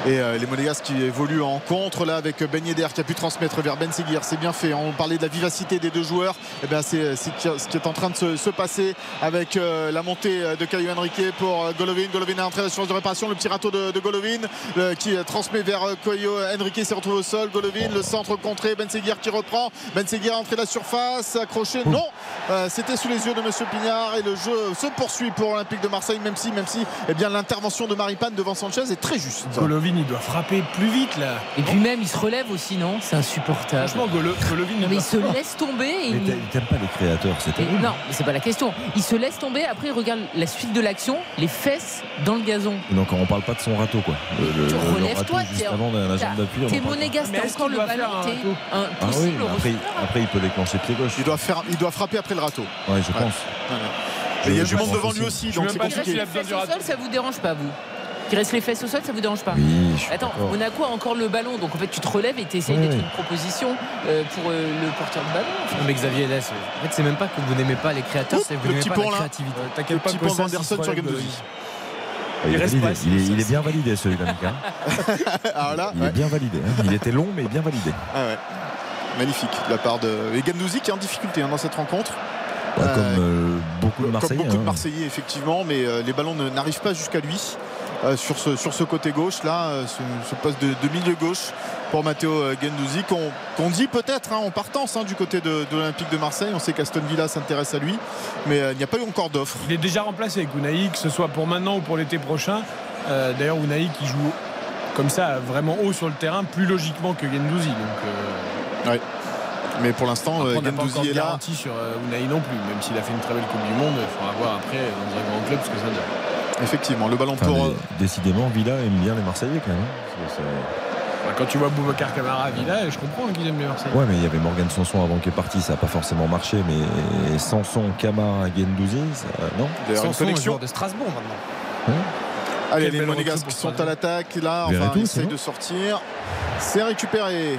Et euh, les Monégasques qui évoluent en contre là avec Ben Yedder qui a pu transmettre vers Ben Seguir. C'est bien fait. On parlait de la vivacité des deux joueurs. Et bien c'est c'est ce qui est en train de se, se passer avec euh, la montée de Caio Henrique pour euh, Golovin. Golovin est entré à la surface de réparation. Le petit râteau de, Golovin euh, qui euh, transmet vers euh, Caio Henrique s'est retrouvé au sol. Golovin, le centre contré. Ben Seguir qui reprend. Ben Seguir entré la surface. Accroché. Non, Euh, c'était sous les yeux de Monsieur Pignard et le jeu se poursuit pour l'Olympique de Marseille. Même si, même si, eh bien l'intervention de Maripane devant Sanchez est très juste. Il doit frapper plus vite là. Et puis même, il se relève aussi, non? C'est insupportable. Franchement, Golo- Golovin, Non, mais il se laisse tomber. Et Mais il- t'a- t'aimes pas les créateurs, c'est non, mais c'est pas la question. Il se laisse tomber, après il regarde la suite de l'action, les fesses dans le gazon. Donc on parle pas de son râteau quoi. Le, le- le- le Relève-toi, râteau juste t'es monégasque, t'as encore le ballon, un Ah oui, après, après il peut déclencher pied gauche. Il doit, faire, il doit frapper après le râteau. Ouais, je pense. Et il y a du monde devant aussi. lui aussi, Je donc c'est râteau. sol, ça vous dérange pas, vous? Qui reste les fesses au sol, ça vous dérange pas Oui, je suis Attends. Monaco a encore le ballon, donc en fait tu te relèves et tu essayes Ouais, d'être une proposition euh, pour euh, le porteur de ballon. Non, mais Xavier laisse. En fait, c'est même pas que vous n'aimez pas les créateurs, c'est que vous le n'aimez pas pont, la là. créativité. T'inquiète pas petit d'Anderson c'est sur Gendouzi. Il, Il reste validé. pas, Il est, il bien validé celui-là, Mika. Alors là, Il ouais. est bien validé. hein. Il était long, mais bien validé. Ah ouais. Magnifique de la part de et Gendouzi qui est en difficulté hein, dans cette rencontre. Bah, Euh, comme euh, beaucoup de Marseillais. Comme beaucoup de hein. Marseillais effectivement, mais euh, les ballons n'arrivent pas jusqu'à lui. Euh, sur, ce, sur ce côté gauche là, euh, ce, ce poste de, de milieu gauche pour Matteo euh, Gendouzi qu'on dit peut-être hein, en partance hein, du côté de, de l'Olympique de Marseille. On sait qu'Aston Villa s'intéresse à lui, mais euh, il n'y a pas eu encore d'offre. Il est déjà remplacé avec Unai, que ce soit pour maintenant ou pour l'été prochain. D'ailleurs, Unai qui joue comme ça, vraiment haut sur le terrain, plus logiquement que Gendouzi. Donc, Ouais. Mais pour l'instant, Gendouzi de est là. garantie sur Unai non plus, même s'il a fait une très belle Coupe du Monde. Il faudra voir après dans un grand club ce que ça donne. Effectivement, le ballon Enfin, pour. euh, décidément, Villa aime bien les Marseillais quand même. hein. Bah, Quand tu vois Boubacar Camara à Villa, je comprends qu'ils aiment les Marseillais. Ouais, mais il y avait Morgan Sanson avant qui est parti, ça n'a pas forcément marché. Mais Sanson, Camara, Gendouzi, ça, non D'ailleurs, une connexion. de Strasbourg maintenant. Allez, Quelle les Monégasques sont à l'attaque. Là, enfin, c'est essayent de sortir. C'est récupéré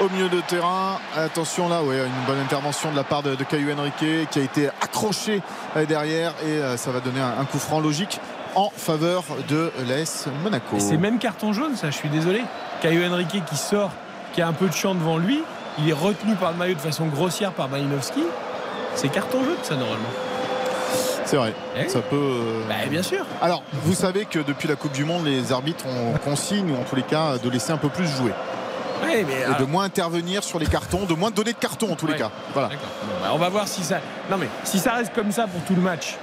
au milieu de terrain. Attention là, ouais, une bonne intervention de la part de, de Caillou Henrique qui a été accroché euh, derrière et euh, ça va donner un, un coup franc logique en faveur de l'AS Monaco. Et c'est même carton jaune, ça, je suis désolé. Caio Henrique qui sort, qui a un peu de champ devant lui, il est retenu par le maillot de façon grossière par Malinowski. C'est carton jaune, ça, normalement. C'est vrai. Eh Ça peut. euh, Bah, bien sûr. Alors, vous savez que depuis la Coupe du Monde, les arbitres ont consigne, ou en tous les cas, de laisser un peu plus jouer. Ouais, mais Et alors- de moins intervenir sur les cartons, de moins donner de cartons en tous les cas. Voilà. Bah, on va voir si ça. Non mais si ça reste comme ça pour tout le match.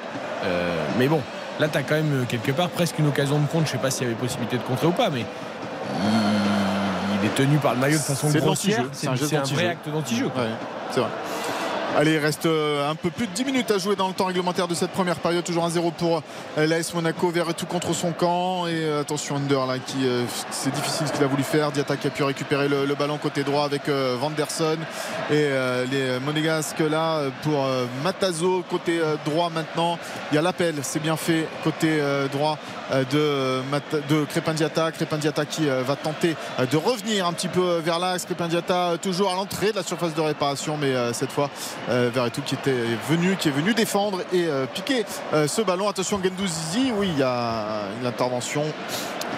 euh, mais bon, là t'as quand même euh, quelque part presque une occasion de compte. Je sais pas s'il y avait possibilité de contrer ou pas, mais il, est tenu par le maillot de façon grossière. C'est un vrai acte d'anti-jeu. Ouais, c'est vrai. Allez, il reste euh, un peu plus de 10 minutes à jouer dans le temps réglementaire de cette première période. Toujours 1-0 pour euh, l'AS Monaco. Verretou contre son camp. Et euh, attention, Under là, qui c'est difficile ce qu'il a voulu faire. Diatta qui a pu récupérer le, ballon côté droit avec Vanderson. Et les Monégasques là pour Matazo côté droit maintenant. Il y a l'appel, c'est bien fait côté droit de, de Crépin Diatta. Crépin Diatta qui va tenter de revenir un petit peu vers l'axe. Crépin Diatta euh, toujours à l'entrée de la surface de réparation, mais cette fois Verretou qui était venu, qui est venu défendre et euh, piquer euh, ce ballon. Attention Gendouzi, oui, il y a une intervention.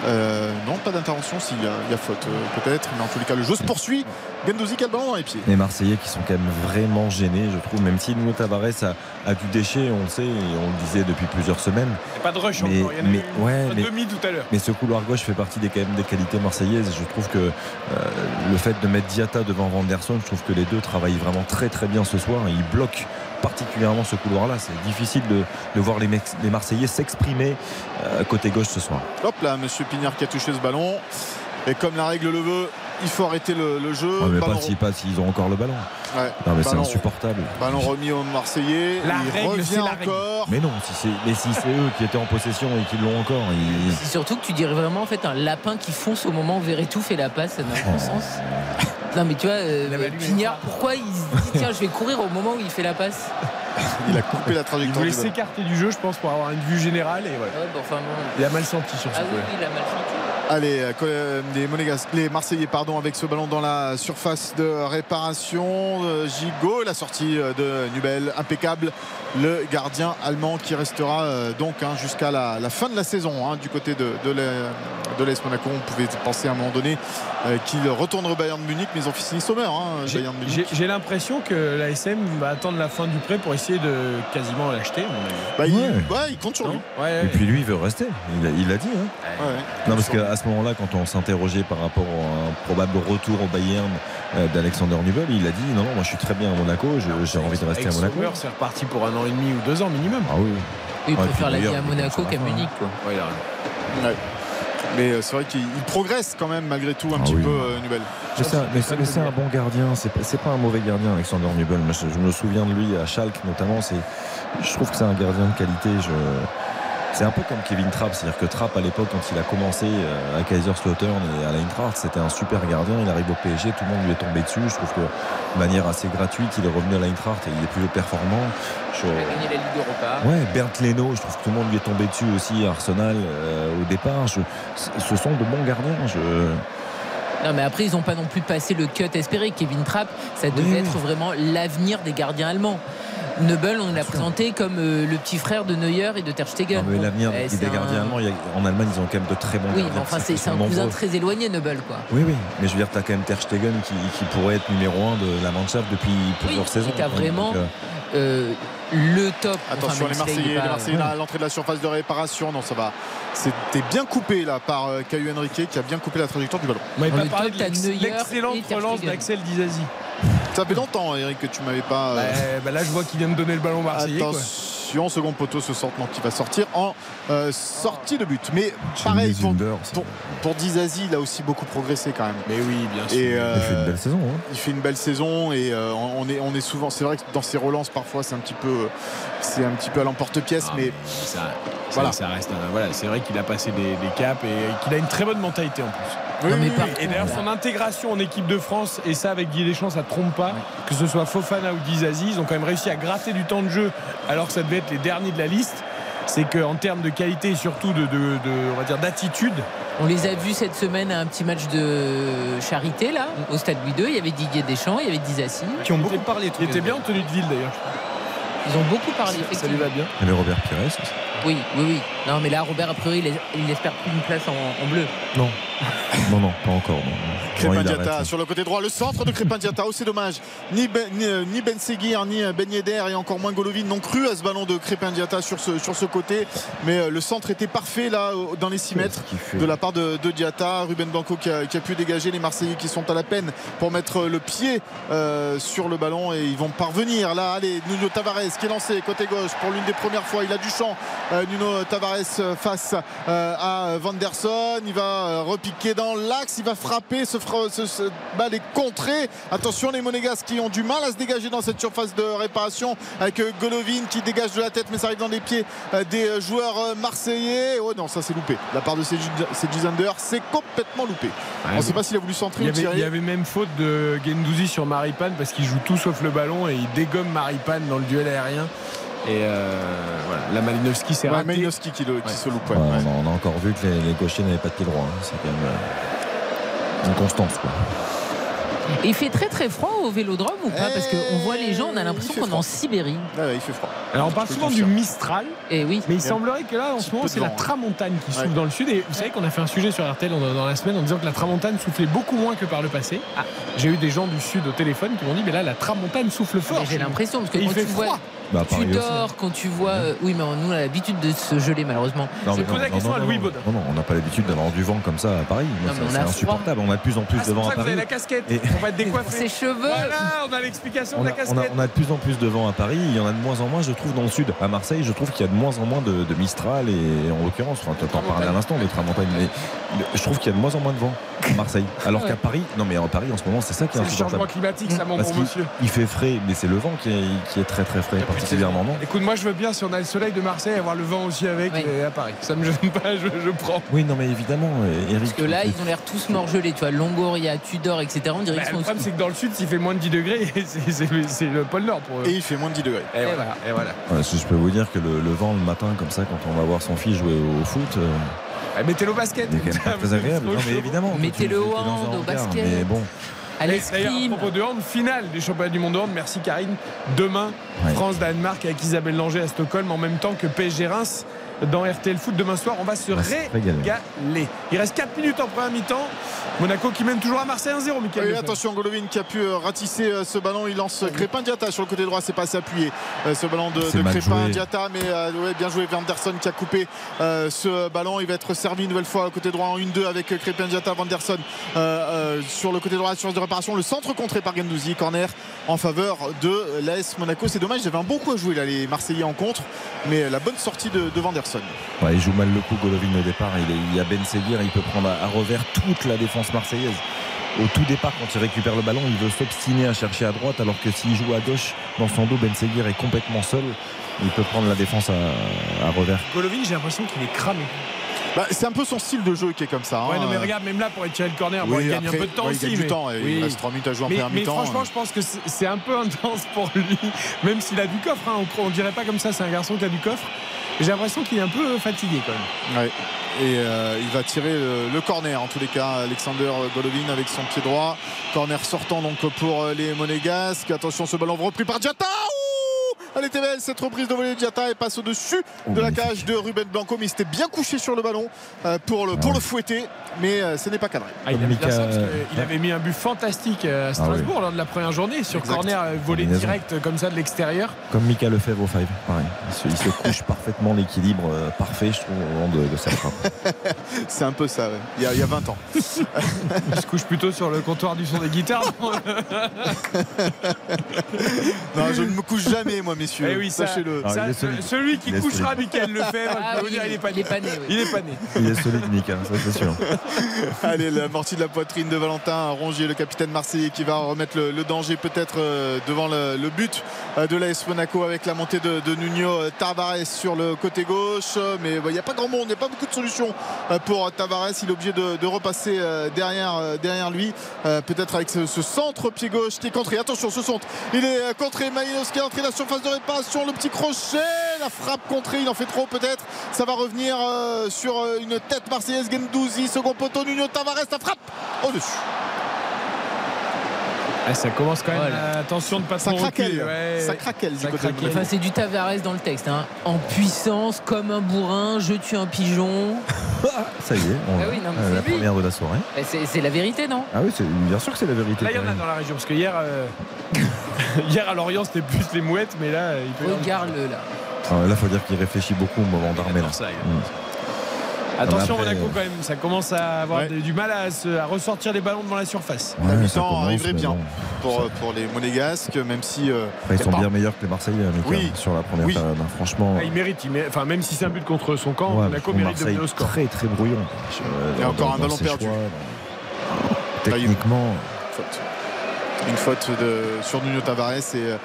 Euh, non, pas d'intervention, s'il y, y a faute euh, peut-être, mais en tous les cas le jeu se poursuit. Gendouzi qui a le ballon dans les pieds. Les Marseillais qui sont quand même vraiment gênés, je trouve, même si Nuno Tavares a, a du déchet, on le sait, et on le disait depuis plusieurs semaines. A pas de rush Mais- encore. Il y en a mais- eu ouais, un mais- demi tout à l'heure. Mais ce couloir gauche fait partie des, quand même des qualités marseillaises. Je trouve que euh, le fait de mettre Diatta devant Vanderson, je trouve que les deux travaillent vraiment très très bien ce soir. Ils bloquent particulièrement ce couloir-là. C'est difficile de, de voir les Marseillais s'exprimer euh, côté gauche ce soir. Hop là, Monsieur Pignard qui a touché ce ballon. Et comme la règle le veut, il faut arrêter le, le jeu. Ouais, mais Ballon- pas si- pas s'ils ont encore le ballon. Ouais. Non mais c'est Ballon- insupportable. Ballon remis aux Marseillais. La il règle, c'est revient la règle. encore. Mais non, si c'est mais si c'est eux qui étaient en possession et qui l'ont encore, ils- C'est surtout que tu dirais vraiment en fait un lapin qui fonce au moment où Verretou fait la passe, ça n'a aucun sens. Non mais tu vois, euh, Il Pignard, pourquoi il se dit tiens je vais courir au moment où il fait la passe Il a coupé la Il trajectoire. voulait du ballon. s'écarter du jeu, je pense, pour avoir une vue générale. Et voilà. Ouais, bon, enfin, bon. Il a mal senti sur ce Ah coup oui, il a mal senti. Allez, euh, euh, les Monégasques, les Marseillais pardon, avec ce ballon dans la surface de réparation. Euh, Gigot, la sortie de Nubel, impeccable. Le gardien allemand qui restera donc hein, jusqu'à la, la fin de la saison hein, du côté de, de Monaco. On pouvait penser à un moment donné euh, qu'il retourne au Bayern de Munich, mais ils ont fini sommaire. Hein, J'ai- l'impression que la SM va attendre la fin du prêt pour essayer de quasiment l'acheter. Bah, il, Ouais. ouais, il compte sur lui. Ouais, ouais. Et puis lui, il veut rester. Il l'a dit. hein. Ouais, ouais. Non, parce qu'à ce moment-là, quand on s'interrogeait par rapport à un probable retour au Bayern euh, d'Alexander Nubel, il a dit non, non, moi je suis très bien à Monaco, j'ai envie de rester à Monaco. C'est reparti pour un an et demi ou deux ans minimum. Ah oui. Il Ouais, préfère la vie à Monaco qu'à fin. Munich. Quoi. Ouais, il a raison. Ouais. Mais euh, c'est vrai qu'il il progresse quand même malgré tout un Ah petit oui. peu euh, Nubel. Mais c'est un, mais c'est- mais c'est un bon gardien, c'est pas, un mauvais gardien, Alexander Nubel. Je, je me souviens de lui à Schalke notamment. C'est, je trouve que c'est un gardien de qualité. Je, c'est un peu comme Kevin Trapp, c'est-à-dire que Trapp à l'époque, quand il a commencé euh, à Kaiserslautern et à l'Eintracht, c'était un super gardien. Il arrive au PSG, tout le monde lui est tombé dessus. Je trouve que de manière assez gratuite, il est revenu à l'Eintracht et il est plus performant. Je- Il a gagné la Ligue Europa. Ouais, Bernd Leno, je trouve que tout le monde lui est tombé dessus aussi à Arsenal euh, au départ. Je, ce sont de bons gardiens. Je, Non, mais après, ils n'ont pas non plus passé le cut espéré. Kevin Trapp, ça devait Oui, être vraiment l'avenir des gardiens allemands. Neubel, on l'a présenté comme euh, le petit frère de Neuer et de Ter Stegen. Non, mais l'avenir eh, des gardiens un- allemands, en Allemagne, ils ont quand même de très bons Oui, gardiens. mais enfin, c'est un cousin très éloigné, Neubel, quoi. Oui, oui, mais je veux dire, tu as quand même Ter Stegen qui, qui pourrait être numéro 1 de la Mannschaft depuis plusieurs saisons. Donc, vraiment euh, euh, le top. Attention Enfin, les Marseillais, les Marseillais là, à l'entrée de la surface de réparation. Non, ça va. C'était bien coupé là par euh, Caillou Henrique qui a bien coupé la trajectoire du ballon. On t'as l'ex- Neuer l'excellente relance d'Axel Dizazi. Ça fait longtemps, Eric, que tu m'avais pas. euh, Bah, bah là, je vois qu'il vient de donner le ballon marseillais. quoi. Attention, second poteau, ce sortant qui va sortir en euh, sortie de but. Mais pareil, pour, pour, pour Dizazi, il a aussi beaucoup progressé quand même. Mais oui, bien sûr. Et, Il euh, fait une belle saison. hein. il fait une belle saison et euh, on, est, on est souvent. C'est vrai que dans ses relances, parfois, c'est un petit peu, c'est un petit peu à l'emporte-pièce, Ah, mais ça, Voilà. voilà. ça reste. un- voilà, c'est vrai qu'il a passé des, des caps et qu'il a une très bonne mentalité en plus. Non, mais par Et d'ailleurs, son intégration en équipe de France, et ça avec Guy Deschamps, ça ne trompe pas, que ce soit Fofana ou Dizazi, ils ont quand même réussi à gratter du temps de jeu alors que ça devait être les derniers de la liste. C'est qu'en termes de qualité et surtout de, de- de- on va dire d'attitude, On les a vus cette semaine à un petit match de charité, là, au stade Louis II. Il y avait Didier Deschamps, il y avait Dizassi. qui ont beaucoup parlé. Il était bien en tenue de ville d'ailleurs. Ils ont beaucoup parlé, Ça lui effectivement. va bien. Il y avait Robert Pires aussi. Oui, oui, oui. Non, mais là, Robert, a priori, il, espère plus une place en, en bleu. Non. non, non, pas encore. non. Crépin sur le côté droit, le centre de Crépin Diatta. Oh, c'est dommage. Ni Ben, ni, euh, ni Ben Seguir, ni euh, Ben Yedder et encore moins Golovin n'ont cru à ce ballon de Crépin Diatta sur ce, sur ce côté. Mais euh, le centre était parfait là, dans les 6 mètres de la part de, de Diatta. Ruben Blanco qui a, qui a pu dégager les Marseillais qui sont à la peine pour mettre le pied euh, sur le ballon et ils vont parvenir. Là, allez, Nuno Tavares qui est lancé côté gauche pour l'une des premières fois. Il a du champ. Euh, Nuno Tavares face euh, à Vanderson. Il va euh, repiquer dans l'axe. Il va frapper. Ce, ce, ce balle est contrée. Attention, les Monégas qui ont du mal à se dégager dans cette surface de réparation avec Golovin qui dégage de la tête, mais ça arrive dans les pieds des joueurs marseillais. Oh non, ça c'est loupé. La part de Gizander, c'est complètement loupé. On ne sait pas s'il a voulu centrer Il y, ou avait, il y tirer. avait même faute de Gendouzi sur Maripane parce qu'il joue tout sauf le ballon et il dégomme Maripane dans le duel aérien. Et euh, voilà, la Malinowski s'est Ouais, raté. Malinowski qui, le- qui Ouais. se loupe. ouais. On, a, on a encore vu que les, les gauchers n'avaient pas de pied droit. hein. C'est quand même euh, une constance. Quoi. Et il fait très très froid au vélodrome ou pas? Parce qu'on voit les gens, on a l'impression il fait qu'on est en. Sibérie. Ouais, il fait froid. Alors on parle souvent du. Mistral, Et oui. mais il semblerait que là en ce moment c'est la tramontane qui souffle Ouais. dans le sud. Et vous savez qu'on a fait un sujet sur RTL dans, la semaine en disant que la tramontane soufflait beaucoup moins que par le passé. Ah. J'ai eu des gens du sud au téléphone qui m'ont dit mais là la tramontane souffle fort. Mais J'ai l'impression, parce que quand fait tu vois. Bah, Tu Paris aussi. dors quand tu vois. euh, oui, mais nous, on a l'habitude de se geler, malheureusement. Non, mais non, la non, question non, à non, Louis non. Baudin. Non, non, on n'a pas l'habitude d'avoir du vent comme ça à Paris. On c'est froid. insupportable. On a de plus en plus Ah, de c'est pour vent ça à que vous avez Paris. la casquette Et- pour pas être décoiffé. Ses cheveux. Voilà, on a l'explication On de la on a- casquette. on a de plus en plus de vent à Paris. Il y en a de moins en moins, je trouve, dans le sud. À Marseille, je trouve qu'il y a de moins en moins de, de Mistral et en l'occurrence, enfin, tu en parlais à l'instant de Tramontagne, mais je trouve qu'il y a de moins en moins de vent à Marseille. Alors Ouais. qu'à Paris, non mais à Paris en ce moment, c'est ça qui est C'est le changement insupportable. climatique, ça, mon Parce bon qu'il monsieur. il fait frais, mais c'est le vent qui est très très frais. Particulièrement non? Écoute, moi je veux bien si on a le soleil de Marseille, avoir le vent aussi avec à Paris. Ça me gêne pas, je, je prends. Oui, non, mais évidemment, euh, Eric. Parce que là, ils ont l'air tous morgelés. Tu vois, Longoria, Tudor, etc. On dirait Bah, qu'ils le problème, c'est que dans le sud, s'il fait moins de 10 degrés, c'est- c'est c'est le pôle Nord pour eux. Et il fait moins de 10 degrés. Et voilà. Et voilà. Ouais, si je peux vous dire que le, le vent le matin, comme ça, quand on va voir son fils jouer au foot, euh, Eh, Mettez-le au basket. il est quand même pas très agréable. Non, mais évidemment. Mettez-le au hand, au basket. Mais bon, à D'ailleurs, à propos de hand, finale des championnats du monde de hand. Merci Karine. Demain, Ouais. France-Danemark avec Isabelle Langer à Stockholm en même temps que PSG Reims dans RTL Foot demain soir. On va se régaler. Il reste 4 minutes en première mi-temps. Monaco qui mène toujours à Marseille 1-0, Michael. Attention, Golovin qui a pu euh, ratisser euh, ce ballon. Il lance Crépin Diata sur le côté droit. C'est pas assez appuyé. Euh, ce ballon de, Crépin joué. Diata, mais euh, ouais, bien joué. Vanderson qui a coupé euh, ce ballon. Il va être servi une nouvelle fois au côté droit en 1-2 avec euh, Crépin Diata, Vanderson euh, euh, sur le côté droit, sur de réparation. Le centre contré par Gendouzi. Corner en faveur de l'AS Monaco. C'est dommage. Avaient un bon coup à jouer là, les Marseillais en contre. Mais la bonne sortie de, de Vanderson. Ouais, il joue mal le coup, Golovin au départ. Il, est- il y a Ben Seguir, il peut prendre à, à revers toute la défense marseillaise. Au tout départ, quand il récupère le ballon, il veut s'obstiner à chercher à droite, alors que s'il joue à gauche, dans son dos, Ben Seguir est complètement seul. Il peut prendre la défense à, à revers. Golovin, j'ai l'impression qu'il est cramé. Bah, c'est un peu son style de jeu qui est comme ça. Ouais, hein. non, mais regarde, même là, pour tirer le corner, bon, Oui, il gagne après, un peu de temps ouais, il aussi. gagne du mais- temps, et il reste trois minutes à jouer en mais, première mais mi-temps, franchement, euh. je pense que c'est un peu intense pour lui, même s'il a du coffre. hein. On, on dirait pas comme ça, c'est un garçon qui a du coffre. J'ai l'impression qu'il est un peu fatigué quand même. Ouais. Et euh, il va tirer le, le corner en tous les cas. Alexander Golovin avec son pied droit. Corner sortant donc pour euh, les Monégasques. Attention, ce ballon repris par Diata. Était belle cette reprise de volée de Diata et passe au-dessus de la cage de Ruben Blanco. Mais il s'était bien couché sur le ballon euh, pour, le, pour le fouetter. Mais euh, ce n'est pas cadré. Ah, il ça parce avait mis un but fantastique euh, à Strasbourg lors de la première journée sur Exact. corner volé direct comme ça de l'extérieur. Comme Mika Lefebvre au 5, pareil. Il se, il se couche parfaitement l'équilibre parfait, je trouve, au moment de, de sa frappe. C'est un peu ça, ouais. il, y a, il y a 20 ans. Il se couche plutôt sur le comptoir du son des guitares. Non, je ne me couche jamais, moi, messieurs. Eh oui, ça- Sachez-le. Ah, ça, celui qui couchera. Michael Lefebvre, Ah oui, il est pané. il est pané, oui. Il est pané. Il est solide, Mika, ça c'est sûr. Allez, la mortie de la poitrine de Valentin Rongier, le capitaine marseillais, qui va remettre le, le danger peut-être euh, devant le, le but euh, de l'AS Monaco avec la montée de, de Nuno euh, Tavares sur le côté gauche. Mais bah, il n'y a pas grand monde, il n'y a pas beaucoup de solutions pour Tavares. Il est obligé de, de repasser derrière, derrière lui, peut-être avec ce, ce centre pied gauche qui est contré. Attention, ce centre, il est contré. Maïnos qui est entré dans la surface de réparation, le petit crochet, la frappe contrée, il en fait trop peut-être. Ça va revenir euh, sur euh, une tête marseillaise, Gendouzi, second poteau, Nuno Tavares, la frappe au-dessus. Ah, ça commence quand même. Voilà. euh, attention de pas Ça trop craquelle, reculer, ouais. ça craquelle du Ça côté craquelle. Enfin, c'est du Tavares dans le texte. hein. En puissance, comme un bourrin, je tue un pigeon. Ça y est, on Ah oui, non, mais euh, c'est la lui. première de la soirée. Eh, C'est la vérité, non? Ah oui, bien sûr que c'est la vérité. Là, il y en a dans la région parce que hier, euh, hier à Lorient, c'était plus les mouettes, mais là, il peut y avoir- Regarde-le là. Ah, là, faut dire qu'il réfléchit beaucoup au moment d'armer. là. ça, il Mm. Attention, Après, Monaco, euh, quand même, ça commence à avoir Ouais. du mal à, se- à ressortir les ballons devant la surface. Ouais, La ça mi-temps arriverait bien bon. pour, pour les Monégasques, même si. euh, Après, ils sont y a pas- bien meilleurs que les Marseillais, Oui. sur la première Oui. période. hein. Franchement, Ah, il mérite, il mérite- enfin, même si c'est un but contre son camp, ouais, Monaco mérite de au score. très très brouillon. Il y a encore un ballon perdu. choix, Techniquement, faute. Une faute de, sur Nuno Tavares et euh,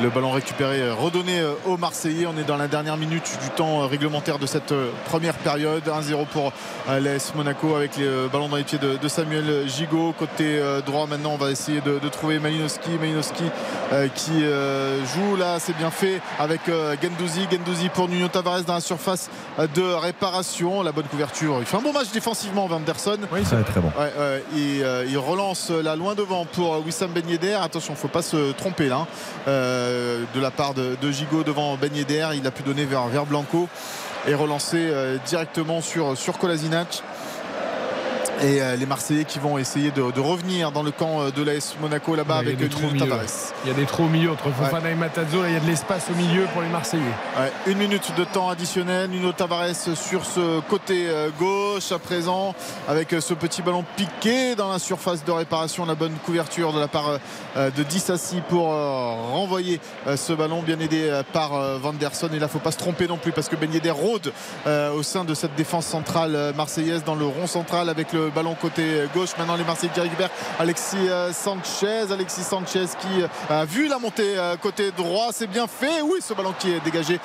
le ballon récupéré, euh, redonné euh, aux Marseillais. On est dans la dernière minute du temps réglementaire de cette première période. 1-0 pour l'AS Monaco avec les euh, ballons dans les pieds de, de Samuel Gigot. Côté droit, maintenant, on va essayer de, de trouver Malinowski. Malinowski euh, qui euh, joue là, c'est bien fait avec euh, Gendouzi. Gendouzi pour Nuno Tavares dans la surface de réparation. La bonne couverture. Il fait un bon match défensivement, Vanderson. très très bon. Ouais, ouais, et, euh, il relance là loin devant pour Wissam Ben Yedder. Attention, faut pas se tromper là. hein. Euh, de la part de, de Gigot devant Ben Yedder, il a pu donner vers, vers Blanco et relancer euh, directement sur, sur Kolasinac. Et euh, les Marseillais qui vont essayer de, de revenir dans le camp euh, de l'AS Monaco là-bas il avec au Nuno. Tavares. Il y a des trous au milieu entre Fofana et Matazzo. Il y a de l'espace au milieu pour les Marseillais. Ouais, une minute de temps additionnel. Nuno Tavares sur ce côté euh, gauche à présent avec euh, ce petit ballon piqué dans la surface de réparation. La bonne couverture de la part euh, de Dissassi pour euh, renvoyer euh, ce ballon bien aidé euh, par euh, Vanderson. Et là, faut pas se tromper non plus parce que Ben Yedder rôde euh, au sein de cette défense centrale euh, marseillaise dans le rond central avec le le ballon côté gauche. Maintenant les Marseillais qui récupèrent Alexis Sanchez. Alexis Sanchez qui a vu la montée côté droit. C'est bien fait. Oui, ce ballon qui est dégagé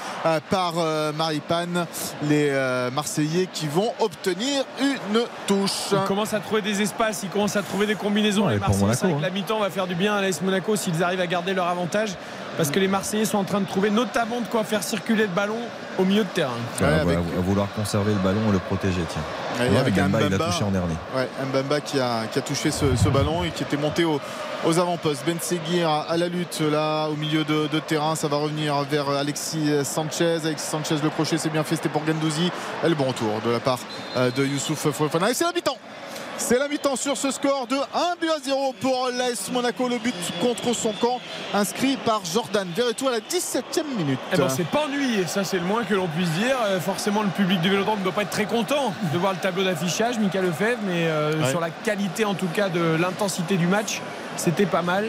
par Maripane. Les Marseillais qui vont obtenir une touche. Ils commencent à trouver des espaces, ils commencent à trouver des combinaisons. les Marseillais, avec hein. la mi-temps va faire du bien à l'AS Monaco s'ils arrivent à garder leur avantage. Parce que les Marseillais sont en train de trouver notamment de quoi faire circuler le ballon au milieu de terrain. à, vouloir conserver le ballon et le protéger, tiens. avec Mbamba, il a touché en dernier. Ouais, Mbamba qui a, qui a touché ce, ballon et qui était monté aux avant-postes. Ben Seguir à la lutte là au milieu de, terrain. Ça va revenir vers Alexis Sanchez. Alexis Sanchez, le crochet, c'est bien fait. C'était pour Gendouzi. Et le bon retour de la part euh, de Youssouf Fofana. Et c'est l'habitant c'est la mi-temps sur ce score de 1 but à 0 pour l'AS Monaco. Le but contre son camp inscrit par Jordan Verretou à la 17e minute. Eh ben, c'est pas ennuyé, ça c'est le moins que l'on puisse dire. Euh, forcément, le public du Vélodrome ne doit pas être très content de voir le tableau d'affichage, Mika Lefebvre, mais euh, sur la qualité en tout cas de l'intensité du match, c'était pas mal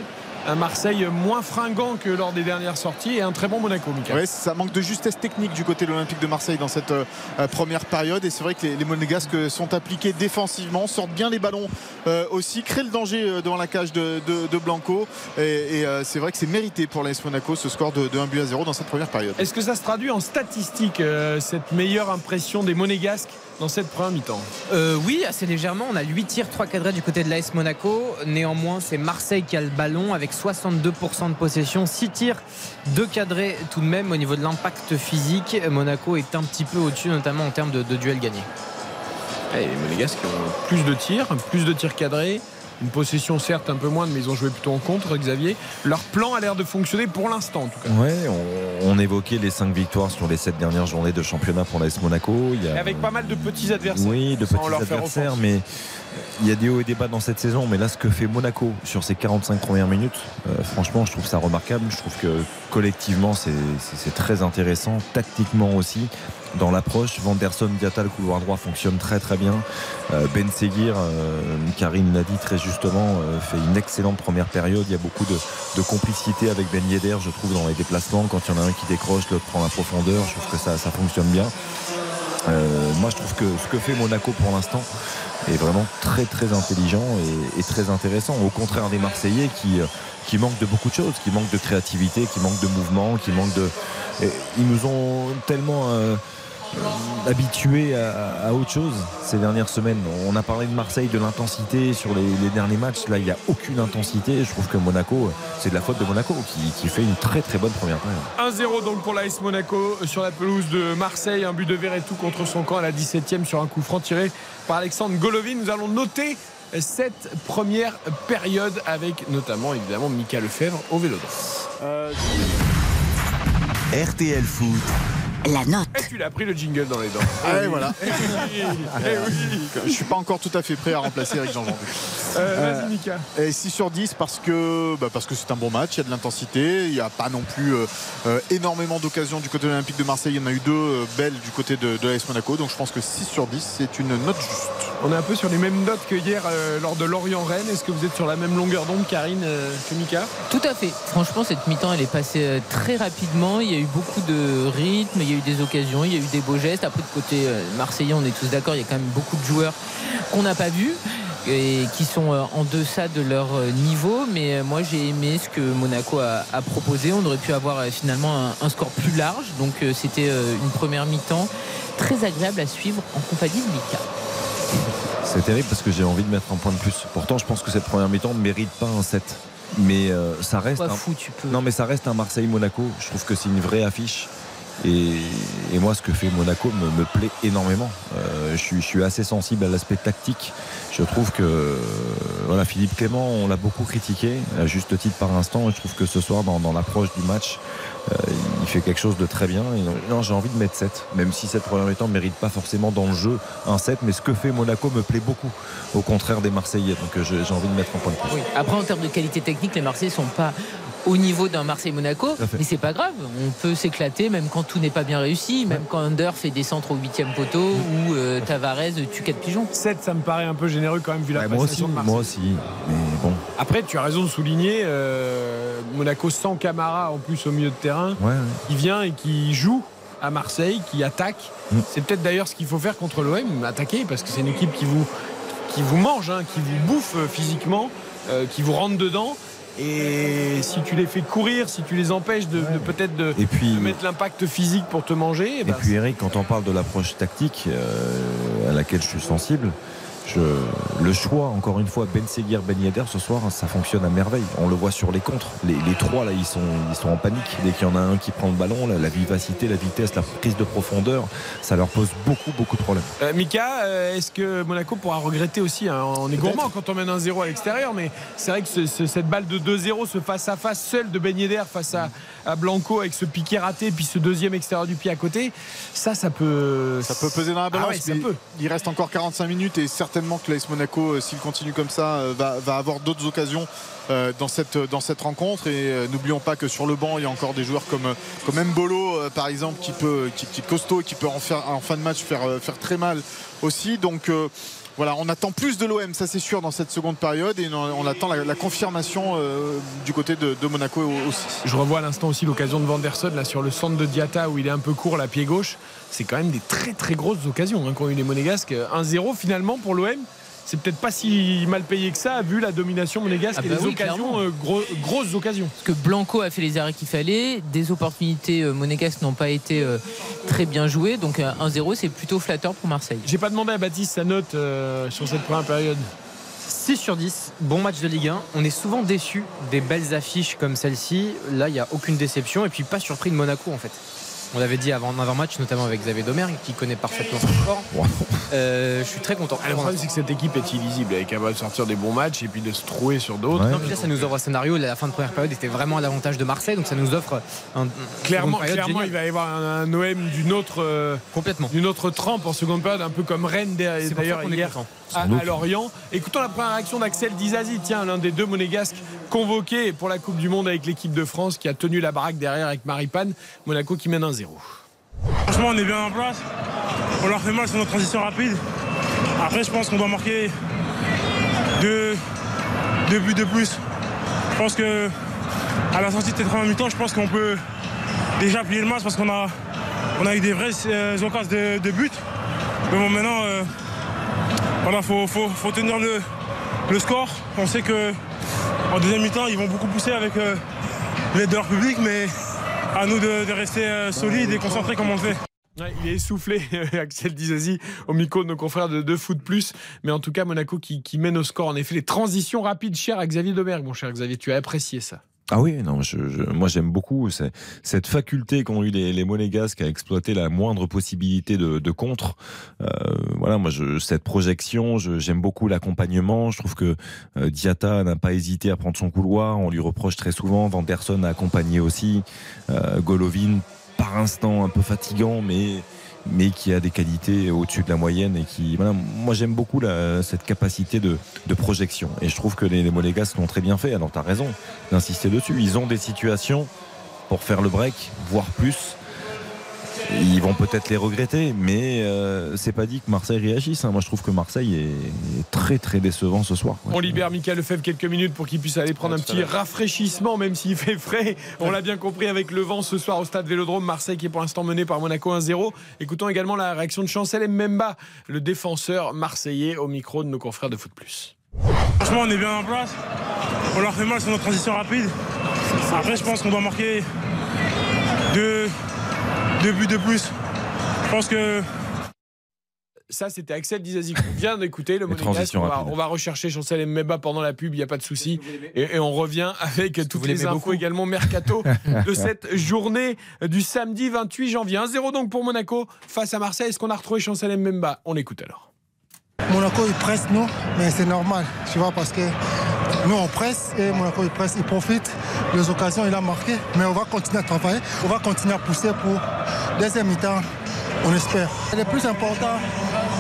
un Marseille moins fringant que lors des dernières sorties et un très bon Monaco, Oui, ça manque de justesse technique du côté de l'Olympique de Marseille dans cette euh, première période. Et c'est vrai que les, Monégasques sont appliqués défensivement, sortent bien les ballons euh, aussi, créent le danger euh, devant la cage de, Blanco. Et, c'est vrai que c'est mérité pour l'AS Monaco ce score de, 1 but à 0 dans cette première période. Est-ce que ça se traduit en statistique, cette meilleure impression des Monégasques? Dans cette première mi-temps euh, Oui, assez légèrement. On a 8 tirs, 3 cadrés du côté de l'AS Monaco. Néanmoins, c'est Marseille qui a le ballon avec 62% de possession. 6 tirs, 2 cadrés tout de même au niveau de l'impact physique. Monaco est un petit peu au-dessus, notamment en termes de, de duels gagnés. les Monégasques ont plus de tirs, plus de tirs cadrés une possession certes un peu moindre, mais ils ont joué plutôt en contre, Xavier. Leur plan a l'air de fonctionner pour l'instant, en tout cas. Ouais, on, évoquait les 5 victoires sur les 7 dernières journées de championnat pour l'AS Monaco. Il y a... Avec pas mal de petits adversaires. Oui, de petits adversaires, mais il y a des hauts et des bas dans cette saison. Mais là, ce que fait Monaco sur ces 45 premières minutes, euh, franchement, je trouve ça remarquable. Je trouve que collectivement, c'est très intéressant, tactiquement aussi dans l'approche. Vanderson Diata, le couloir droit fonctionne très très bien. Euh, ben Seguir, euh, Karine l'a dit très justement, euh, fait une excellente première période. Il y a beaucoup de, complicité avec Ben Yedder, je trouve, dans les déplacements. Quand il y en a un qui décroche, l'autre prend la profondeur. Je trouve que ça, ça fonctionne bien. moi, je trouve que ce que fait Monaco pour l'instant est vraiment très très intelligent et, très intéressant. Au contraire des Marseillais qui, qui manquent de beaucoup de choses, qui manquent de créativité, qui manquent de mouvement, qui manquent de. ils nous ont tellement habitué à, autre chose ces dernières semaines. On a parlé de Marseille, de l'intensité sur les, derniers matchs. Là, il n'y a aucune intensité. Je trouve que Monaco, c'est de la faute de Monaco qui, fait une très très bonne première période. 1-0 donc pour l'AS Monaco sur la pelouse de Marseille. Un but de Verretou contre son camp à la 17e sur un coup franc tiré par Alexandre Golovin. Nous allons noter cette première période avec notamment évidemment Mika Lefebvre au Vélodrome. Euh... RTL Foot la note. Et tu l'as pris le jingle dans les dents. Ah, voilà. Eh oui. Je suis pas encore tout à fait prêt à remplacer Eric Jean-Jean. Euh, Vas-y, Mika. Et 6 sur 10 parce que bah, parce que c'est un bon match, il y a de l'intensité, il n'y a pas non plus euh, euh, énormément d'occasions du côté de l'Olympique de Marseille. Il y en a eu deux euh, belles du côté de, de l'AS Monaco, donc je pense que 6 sur 10 c'est une note juste. On est un peu sur les mêmes notes que hier lors de Lorient-Rennes. Est-ce que vous êtes sur la même longueur d'onde, Karine, que Mika? Tout à fait. Franchement, cette mi-temps, elle est passée très rapidement. Il y a eu beaucoup de rythme, il y a eu des occasions, il y a eu des beaux gestes. Après, de côté marseillais, on est tous d'accord, il y a quand même beaucoup de joueurs qu'on n'a pas vus et qui sont euh, en deçà de leur euh, niveau. Mais euh, moi, j'ai aimé ce que Monaco a, proposé. On aurait pu avoir finalement un, score plus large. Donc, c'était une première mi-temps très agréable à suivre en compagnie de Mika. C'est terrible parce que j'ai envie de mettre un point de plus. Pourtant, je pense que cette première mi-temps ne mérite pas un 7. Mais ça reste. Un... Fou, tu peux. Non, mais ça reste un Marseille-Monaco. Je trouve que c'est une vraie affiche. Et, moi, ce que fait Monaco me, plaît énormément. Euh, je, suis, assez sensible à l'aspect tactique. Je trouve que voilà, Philippe Clément, on l'a beaucoup critiqué, à juste titre par instant. Je trouve que ce soir, dans, l'approche du match, euh, il fait quelque chose de très bien. non, j'ai envie de mettre 7, même si cette première mi-temps ne mérite pas forcément dans le jeu un 7. Mais ce que fait Monaco me plaît beaucoup, au contraire des Marseillais. Donc euh, j'ai envie de mettre un point de plus. Après, en termes de qualité technique, les Marseillais sont pas au niveau d'un Marseille-Monaco. Mais c'est pas grave. On peut s'éclater même quand tout n'est pas bien réussi, même quand Under fait des centres au huitième poteau ou euh, Tavares tue quatre pigeons. 7, ça me paraît un peu généreux quand même vu la moi aussi, de Marseille. Moi aussi. Mais bon. Après, tu as raison de souligner euh, Monaco sans Camara en plus au milieu de terrain, qui vient et qui joue à Marseille, qui attaque. Mm. C'est peut-être d'ailleurs ce qu'il faut faire contre l'OM, attaquer, parce que c'est une équipe qui vous qui vous mange, hein, qui vous bouffe euh, physiquement, euh, qui vous rentre dedans. Et si tu les fais courir, si tu les empêches de, de peut-être de, Et puis- de mettre l'impact physique pour te manger, eh Et ben, puis Eric, quand on parle de l'approche tactique euh, à laquelle je suis sensible, je- le choix, encore une fois, Ben Seguir, Ben Yedder ce soir, ça fonctionne à merveille. On le voit sur les contres. Les, les trois là, ils sont, ils sont en panique. Dès qu'il y en a un qui prend le ballon, la, la vivacité, la vitesse, la prise de profondeur, ça leur pose beaucoup, beaucoup de problèmes. Euh, Mika, euh, est-ce que Monaco pourra regretter aussi hein, On est gourmand quand on mène un 0 à l'extérieur, mais c'est vrai que ce- ce- cette balle de 2-0, ce face-à-face seul de Ben Yedder face à, à Blanco avec ce piqué raté, puis ce deuxième extérieur du pied à côté, ça, ça peut. Ça peut peser dans la balance. Ah ouais, ça mais peut. Il reste encore 45 minutes et certainement que l'AS Monaco, euh, s'il continue comme ça, euh, va, va avoir d'autres occasions euh, dans, cette, dans cette rencontre. Et n'oublions pas que sur le banc, il y a encore des joueurs comme, comme Mbolo, par exemple, qui, peut, qui, qui est costaud et qui peut en, faire, en fin de match faire, faire très mal aussi. Donc. euh, voilà, on attend plus de l'OM, ça c'est sûr, dans cette seconde période, et on, attend la, confirmation euh, du côté de, Monaco aussi. Je revois à l'instant aussi l'occasion de Vanderson là sur le centre de Diata où il est un peu court, la pied gauche. C'est quand même des très très grosses occasions hein, qu'ont eu les Monégasques. 1-0 finalement pour l'OM. C'est peut-être pas si mal payé que ça, vu la domination monégasque Ah et bah les oui, occasions, euh, gros- grosses occasions. Parce que Blanco a fait les arrêts qu'il fallait, des opportunités euh, monégasques n'ont pas été euh, très bien jouées, donc euh, 1-0 c'est plutôt flatteur pour Marseille. J'ai pas demandé à Baptiste sa note euh, sur cette première période. 6 sur 10, bon match de Ligue 1. On est souvent déçu des belles affiches comme celle-ci. Là, il n'y a aucune déception et puis pas surpris de Monaco en fait. On l'avait dit avant, en avant-match, notamment avec Xavier Domergue qui connaît parfaitement son sport. Euh, je suis très content. Ah, le problème, c'est que cette équipe est illisible. Elle est capable de sortir des bons matchs et puis de se trouver sur d'autres. Non, puis là, ça nous offre un scénario. La fin de première période était vraiment à l'avantage de Marseille, donc ça nous offre un, Clairement, clairement il va y avoir un, un OM d'une autre, euh, Complètement. d'une autre trempe en seconde période, un peu comme Rennes derrière- C'est pour d'ailleurs hier à, à Lorient. Écoutons la première réaction d'Axel Dizazi, tiens, l'un des deux monégasques convoqués pour la Coupe du Monde avec l'équipe de France qui a tenu la baraque derrière avec Maripane. Monaco qui mène 1-0. Franchement, on est bien en place. On leur fait mal sur notre transition rapide. Après, je pense qu'on doit marquer deux, deux buts de plus. Je pense que à la sortie de cette première mi-temps, je pense qu'on peut déjà plier le match parce qu'on a, eu des vraies euh, occasions de, de but. Mais bon, maintenant, euh, voilà, faut, tenir le, le score. On sait que en deuxième mi-temps, ils vont beaucoup pousser avec euh, l'aide de leur public, mais à nous de, rester euh, solides et concentrés comme on le fait. Il est essoufflé, Axel Dizazi, au micro de nos confrères de, de Foot Plus. Mais en tout cas, Monaco qui, qui mène au score. En effet, les transitions rapides chères à Xavier Domergue, mon cher Xavier. Tu as apprécié ça. Ah oui, non, je, je- moi j'aime beaucoup cette faculté qu'ont eu les, les Monégasques à exploiter la moindre possibilité de, de contre. Euh, voilà, moi je, cette projection, je- j'aime beaucoup l'accompagnement. Je trouve que euh, Diata n'a pas hésité à prendre son couloir. On lui reproche très souvent. Vanderson a accompagné aussi. Euh, Golovin, par instant un peu fatigant, mais mais qui a des qualités au-dessus de la moyenne et qui voilà moi j'aime beaucoup cette capacité de, projection. Et je trouve que les, les l'ont très bien fait. Alors tu as raison d'insister dessus. Ils ont des situations pour faire le break voire plus ils vont peut-être les regretter mais euh, c'est pas dit que Marseille réagisse hein. moi je trouve que Marseille est, est très très décevant ce soir On libère Michael Lefebvre quelques minutes pour qu'il puisse aller prendre un petit rafraîchissement, même s'il fait frais. On l'a bien compris avec le vent ce soir au stade Vélodrome. Marseille qui est pour l'instant mené par Monaco 1-0. Écoutons également la réaction de Chancel Mbemba, le défenseur marseillais, au micro de nos confrères de Foot Plus. Franchement, on est bien en place. On leur fait mal sur notre transition rapide. Après, je pense qu'on doit marquer deux, deux buts de plus. Je pense que Ça, c'était Axel Dizazi qu'on vient d'écouter, le Monégasque. On va, on va rechercher Chancel Mbemba pendant la pub, il n'y a pas de souci. Et, et on revient avec toutes les infos beaucoup. également mercato de cette journée du samedi 28 janvier. 1-0 donc pour Monaco face à Marseille. Est-ce qu'on a retrouvé Chancel Mbemba? On écoute alors. Monaco il presse nous, mais c'est normal, tu vois, parce que nous on presse et Monaco il presse, il profite. Des occasions, il a marqué, mais on va continuer à travailler, on va continuer à pousser pour deuxième mi-temps, on espère. Le plus important,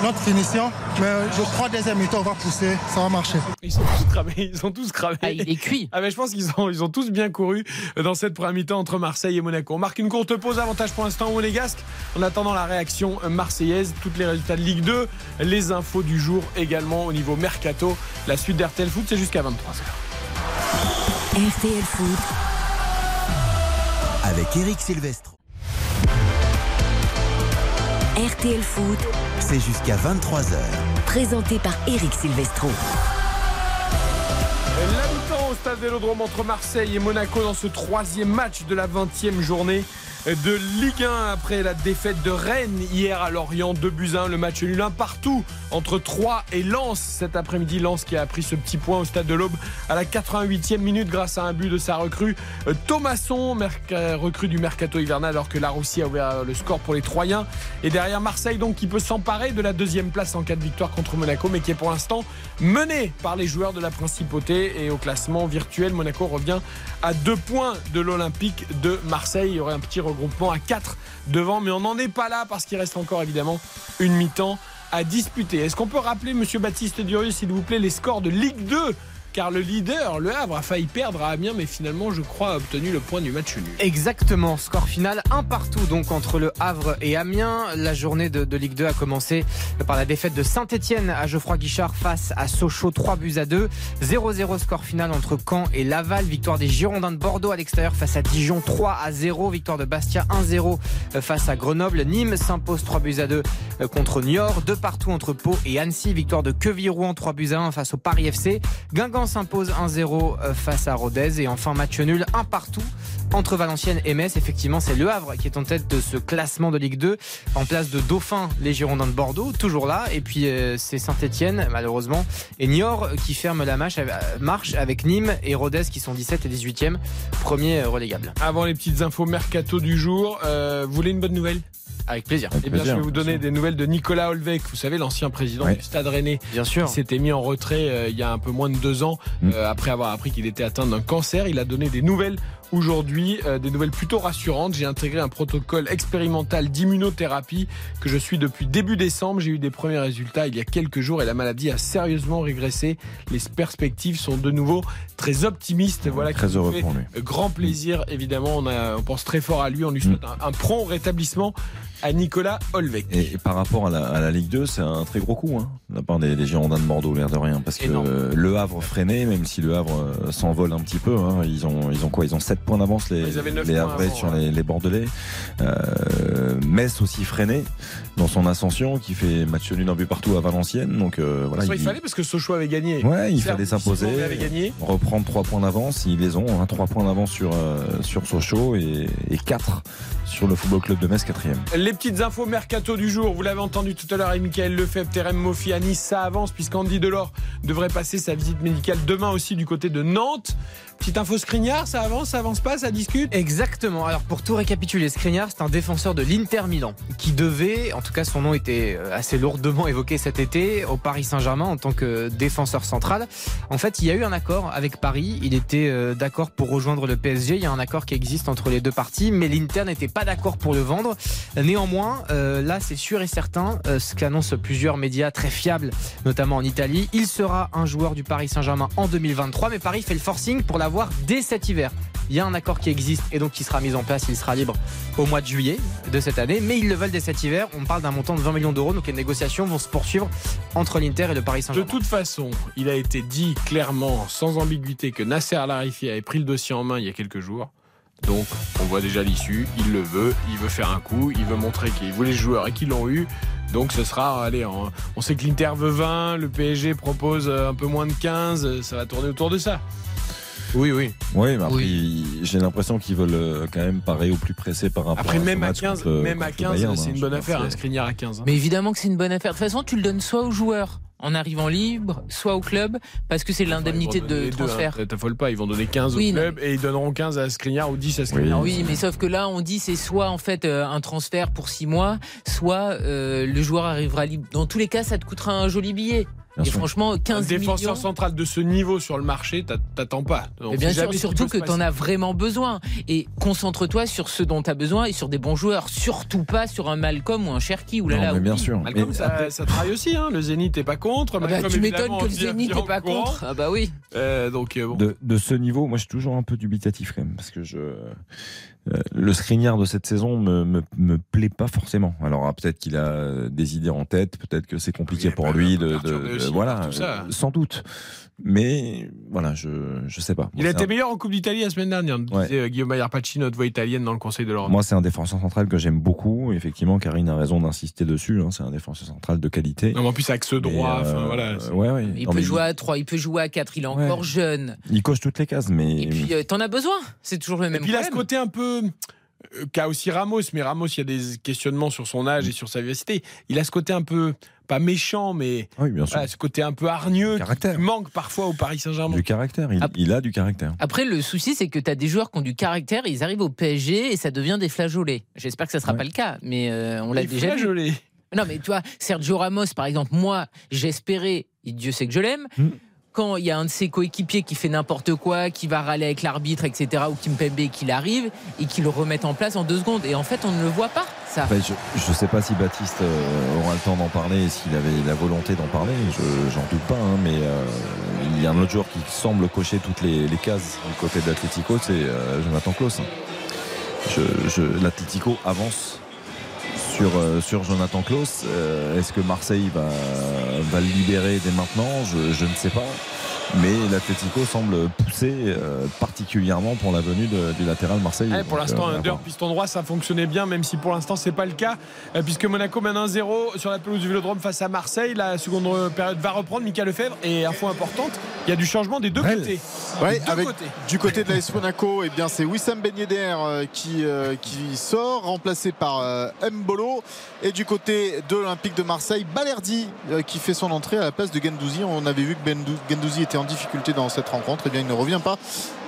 notre finition, mais je crois deuxième mi-temps on va pousser, ça va marcher. Ils sont tous cramés, ils sont tous cramés. Ah, il est cuit. Ah ben, je pense qu'ils ont, ils ont tous bien couru dans cette première mi-temps entre Marseille et Monaco. On marque une courte pause, avantage pour l'instant au Monégasque. En attendant la réaction marseillaise, tous les résultats de Ligue 2, les infos du jour également au niveau mercato. La suite d'RTL Foot, c'est jusqu'à 23h. RTL Foot, Avec Eric Silvestre. RTL Foot, C'est jusqu'à 23h. présenté par Eric Silvestro. Vélodrome entre Marseille et Monaco dans ce troisième match de la 20e journée de Ligue 1 après la défaite de Rennes hier à Lorient 2 buts 1 le match nul un partout entre 3 et Lens. Cet après-midi Lens qui a pris ce petit point au stade de l'Aube à la 88e minute grâce à un but de sa recrue euh, Thomasson merc- recrue du mercato hivernal alors que la Russie a ouvert le score pour les Troyens. Et derrière Marseille donc qui peut s'emparer de la deuxième place en cas de victoire contre Monaco mais qui est pour l'instant mené par les joueurs de la principauté et au classement virtuel Monaco revient à deux points de l'Olympique de Marseille. Il y aurait un petit regroupement à 4 devant mais on n'en est pas là parce qu'il reste encore évidemment une mi-temps à disputer. Est-ce qu'on peut rappeler monsieur Baptiste Durieux s'il vous plaît les scores de Ligue 2 car le leader, le Havre, a failli perdre à Amiens, mais finalement, je crois, a obtenu le point du match nul. Exactement, score final un partout donc entre le Havre et Amiens. La journée de, Ligue 2 a commencé par la défaite de Saint-Etienne à Geoffroy Guichard face à Sochaux 3 buts à 2. 0-0 score final entre Caen et Laval. Victoire des Girondins de Bordeaux à l'extérieur face à Dijon 3 à 0. Victoire de Bastia 1-0 face à Grenoble. Nîmes s'impose 3 buts à 2 contre Niort. Deux partout entre Pau et Annecy. Victoire de Quevilly-Rouen 3 buts à 1 face au Paris FC. Guingamp s'impose 1-0 face à Rodez. Et enfin match nul un partout entre Valenciennes et Metz. Effectivement, c'est Le Havre qui est en tête de ce classement de Ligue 2. En place de Dauphin, les Girondins de Bordeaux, toujours là. Et puis euh, c'est Saint-Etienne, malheureusement. Et Niort qui ferme la marche, euh, marche avec Nîmes et Rodez qui sont 17 et 18e. Premier euh, relégable. Avant les petites infos mercato du jour, euh, vous voulez une bonne nouvelle? Avec plaisir. Eh bien, je vais vous donner des nouvelles de Nicolas Olvec, vous savez, l'ancien président Ouais. du Stade Rennais. Bien sûr. Qui s'était mis en retrait euh, il y a un peu moins de deux ans, Mm. euh, après avoir appris qu'il était atteint d'un cancer. Il a donné des nouvelles aujourd'hui, euh, des nouvelles plutôt rassurantes. J'ai intégré un protocole expérimental d'immunothérapie que je suis depuis début décembre. J'ai eu des premiers résultats il y a quelques jours et la maladie a sérieusement régressé. Les perspectives sont de nouveau très optimistes. Voilà Très heureux fait pour lui. Grand plaisir, évidemment. On, a, on pense très fort à lui. On lui souhaite un, un prompt rétablissement à Nicolas Olvec. Et, par rapport à la, à la Ligue 2, c'est un très gros coup, hein, de la part des, des Girondins de Bordeaux, l'air de rien. Parce que Énorme. le Havre freinait, même si le Havre euh, s'envole un petit peu. hein, ils, ont, ils ont quoi? Ils ont 7 points d'avance, les, les points Havrais avant, sur ouais. les, les Bordelais. Euh, Metz aussi freiné dans son ascension, qui fait match nul un but partout à Valenciennes. Donc euh, voilà, il fallait parce que Sochaux avait gagné. Ouais, il fallait s'imposer, reprendre 3 points d'avance. Ils les ont, hein, 3 points d'avance sur, euh, sur Sochaux et, et 4 sur le Football Club de Metz, quatrième. Les petites infos mercato du jour, vous l'avez entendu tout à l'heure avec Michael Lefebvre, Terem Mofi à Nice, ça avance puisqu'Andy Delors devrait passer sa visite médicale demain aussi du côté de Nantes. Petite info Skriniar, ça avance, ça avance pas, ça discute Exactement. Alors pour tout récapituler, Skriniar, c'est un défenseur de l'Inter Milan qui devait, en tout cas son nom était euh, assez lourdement évoqué cet été au Paris Saint-Germain en tant que défenseur central. En fait, il y a eu un accord avec Paris. Il était euh, d'accord pour rejoindre le PSG. Il y a un accord qui existe entre les deux parties, mais l'Inter n'était pas d'accord pour le vendre. Néanmoins, euh, là, c'est sûr et certain, ce qu'annoncent plusieurs médias très fiables, notamment en Italie, il sera un joueur du Paris Saint-Germain en 2023, mais Paris fait le forcing pour dès cet hiver. Il y a un accord qui existe et donc qui sera mis en place, il sera libre au mois de juillet de cette année, mais ils le veulent dès cet hiver. On parle d'un montant de 20 millions d'euros, donc les négociations vont se poursuivre entre l'Inter et le Paris De Saint-Germain. toute façon, il a été dit clairement, sans ambiguïté, que Nasser Al-Khelaifi avait pris le dossier en main il y a quelques jours. Donc, on voit déjà l'issue. Il le veut, il veut faire un coup, il veut montrer qu'il voulait les joueurs et qu'ils l'ont eu. Donc, ce sera, allez, on, on sait que l'Inter veut 20, le PSG propose un peu moins de 15, euh, ça va tourner autour de ça. Oui, oui. Oui, mais après, j'ai l'impression qu'ils veulent euh, quand même parer au plus pressé par rapport Après, à même à match 15, contre- même à contre le 15 Bayern, c'est hein. une bonne affaire, que- hein, Skriniar à 15. hein. Mais évidemment que c'est une bonne affaire. De toute façon, tu le donnes soit aux joueurs en arrivant libre, soit au club, parce que c'est l'indemnité de transfert. hein. T'affole pas, ils vont donner 15 Oui, au non, club et ils donneront 15 à Skriniar ou 10 à Skriniar. Oui, mais sauf que là, on dit c'est soit en fait euh, un transfert pour six mois, soit euh, le joueur arrivera libre. Dans tous les cas, ça te coûtera un joli billet. Bien Et sûr. franchement, Un 15 défenseur millions. central de ce niveau sur le marché, t'a- t'attends pas. Donc, Mais bien sûr, surtout que se tu en passer. as vraiment besoin. Et concentre-toi sur ce dont tu as besoin et sur des bons joueurs. Surtout pas sur un Malcolm ou un Cherki. Ou là, Non, là, mais bien oui. sûr. Malcolm, Mais ça, après- ça travaille aussi. Hein. Le Zénith n'est pas contre. Ah bah, Malcolm, tu m'étonnes que le Zénith n'est pas au courant. contre. Ah bah oui. Euh, donc, euh, bon. de, de ce niveau, moi je suis toujours un peu dubitatif quand même, parce que je, le Skriniar de cette saison me, me, me plaît pas forcément. Alors ah, peut-être qu'il a des idées en tête, peut-être que c'est compliqué Oui, pour bah, lui de, de- de- voilà, tout ça. euh, sans doute. Mais voilà, je je sais pas. Il Moi, a été un- meilleur en Coupe d'Italie la semaine dernière, nous Ouais. disait euh, Guillaume Maillard notre voix italienne dans le Conseil de l'Europe. Moi, c'est un défenseur central que j'aime beaucoup. Effectivement, Karine a raison d'insister dessus. hein. C'est un défenseur central de qualité. Non, mais en plus, avec ce droit, euh, voilà, ouais, ouais. Il Non, peut jouer à 3, il peut jouer à 4, il est encore jeune. il coche toutes les cases, mais Et puis, euh, t'en as besoin. C'est toujours le Et même puis il a ce problème. côté un peu qu'a aussi Ramos, mais Ramos, il y a des questionnements sur son âge et sur sa vivacité. Il a ce côté un peu pas méchant, mais oui, bien sûr. voilà, ce côté un peu hargneux Caractère. qui manque parfois au Paris Saint-Germain. du caractère. Il, il a du caractère. Après, le souci, c'est que tu as des joueurs qui ont du caractère, ils arrivent au PSG et ça devient des flageolets. J'espère que ça sera pas le cas, mais euh, on l'a déjà vu. flageolets. Non, mais tu vois, Sergio Ramos, par exemple, moi, j'espérais, et Dieu sait que je l'aime, Hmm. Quand il y a un de ses coéquipiers qui fait n'importe quoi, qui va râler avec l'arbitre, etc., ou Kimpembe qui arrive et qui le remette en place en deux secondes. Et en fait, on ne le voit pas, ça. Enfin, je ne sais pas si Baptiste euh, aura le temps d'en parler s'il avait la volonté d'en parler. Je j'en doute pas, hein, mais euh, il y a un autre joueur qui semble cocher toutes les, cases du côté de l'Atlético, c'est euh, Jonathan Klaus. Je, je- avance sur, euh, sur Jonathan Klaus. Euh, Est-ce que Marseille va, va le libérer dès maintenant? Je, je ne sais pas. Mais l'Atlético semble pousser euh, particulièrement pour la venue de- du latéral Marseille. Ouais, pour l'instant, euh, under piston droit, ça fonctionnait bien, même si pour l'instant, c'est pas le cas, euh, puisque Monaco mène 1-0 sur la pelouse du Vélodrome face à Marseille. La seconde période va reprendre. Mika Lefebvre et info importante, il y a du changement des deux côtés. Ouais, Des deux avec côtés. du côté de l'AS Monaco, eh bien c'est Wissam Ben Yedder euh, qui, euh, qui sort, remplacé par euh, Mbolo. Et du côté de l'Olympique de Marseille, Balerdi euh, qui fait son entrée à la place de Gendouzi. On avait vu que Dou- Gendouzi était en difficulté dans cette rencontre. Et bien il ne revient pas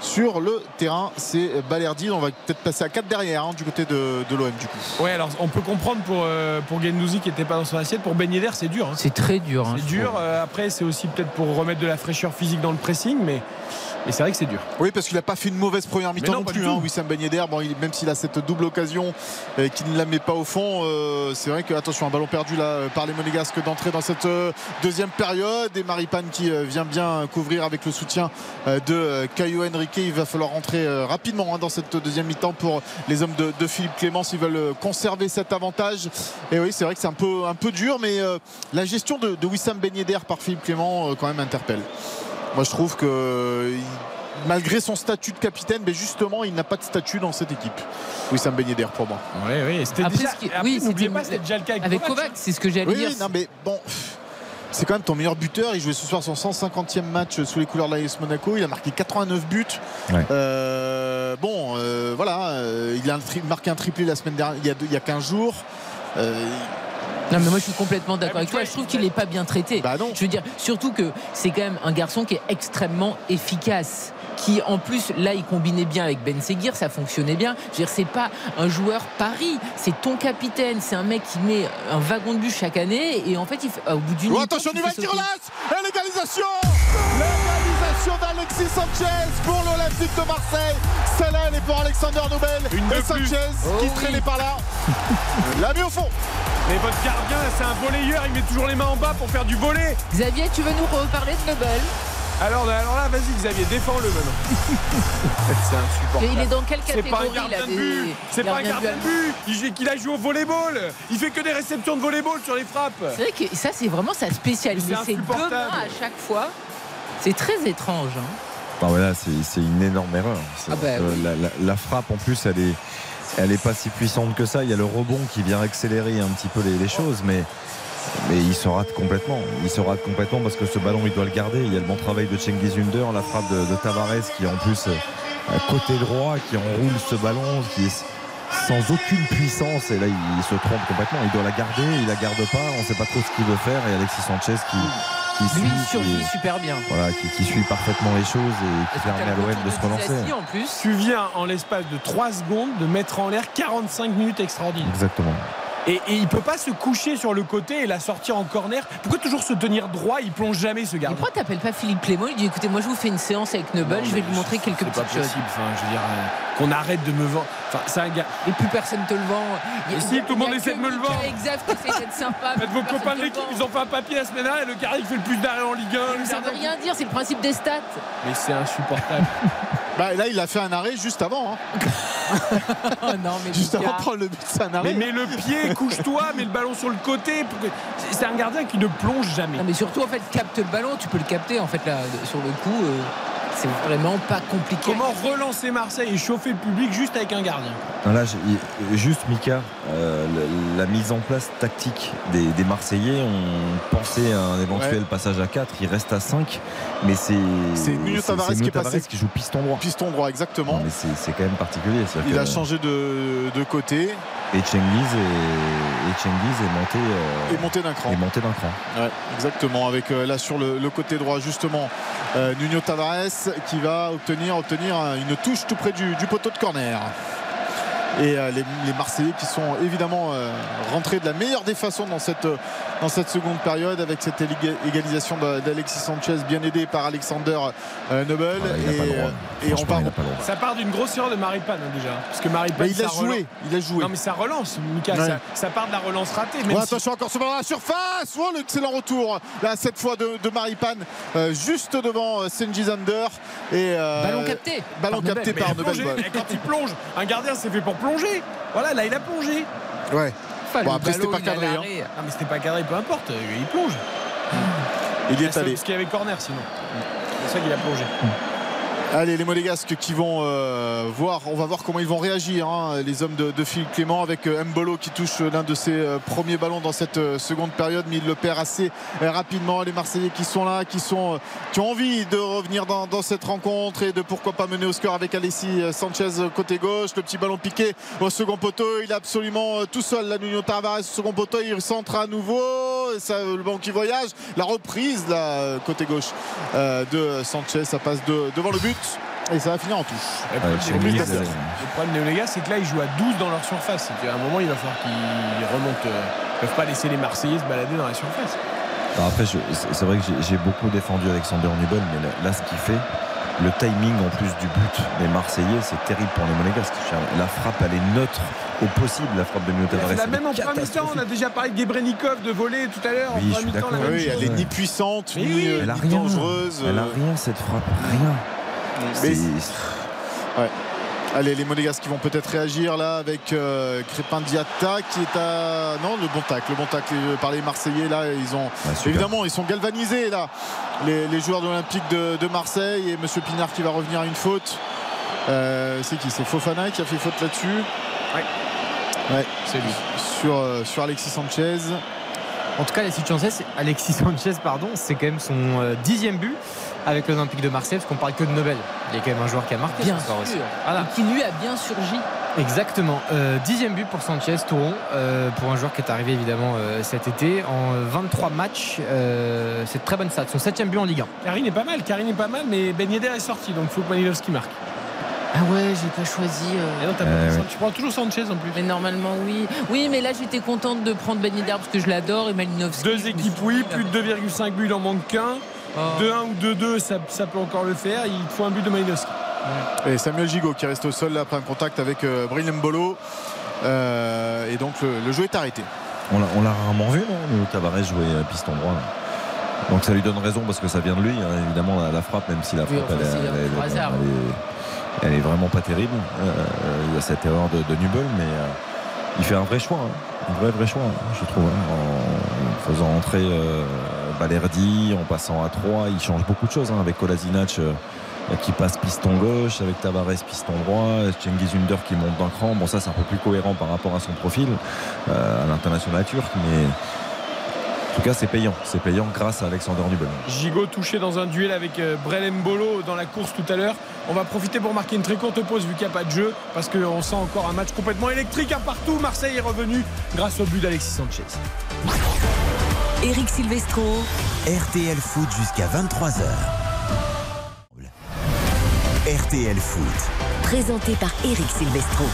sur le terrain. C'est Balerdi. On va peut-être passer à 4 derrière hein, du côté de, de l'OM du coup. Ouais, alors on peut comprendre pour, euh, pour Gendouzi qui n'était pas dans son assiette. Pour Ben Yedder, c'est dur. hein. C'est très dur. hein, C'est dur. Euh, après, c'est aussi peut-être pour remettre de la fraîcheur physique dans le pressing, mais, mais c'est vrai que c'est dur. Oui, parce qu'il n'a pas fait une mauvaise première mi-temps non, plus, hein. Wissam Ben Yedder. Bon, il- même s'il a cette double occasion euh, qui ne la met pas au fond, euh, c'est vrai que, attention, un ballon perdu là euh, par les Monégasques d'entrer dans cette euh, deuxième période. Et Maripane qui euh, vient bien couvrir avec le soutien euh, de Caio Henrique. Il va falloir rentrer euh, rapidement hein, dans cette deuxième mi-temps pour les hommes de, de Philippe Clément s'ils veulent conserver cet avantage. Et oui, c'est vrai que c'est un peu, un peu dur, mais euh, la gestion de, de Wissam Ben Yedder par Philippe Clément quand même interpelle. Moi, je trouve que malgré son statut de capitaine, mais justement, il n'a pas de statut dans cette équipe. Wissam Ben Yedder pour moi. Oui, oui. C'était déjà. ce qui- après, oui, n'oubliez c'était- pas, c'était déjà le cas avec, Avec Kovac. C'est ce que j'allais Oui, dire. oui, non, mais bon. C'est quand même ton meilleur buteur. Il jouait ce soir son 150e match sous les couleurs de l'AS Monaco. Il a marqué 89 buts. Ouais. Euh, bon, euh, voilà. euh, il a marqué un triplé la semaine dernière, il y a, deux- il y a 15 jours. Non, mais moi je suis complètement d'accord avec toi. Je trouve qu'il n'est pas bien traité. Bah non. Je veux dire, surtout que c'est quand même un garçon qui est extrêmement efficace. Qui en plus, là, il combinait bien avec Ben Seguir, ça fonctionnait bien. Je veux dire, c'est pas un joueur Paris, c'est ton capitaine. C'est un mec qui met un wagon de bus chaque année et en fait, il fait- au bout d'une Oh, attention, il il va l'égalisation D'Alexis Sanchez pour l'Olympique de Marseille. Celle-là, elle est pour Alexander Nobel. Une Et. Sanchez Oh qui oui. traînait par là. l'a mis au fond. Mais votre gardien, c'est un volleyeur, il met toujours les mains en bas pour faire du volet. Xavier, tu veux nous reparler de Nobel Alors, alors là, vas-y Xavier, défends-le maintenant. c'est insupportable. Et il est dans quelle C'est pas un catégorie il gardien de but. C'est pas un gardien de but. Il, a joué au volleyball. Il fait que des réceptions de volleyball sur les frappes. C'est vrai que ça, c'est vraiment sa spécialité. C'est C'est deux mains à chaque fois. C'est très étrange. hein. C'est une énorme erreur. Ah bah oui. la, la- la frappe, en plus, elle est, elle est pas si puissante que ça. Il y a le rebond qui vient accélérer un petit peu les, les choses, mais, mais il se rate complètement. Il se rate complètement parce que ce ballon, il doit le garder. Il y a le bon travail de Cengiz Under, la frappe de, de Tavares qui, en plus, euh, à côté droit, qui enroule ce ballon, qui est sans aucune puissance. Et là, il, il se trompe complètement. Il doit la garder, il la garde pas. On sait pas trop ce qu'il veut faire. Et Alexis Sanchez qui, qui suit, Lui, qui- survit super bien. voilà, qui, qui suit parfaitement les choses et qui permet à l'OM de se relancer. en plus. Tu viens en l'espace de 3 secondes de mettre en l'air 45 minutes extraordinaires. Exactement. Et, et il peut pas se coucher sur le côté et la sortir en corner. Pourquoi toujours se tenir droit? Il plonge jamais ce Mais gardien. pourquoi t'appelles pas Philippe Clément? Il dit écoutez, moi je vous fais une séance avec Non, je vais mais lui montrer quelques C'est pas petites choses. possible. Enfin, je veux dire, euh, qu'on arrête de me vendre. Enfin, c'est un gars. Et plus personne te le vend. Il Mais si, il tout le monde il essaie de me le vendre. Exact, d'être sympa. Faites vos copains de l'équipe, ils ont fait un papier la semaine dernière et le carré qui fait le plus d'arrêt en Ligue 1. le Ça veut rien dire, c'est le principe des stats. Mais c'est insupportable. Bah, là, il a fait un arrêt juste avant. hein. non, mais Juste avant de prendre le but de Sanaré. Mais mets le pied, couche-toi, mets le ballon sur le côté. C'est un gardien qui ne plonge jamais. Non, mais surtout, en fait, capte le ballon, tu peux le capter, en fait, là, sur le coup. euh, c'est vraiment pas compliqué. Comment relancer Marseille et chauffer le public juste avec un gardien Non, Là, juste Mika, euh, la mise en place tactique des, des Marseillais, on pensait à un éventuel Ouais. passage à 4, il reste à 5, mais c'est C'est Nuno Tavares c'est qui est passé. qui joue piston droit. Piston droit, exactement. Non, mais c'est c'est quand même particulier. Il que- a changé de, de côté Et Cengiz est, est monté, euh, et monté d'un cran. est monté d'un cran. Ouais, exactement. Avec euh, là sur le, le côté droit, justement, euh, Nuno Tavares qui va obtenir, obtenir une touche tout près du, du poteau de corner. Et euh, les, les Marseillais qui sont évidemment rentrés de la meilleure des façons dans cette, dans cette seconde période avec cette égalisation d'Alexis Sanchez bien aidé par Alexander euh, Nobel. Ah, et, euh, on droit. Ça part d'une grosse erreur de Maripane hein, déjà. Parce que Maripane, Mais il a joué, relance- il a joué. Non, mais ça relance, Mika. Ouais. Ça, ça part de la relance ratée. Même Ouais, si- attention encore ce ballon à la surface oh, l'excellent retour là cette fois de, de Maripane euh, juste devant euh, Senji Zander et euh, Ballon capté. ballon par capté Nobel. par Nobel et quand il plonge, un gardien c'est fait pour plonger. Voilà, là il a plongé. ouais Enfin, Bon, après, c'était pas cadré, hein. Ah mais c'était pas cadré, peu importe, il plonge. il y est Parce allé qu'il y avait corner sinon. C'est ça qu'il a plongé. Allez les Monégasques qui vont euh, voir. On va voir comment ils vont réagir hein, les hommes de, Philippe Clément avec euh, Mbolo qui touche l'un de ses euh, premiers ballons dans cette euh, seconde période mais il le perd assez euh, rapidement. Les Marseillais qui sont là qui sont euh, qui ont envie de revenir dans, cette rencontre et de pourquoi pas mener au score avec Alessi euh, Sanchez euh, côté gauche. Le petit ballon piqué au second poteau il est absolument euh, tout seul là Nuno Tavares au second poteau il centre à nouveau ça, le ballon qui voyage la reprise euh, côté gauche euh, de Sanchez ça passe de- devant le but et ça va finir en touche Le Ouais, problème- Cengiz, le problème des Onégas, c'est que là, ils jouent à 12 dans leur surface. C'est qu'à un moment, il va falloir qu'ils remontent. euh, Ils ne peuvent pas laisser les Marseillais se balader dans la surface. Alors après, c'est vrai que j'ai- beaucoup défendu Alexander Nubel, mais là, là, ce qu'il fait, le timing en plus du but des Marseillais, c'est terrible pour les Monégasques. La frappe, elle est neutre au possible, la frappe de Tavares. la elle même est en première mi-temps. On a déjà parlé de Gebrenikov, de voler tout à l'heure. Oui, en je suis la d'accord. même oui, elle est ni puissante ni, euh, Elle a ni rien. dangereuse Elle a euh, rien, cette frappe, rien. Mais- Allez, les Monégasques qui vont peut-être réagir là avec euh, Crépin Diatta qui est à. Non, le bon tacle. Le bon tacle euh, par les Marseillais là. Ils ont. Évidemment, ils sont galvanisés là. Les, les joueurs de l'Olympique de, de Marseille et Monsieur Pinard qui va revenir à une faute. Euh, c'est qui? C'est Fofana qui a fait faute là-dessus? Ouais. Ouais. C'est lui. Sur, euh, sur Alexis Sanchez. En tout cas, Alexis Sanchez, Alexis Sanchez pardon, c'est quand même son euh, dixième but avec l'Olympique de Marseille, parce qu'on parle que de Nobel. Il y a quand même un joueur qui a marqué Bien ce soir aussi. Voilà. Et qui lui a bien surgi. Exactement. Euh, dixième but pour Sanchez, Touron, euh, pour un joueur qui est arrivé évidemment euh, cet été. En euh, 23 matchs, euh, c'est très bonne stat. Son septième but en Ligue 1. Karine est pas mal, Karine est pas mal, mais Ben Yedder est sorti, donc il faut que Manilowski marque. Ah ouais, j'ai pas choisi. euh, Et non, t'as Euh, pas- ouais. Tu prends toujours Sanchez en plus. Mais normalement, oui. Oui, mais là, j'étais contente de prendre Ben Yedder parce que je l'adore et Malinowski. Deux équipes, oui, plus de 2,5 buts, il en manque qu'un. Oh. 2-1 ou 2-2, ça, ça peut encore le faire. Il te faut un but de Malinowski. Et Samuel Gigot qui reste au sol là, après un contact avec euh, Bril Mbolo. Euh, et donc le, le jeu est arrêté. On l'a- rarement vu, non Tavares jouer euh, piston droit. là. Donc ça lui donne raison parce que ça vient de lui, hein, évidemment, la, la frappe, même si la Oui, frappe, enfin, elle, est- c'est elle est- un hasard. elle est- elle est vraiment pas terrible. Euh, il y a cette erreur de, de Nubel, mais euh, il fait un vrai choix. hein. Un vrai, vrai choix, hein, je trouve. hein, en faisant entrer euh, Balerdi, en passant à 3, il change beaucoup de choses hein, avec Kolasinac. euh, qui passe piston gauche avec Tavares piston droit Cengiz Under qui monte d'un cran bon ça c'est un peu plus cohérent par rapport à son profil euh, à l'international turc mais en tout cas c'est payant c'est payant grâce à Alexander Nubel Gigot touché dans un duel avec euh, Brel Mbolo dans la course tout à l'heure. On va profiter pour marquer une très courte pause vu qu'il n'y a pas de jeu parce qu'on sent encore un match complètement électrique un partout. Marseille est revenu grâce au but d'Alexis Sanchez. Eric Silvestro. RTL Foot jusqu'à 23h. RTL Foot. Présenté par Eric Silvestro.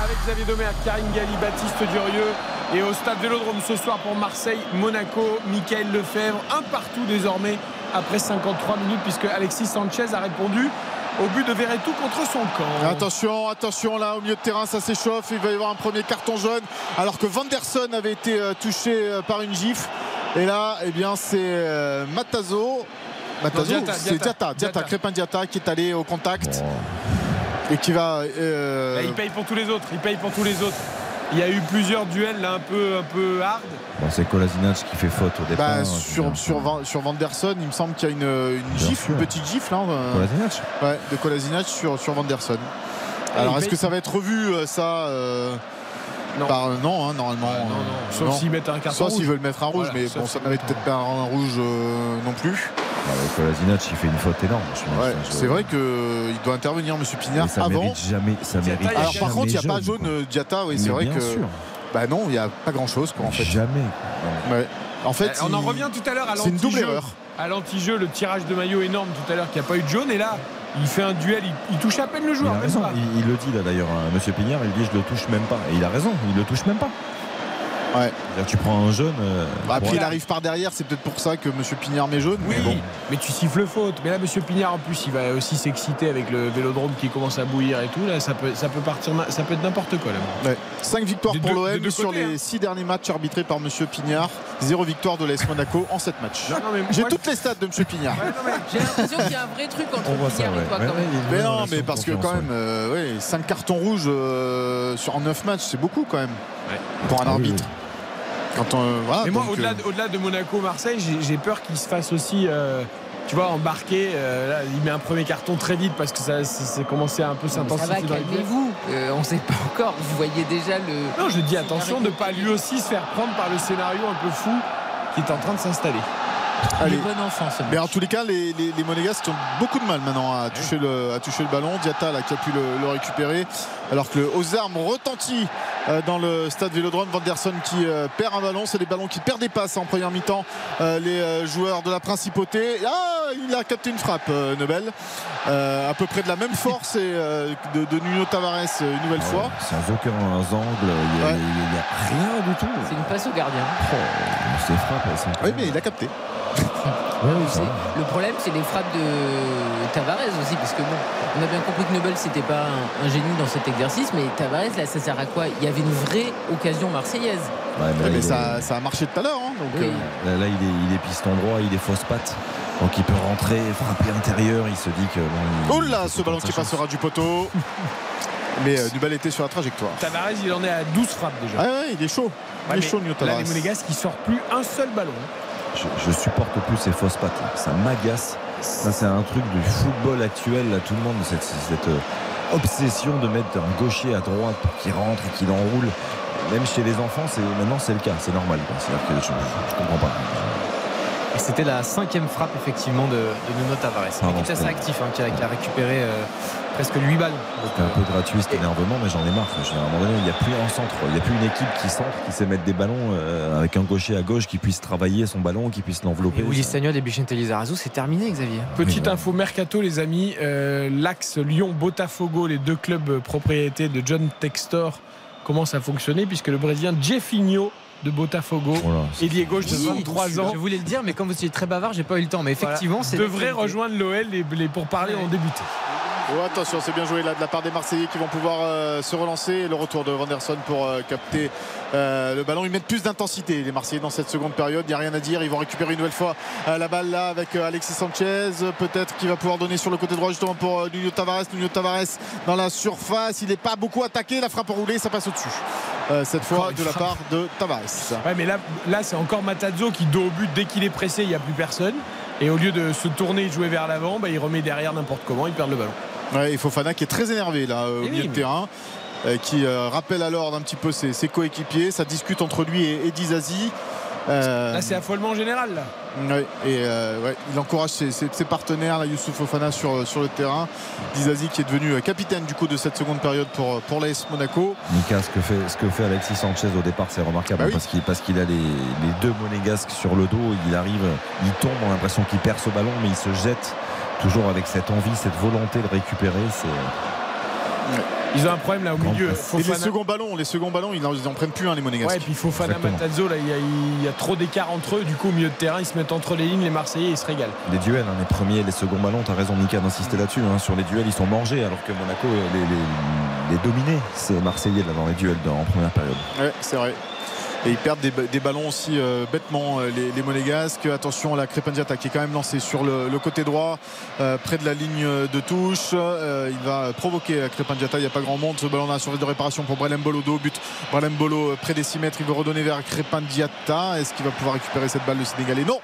Avec Xavier Domergue, Karine Galli, Baptiste Durieux et au stade Vélodrome ce soir pour Marseille, Monaco, Michael Lefebvre, un partout désormais après 53 minutes puisque Alexis Sanchez a répondu au but de Verretou contre son camp. Attention, attention là au milieu de terrain, ça s'échauffe. Il va y avoir un premier carton jaune alors que Vanderson avait été euh, touché euh, par une gifle. Et là, eh bien, c'est euh, Matazo. Matazo, c'est Diatta, Diatta, Diatta, Diatta. Crépin Diatta qui est allé au contact. Et qui va. euh, Là, il paye pour tous les autres. Il paye pour tous les autres. Il y a eu plusieurs duels là un peu, un peu hard. Bon, c'est Kolasinac qui fait faute au départ. bah, hein, sur, sur, Van, sur Vanderson, il me semble qu'il y a une, une gifle, une petite gifle. Hein, euh, Kolasinac ouais, de Kolasinac sur, sur Vanderson. Ah, Alors, est-ce paye- que ça va être revu, euh, ça euh, Non. par- non, hein, normalement. non, non. euh, Sauf non. s'ils mettent un carton Soit s'ils veulent mettre un rouge, Voilà, mais sauf bon, ça s'ils mérite peut-être pas un rouge euh, non plus. Kolasinac, il fait une faute énorme. Ouais, c'est vrai qu'il doit intervenir, Monsieur Pignard, ça avant. mérite jamais. Ça mérite Alors, par jamais contre, il n'y a pas jaune, jaune euh, Diatta, oui, c'est vrai bien que. sûr. Bah non, il n'y a pas grand chose, quoi, en fait. Jamais. Ouais. En fait, Euh, on en revient tout à l'heure à C'est une double l'anti-jeu. erreur. À l'anti-jeu, le tirage de maillot énorme tout à l'heure qui n'a pas eu de jaune. Et là, il fait un duel, il, il touche à peine le Il joueur. pas. il, il le dit là d'ailleurs, hein, Monsieur Pignard, il dit je le touche même pas. Et il a raison, il le touche même pas. Ouais. Tu prends un jeune. euh, Bah, après, il arrive par derrière, c'est peut-être pour ça que Monsieur Pignard met jaune. Oui, mais bon. mais tu siffles faute. Mais là, Monsieur Pignard, en plus, il va aussi s'exciter avec le vélodrome qui commence à bouillir et tout. Là, ça peut, ça peut partir, ça peut être n'importe quoi. Là. Ouais. 5 victoires pour l'OM sur côtés, les hein. 6 derniers matchs arbitrés par Monsieur Pignard. 0 victoire de l'AS Monaco en 7 matchs. Non, non, mais J'ai toutes les stats de Monsieur Pignard. J'ai l'impression qu'il y a un vrai truc entre On voit ça, et toi quand même. Mais non, mais parce que quand même, euh, ouais, 5 cartons rouges euh, sur, en 9 matchs, c'est beaucoup quand même. Pour un Ah oui, arbitre. Quand on, voilà, Mais moi, au-delà euh, de, au-delà de Monaco-Marseille, j'ai, j'ai peur qu'il se fasse aussi, euh, tu vois, embarquer. euh, là, il met un premier carton très vite parce que ça, ça commencé à un peu Ça va, s'intensifier calmez-vous. Euh, on sait pas encore. Vous voyez déjà le. Non, je dis attention de ne pas lui aussi se faire prendre par le scénario un peu fou qui est en train de s'installer. Allez. Le bon enfant, ce Mais en tous les cas, les, les, les Monégasques ont beaucoup de mal maintenant à toucher le, à toucher le ballon. Diatta là, qui a pu le, le récupérer. Alors que le aux armes retentit euh, dans le stade Vélodrome. Vanderson qui euh, perd un ballon. C'est des ballons qui perdent des passes en première mi-temps. Euh, les joueurs de la principauté. Ah, il a capté une frappe, Nobel. À peu près de la même force et, de, de Nuno Tavares une nouvelle fois. Sans aucun angle, il n'y a, Ouais. il y a rien du tout. C'est une passe au gardien. Oh, ces frappes, elles sont Oui, mais il a capté. Ouais, oui. Le problème, c'est les frappes de Tavares aussi, parce que bon, on a bien compris que Nobel c'était pas un, un génie dans cet exercice, mais Tavares là, ça sert à quoi? Il y avait une vraie occasion marseillaise. Ouais, mais là, mais il ça, ça a marché tout à l'heure. hein, donc, Oui. euh, Là, là, il, est, il est piston droit, il est fausse patte. Donc il peut rentrer, frapper intérieur. Il se dit que. Bon, il- Oh là, il ce ballon qui passera du poteau. Mais euh, Nubel était sur la trajectoire. Tavares, il en est à 12 frappes déjà. Ah ouais, il est chaud. Il est chaud, Nuno là, les Monégasques, qui sort plus un seul ballon. Je, je supporte plus ces fausses pattes. là. Ça m'agace. Ça, c'est un truc du football actuel. Là, tout le monde, cette, cette, euh, obsession de mettre un gaucher à droite pour qu'il rentre et qu'il enroule. Même chez les enfants, c'est maintenant c'est le cas, c'est normal. C'est-à-dire que je, je comprends pas. Et c'était la cinquième frappe effectivement de, de Nuno Tavares. Pardon, qui est assez actif, hein, qui, a, qui a récupéré euh, presque 8 balles. C'est un peu gratuit cet énervement, mais j'en ai marre. Je veux dire, à un moment donné, il n'y a plus un centre. Il n'y a plus une équipe qui centre, qui sait mettre des ballons euh, avec un gaucher à gauche, qui puisse travailler son ballon, qui puisse l'envelopper. et Willy Sagnol et Bichente Lizarazu, c'est terminé, Xavier. Petite info mercato, les amis. Euh, L'axe Lyon-Botafogo, les deux clubs propriétés de John Textor, commencent à fonctionner puisque le Brésilien Jeffinho de Botafogo, Oh ailier gauche de Oui, 23 ans, Je voulais le dire, mais comme vous étiez très bavard, j'ai pas eu le temps. Mais effectivement, voilà, c'est devrait rejoindre l'OL. Les, les pourparlers ont débuté. Oh, attention, c'est bien joué là de la part des Marseillais qui vont pouvoir euh, se relancer. Le retour de Vanderson pour euh, capter euh, le ballon. Ils mettent plus d'intensité, les Marseillais, dans cette seconde période. Il n'y a rien à dire. Ils vont récupérer une nouvelle fois la balle là avec Alexis Sanchez. Peut-être qu'il va pouvoir donner sur le côté droit justement pour Nuno Tavares. Nuno Tavares dans la surface. Il n'est pas beaucoup attaqué. La frappe enroulée, ça passe au-dessus. Cette fois de la part de Tavares. Ouais, mais là, là c'est encore Matazzo qui, dos au but, dès qu'il est pressé, il n'y a plus personne. Et au lieu de se tourner et de jouer vers l'avant, bah, il remet derrière n'importe comment, il perd le ballon. Ouais, et Fofana qui est très énervé là au Eh milieu oui, de mais- terrain. euh, qui euh, rappelle alors un petit peu ses, ses coéquipiers. Ça discute entre lui et, et Dizazi. Euh, Là, c'est affolement général. Là. ouais, et euh, ouais, il encourage ses, ses- ses partenaires, là, Youssouf Fofana sur, sur le terrain. Dizazi qui est devenu capitaine du coup de cette seconde période pour, pour l'AS Monaco. Mika, ce que, fait, ce que fait Alexis Sanchez au départ, c'est remarquable Bah oui. parce qu'il parce qu'il a les, les deux monégasques sur le dos. Il arrive, il tombe, on a l'impression qu'il perd ce ballon, mais il se jette toujours avec cette envie, cette volonté de récupérer. C'est Ils ont un problème là au milieu. Et les seconds ballons, les seconds ballons, ils en, ils en prennent plus un les Monégasques. Ouais, et puis Fofana. Matazzo, là, il y, a, il y a trop d'écart entre eux. Du coup, au milieu de terrain, ils se mettent entre les lignes, les Marseillais, ils se régalent. les duels, hein, les premiers, les seconds ballons. T'as raison, Mika, d'insister là-dessus. hein. Sur les duels, ils sont mangés, alors que Monaco euh, les, les, les dominait. C'est Marseillais là dans les duels dans- en première période. Ouais, c'est vrai. Et ils perdent des, ballons aussi euh, bêtement les, les, Monégasques. Attention à la Crépandiata qui est quand même lancée sur le, côté droit, euh, près de la ligne de touche. Euh, il va provoquer Crépandiata. Il n'y a pas grand monde. Ce ballon a la surface de réparation pour Brelem Bolo. Dos but. Brelem Bolo près des 6 mètres. Il veut redonner vers Crépandiata. Est-ce qu'il va pouvoir récupérer cette balle le Sénégalais? Non.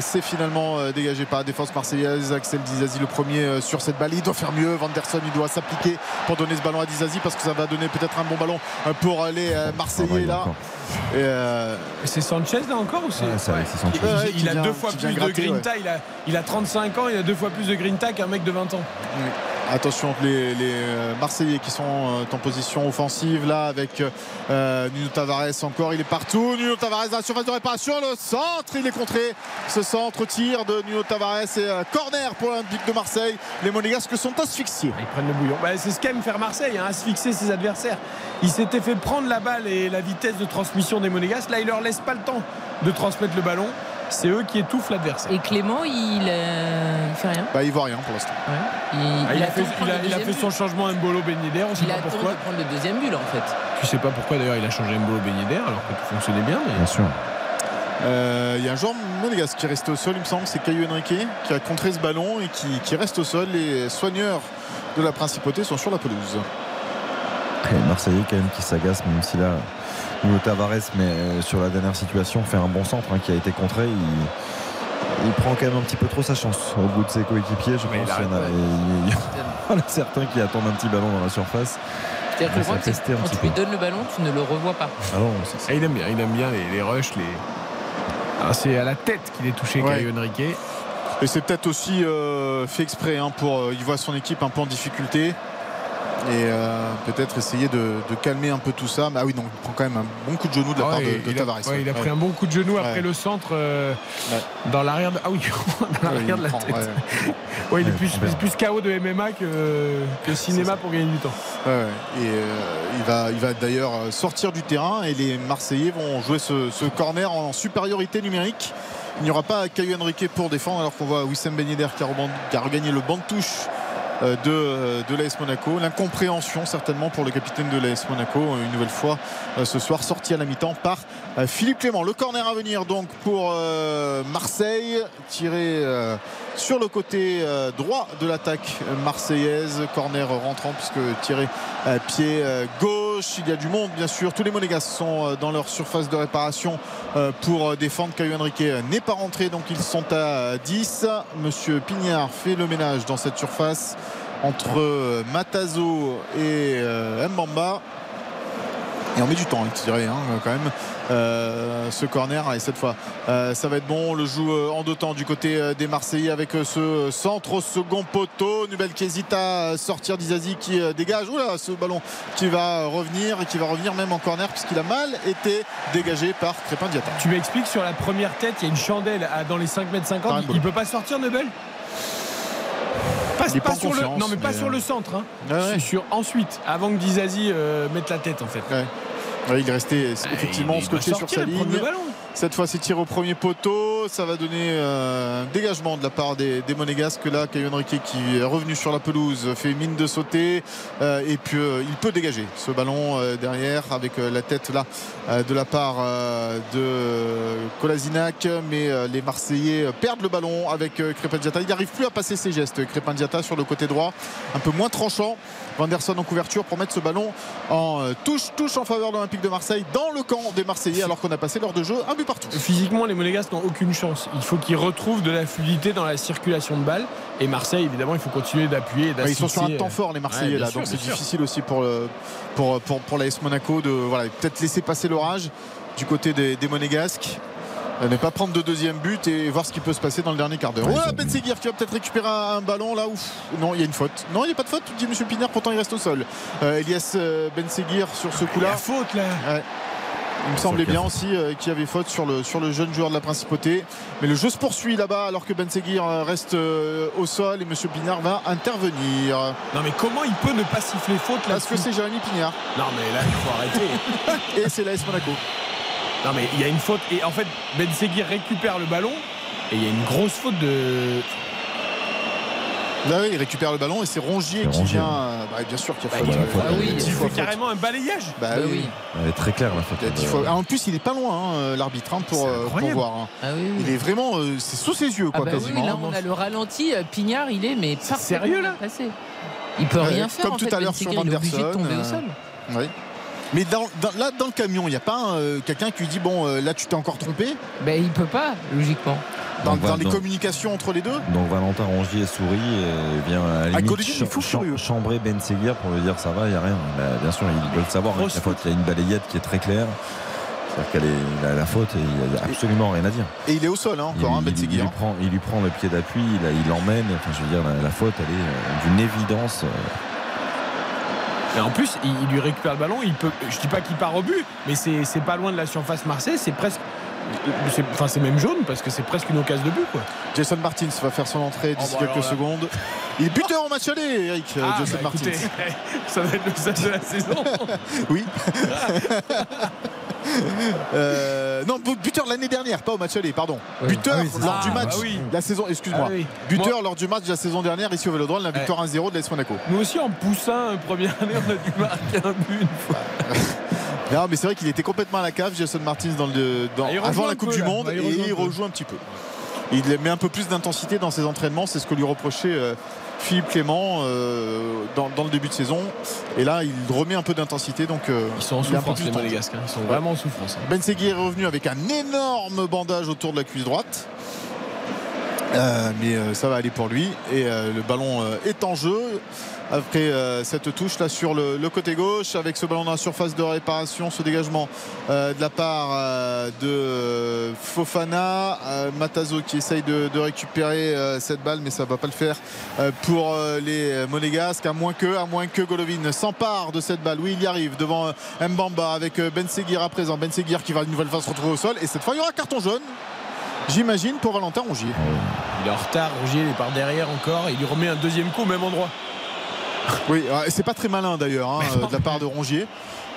C'est finalement dégagé par la défense marseillaise. Axel Dizazi le premier sur cette balle. Il doit faire mieux. Vanderson il doit s'appliquer pour donner ce ballon à Dizazi parce que ça va donner peut-être un bon ballon pour les Marseillais là. Et, euh... c'est Sanchez là encore ou c'est ouais, ouais. Il, il, il, a deux fois plus de grinta, il, a, il a 35 ans, il a deux fois plus de grinta qu'un mec de 20 ans. Oui. Attention les, les, Marseillais qui sont en position offensive là avec euh, Nuno Tavares encore il est partout Nuno Tavares dans la surface de réparation le centre il est contré ce centre tir de Nuno Tavares et euh, corner pour l'Olympique de Marseille les Monégasques sont asphyxiés ils prennent le bouillon bah, c'est ce qu'aime faire Marseille hein, asphyxier ses adversaires il s'était fait prendre la balle et la vitesse de transmission des Monégasques là il leur laisse pas le temps de transmettre le ballon c'est eux qui étouffent l'adversaire. Et Clément, il, euh, il fait rien bah, Il voit rien pour l'instant. Ouais. Il, ah, il, a, fait, il a fait, son changement Mbolo Ben Yedder. On il sait a pas pourquoi. de prendre le deuxième but en fait. Tu sais pas pourquoi d'ailleurs il a changé Mbolo Ben Yedder alors que tout fonctionnait bien. Mais... Bien sûr. Il euh, y a un joueur monégasque qui est resté au sol, il me semble, c'est Caillou Henrique qui a contré ce ballon et qui, qui, reste au sol. Les soigneurs de la principauté sont sur la pelouse. Et Marseillais quand même qui s'agace, même si là, Nuno Tavares, mais sur la dernière situation, fait un bon centre hein, qui a été contré. Il, il, prend quand même un petit peu trop sa chance au bout de ses coéquipiers. Je mais pense il, y en a, il y en a certains qui attendent un petit ballon dans la surface. C'est-à-dire que le problème, c'est que quand tu lui donnes le ballon, tu ne le revois pas. Ah non, il aime bien, il aime bien les, les rushs. Les... Ah, c'est à la tête qu'il est touché, ouais. Caio Henrique. Et c'est peut-être aussi euh, fait exprès hein, pour. Euh, il voit son équipe un peu en difficulté et euh, peut-être essayer de, de, calmer un peu tout ça. Mais ah oui, donc il prend quand même un bon coup de genou de la ah part de, Tavares. A, ouais, il a pris un bon coup de genou après le centre euh, dans l'arrière de... Ah oui, dans l'arrière de la prend, tête. Ouais. il est plus, plus, plus KO de MMA que, que cinéma pour gagner du temps. Et euh, il va, il va d'ailleurs sortir du terrain et les Marseillais vont jouer ce, ce corner en supériorité numérique. Il n'y aura pas Caio Henrique pour défendre alors qu'on voit Wissem Ben Yedder qui a, qui a regagné le banc de touche de, de l'AS Monaco. L'incompréhension certainement pour le capitaine de l'AS Monaco, une nouvelle fois ce soir, sorti à la mi-temps par Philippe Clément. Le corner à venir donc pour Marseille, tiré sur le côté droit de l'attaque marseillaise. Corner rentrant puisque tiré pied gauche. Il y a du monde bien sûr. Tous les Monégasques sont dans leur surface de réparation pour défendre. Caio Henrique n'est pas rentré donc ils sont à 10. Monsieur Pignard fait le ménage dans cette surface entre Matazo et euh, Mbamba. Et on met du temps à tirer hein, quand même. Euh, ce corner et cette fois euh, ça va être bon. On le joue en deux temps du côté des Marseillais avec ce centre au second poteau. Nubel qui hésite à sortir d'Izazi qui dégage. Oula, ce ballon qui va revenir et qui va revenir même en corner puisqu'il a mal été dégagé par Crépin Diata. Tu m'expliques sur la première tête, il y a une chandelle à, dans les 5 mètres 50. Il, il peut pas sortir Nubel? Pas, pas, pas sur le, non mais pas mais sur le centre hein. ouais. sur ensuite avant que Dizazi euh, mette la tête en fait ouais. Il restait effectivement scotché sur sa ligne cette fois c'est tiré au premier poteau. Ça va donner euh, un dégagement de la part des, des Monégasques. Là Caio Henrique qui est revenu sur la pelouse fait mine de sauter euh, et puis euh, il peut dégager ce ballon derrière avec la tête là de la part de Kolasinac. Mais les Marseillais perdent le ballon avec Crépin Diata il n'arrive plus à passer ses gestes Crépin Diata sur le côté droit. Un peu moins tranchant. Vanderson en couverture pour mettre ce ballon en touche touche en faveur de l'Olympique de Marseille dans le camp des Marseillais alors qu'on a passé l'heure de jeu un but partout. Physiquement, les Monégasques n'ont aucune chance. Il faut qu'ils retrouvent de la fluidité dans la circulation de balles. Et Marseille, évidemment, il faut continuer d'appuyer. Ils sont sur un temps fort, les Marseillais, ouais, là. Sûr, donc c'est difficile aussi pour, le, pour, pour, pour l'AS Monaco de voilà, peut-être laisser passer l'orage du côté des, des Monégasques ne pas prendre de deuxième but et voir ce qui peut se passer dans le dernier quart d'heure. Ben Seguir qui va peut-être récupérer un, ballon là. Ouf. Non, il y a une faute. Non, il n'y a pas de faute, dit Monsieur Pinard, pourtant il reste au sol. Euh, Elias Ben Seguir sur ce coup-là. Il y a faute là. Ouais. Il me semblait bien aussi euh, qu'il y avait faute sur le, sur le jeune joueur de la principauté. Mais le jeu se poursuit là-bas alors que Ben Seguir reste euh, au sol et Monsieur Pinard va intervenir. Non mais comment il peut ne pas siffler faute là Parce que c'est Jérémy Pignard. Non mais là il faut arrêter. et c'est l'AS Monaco. Non mais il y a une faute et en fait Ben Seguir récupère le ballon et il y a une grosse faute de Là, oui, il récupère le ballon et c'est Rongier qui Rongier. vient. bah, bien sûr qu'il y a Bah, faute. il- euh, ah oui, il carrément un balayage. Bah, oui. Elle est très claire la faute. Il Ah, en plus, il est pas loin, hein, l'arbitre, hein, pour, euh, pour voir. hein. Ah oui, oui. Il est vraiment. euh, c'est sous ses yeux, Ah quoi, bah oui, quasiment. là on a le ralenti, euh, Pignard il est mais sérieux, là passé. Il peut rien faire Comme en tout fait, à l'heure sur Seguir, il est obligé de tomber au sol. oui. Mais dans, dans- là, dans le camion, il n'y a pas euh, quelqu'un qui lui dit Bon, euh, là, tu t'es encore trompé? Ben il peut pas, logiquement. Dans, Donc, dans voilà, les communications entre les deux? Donc Valentin Rongier sourit et vient à la limite il furieux. chambrer Ben Seguir pour lui dire ça va, il n'y a rien. Bah, bien sûr, ils veulent savoir avec Grosse la faute. Il y a une balayette qui est très claire. C'est-à-dire qu'elle est la, la faute et il n'y a absolument rien à dire. Et il est au sol, hein, Il, encore, hein, il- Ben il Seguir. lui prend, il lui prend le pied d'appui, il, il l'emmène. Enfin, je veux dire, la, la faute, elle est euh, d'une évidence. euh, Et en plus, il, il lui récupère le ballon. Il peut, je dis pas qu'il part au but, mais c'est pas loin de la surface Marseille. C'est presque. Enfin, c'est même jaune parce que c'est presque une occasion de but, quoi. Jason Martins va faire son entrée d'ici Oh, bah, quelques secondes. Il est buteur en match aller, Eric, Ah, Jason bah, Martins. écoutez, ça va être le seul de la saison. Oui. Euh, non, bu- buteur de l'année dernière, pas au match aller, pardon. Buteur Ah oui, c'est lors ça. du Ah, match, oui. la saison, excuse-moi. Ah. Buteur Moi- lors du match de la saison dernière ici au Vélodrome, la victoire 1-0 de l'AS Monaco. Nous aussi, en poussin, euh, première année, on a dû marquer un but une fois. Non, mais c'est vrai qu'il était complètement à la cave, Jason Martins, dans le, dans- avant la Coupe peu, du là. Monde, il et il rejoue un petit peu. Il met un peu plus d'intensité dans ses entraînements, c'est ce que lui reprochait euh, Philippe Clément euh, dans, dans le début de saison. Et là, il remet un peu d'intensité, donc euh, Ils sont en souffrance, les. Monégasques. hein. Ils sont vraiment en souffrance. hein. Ben Seguir est revenu avec un énorme bandage autour de la cuisse droite. Euh, mais ça va aller pour lui et le ballon est en jeu après euh, cette touche là sur le, côté gauche avec ce ballon dans la surface de réparation ce dégagement euh, de la part euh, de Fofana Matazo qui essaye de, récupérer cette balle mais ça va pas le faire pour les Monégasques à moins que à moins que Golovin s'empare de cette balle oui il y arrive devant Mbamba avec euh, Ben Seguir à présent Ben Seguir qui va une nouvelle fois se retrouver au sol et cette fois il y aura carton jaune j'imagine pour Valentin Rongier Il est en retard, Rogier, il est par derrière encore. Il lui remet un deuxième coup au même endroit. Oui, euh, c'est pas très malin d'ailleurs hein, euh, de la part de Rongier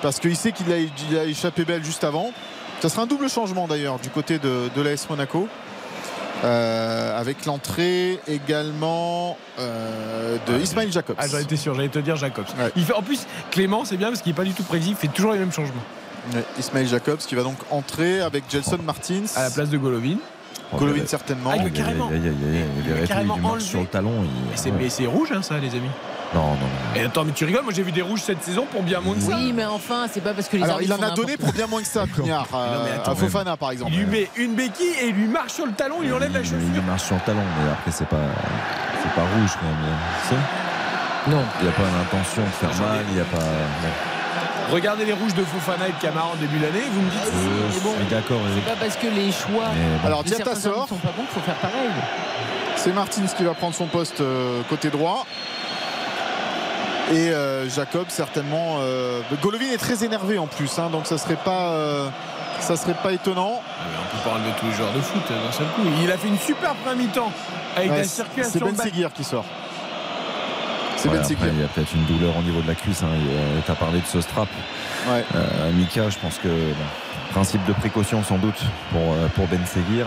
parce qu'il sait qu'il a, il a échappé belle juste avant. Ça sera un double changement d'ailleurs du côté de, de l'AS Monaco. Euh, avec l'entrée également euh, de Ismail Jacobs. Ah, j'en étais sûr, j'allais te dire Jacobs. Il fait, en plus, Clément, c'est bien parce qu'il n'est pas du tout prévisible, il fait toujours les mêmes changements. Ouais, Ismail Jacobs qui va donc entrer avec Gelson Martins. À la place de Golovin. Golovin certainement. Ah, il carrément. Il, il il il carrément enlevé. sur le talon. il- Mais c'est, ouais. mais c'est rouge, hein, ça, les amis. Non, non, non. Et attends, mais tu rigoles, moi j'ai vu des rouges cette saison pour bien moins que ça. Oui, mais enfin, c'est pas parce que les Alors il en a donné pour bien moins que ça, Pignard, Non, mais euh, attends, à Fofana par exemple. Il lui met une béquille et il lui marche sur le talon, il lui enlève la chaussure. il marche sur le talon, mais après c'est pas, c'est pas rouge quand même. Non. Il n'y a pas l'intention de faire mal, il n'y a pas. Regardez les rouges de Fofana et de Camara en début d'année, vous me dites. Euh, c'est bon. d'accord. C'est pas parce que les choix bon. Alors de certains sort. sont pas bons qu'il faut faire pareil. C'est Martins qui va prendre son poste euh, côté droit. Et euh, Jacob certainement. euh, Golovin est très énervé en plus, hein, donc ça serait pas, euh, ça serait pas étonnant. On peut pas enlever tous les joueurs de foot d'un seul coup. Il a fait une super première mi-temps avec Ouais, la c'est circulation Ben de balle. Seguir qui sort. C'est Ouais, Ben après, Seguir. il y a peut-être une douleur au niveau de la cuisse. Hein. Tu as parlé de ce strap. Ouais. Euh, Mika, je pense que principe de précaution sans doute pour, pour Ben Seguir.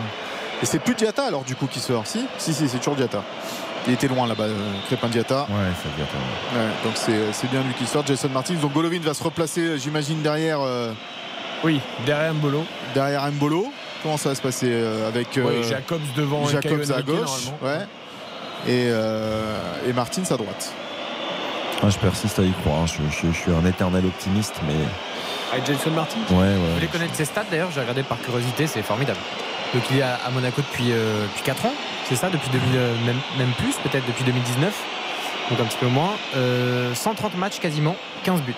Et c'est plus Diata alors du coup qui sort. Si, si, si, c'est toujours Diata. Il était loin là-bas, euh, Crépin Diata. Ouais, ça vient. Ouais, donc c'est c'est bien lui qui sort, Jason Martins. Donc Golovin va se replacer, j'imagine, derrière, euh, Oui, derrière Mbolo. derrière Mbolo. Comment ça va se passer euh, avec euh, Ouais, Jacobs devant Jacobs à gauche ouais. et, euh, et Martins à droite. Ah, je persiste à y croire. hein. Je, je- je suis un éternel optimiste, mais Avec Jason Martin ouais, ouais. Vous voulez connaître ses stats d'ailleurs J'ai regardé par curiosité, c'est formidable. Donc il est à, Monaco depuis, euh, depuis 4 ans, c'est ça Depuis 2000, euh, même, plus, peut-être depuis 2019. Donc un petit peu moins. Euh, 130 matchs quasiment, 15 buts.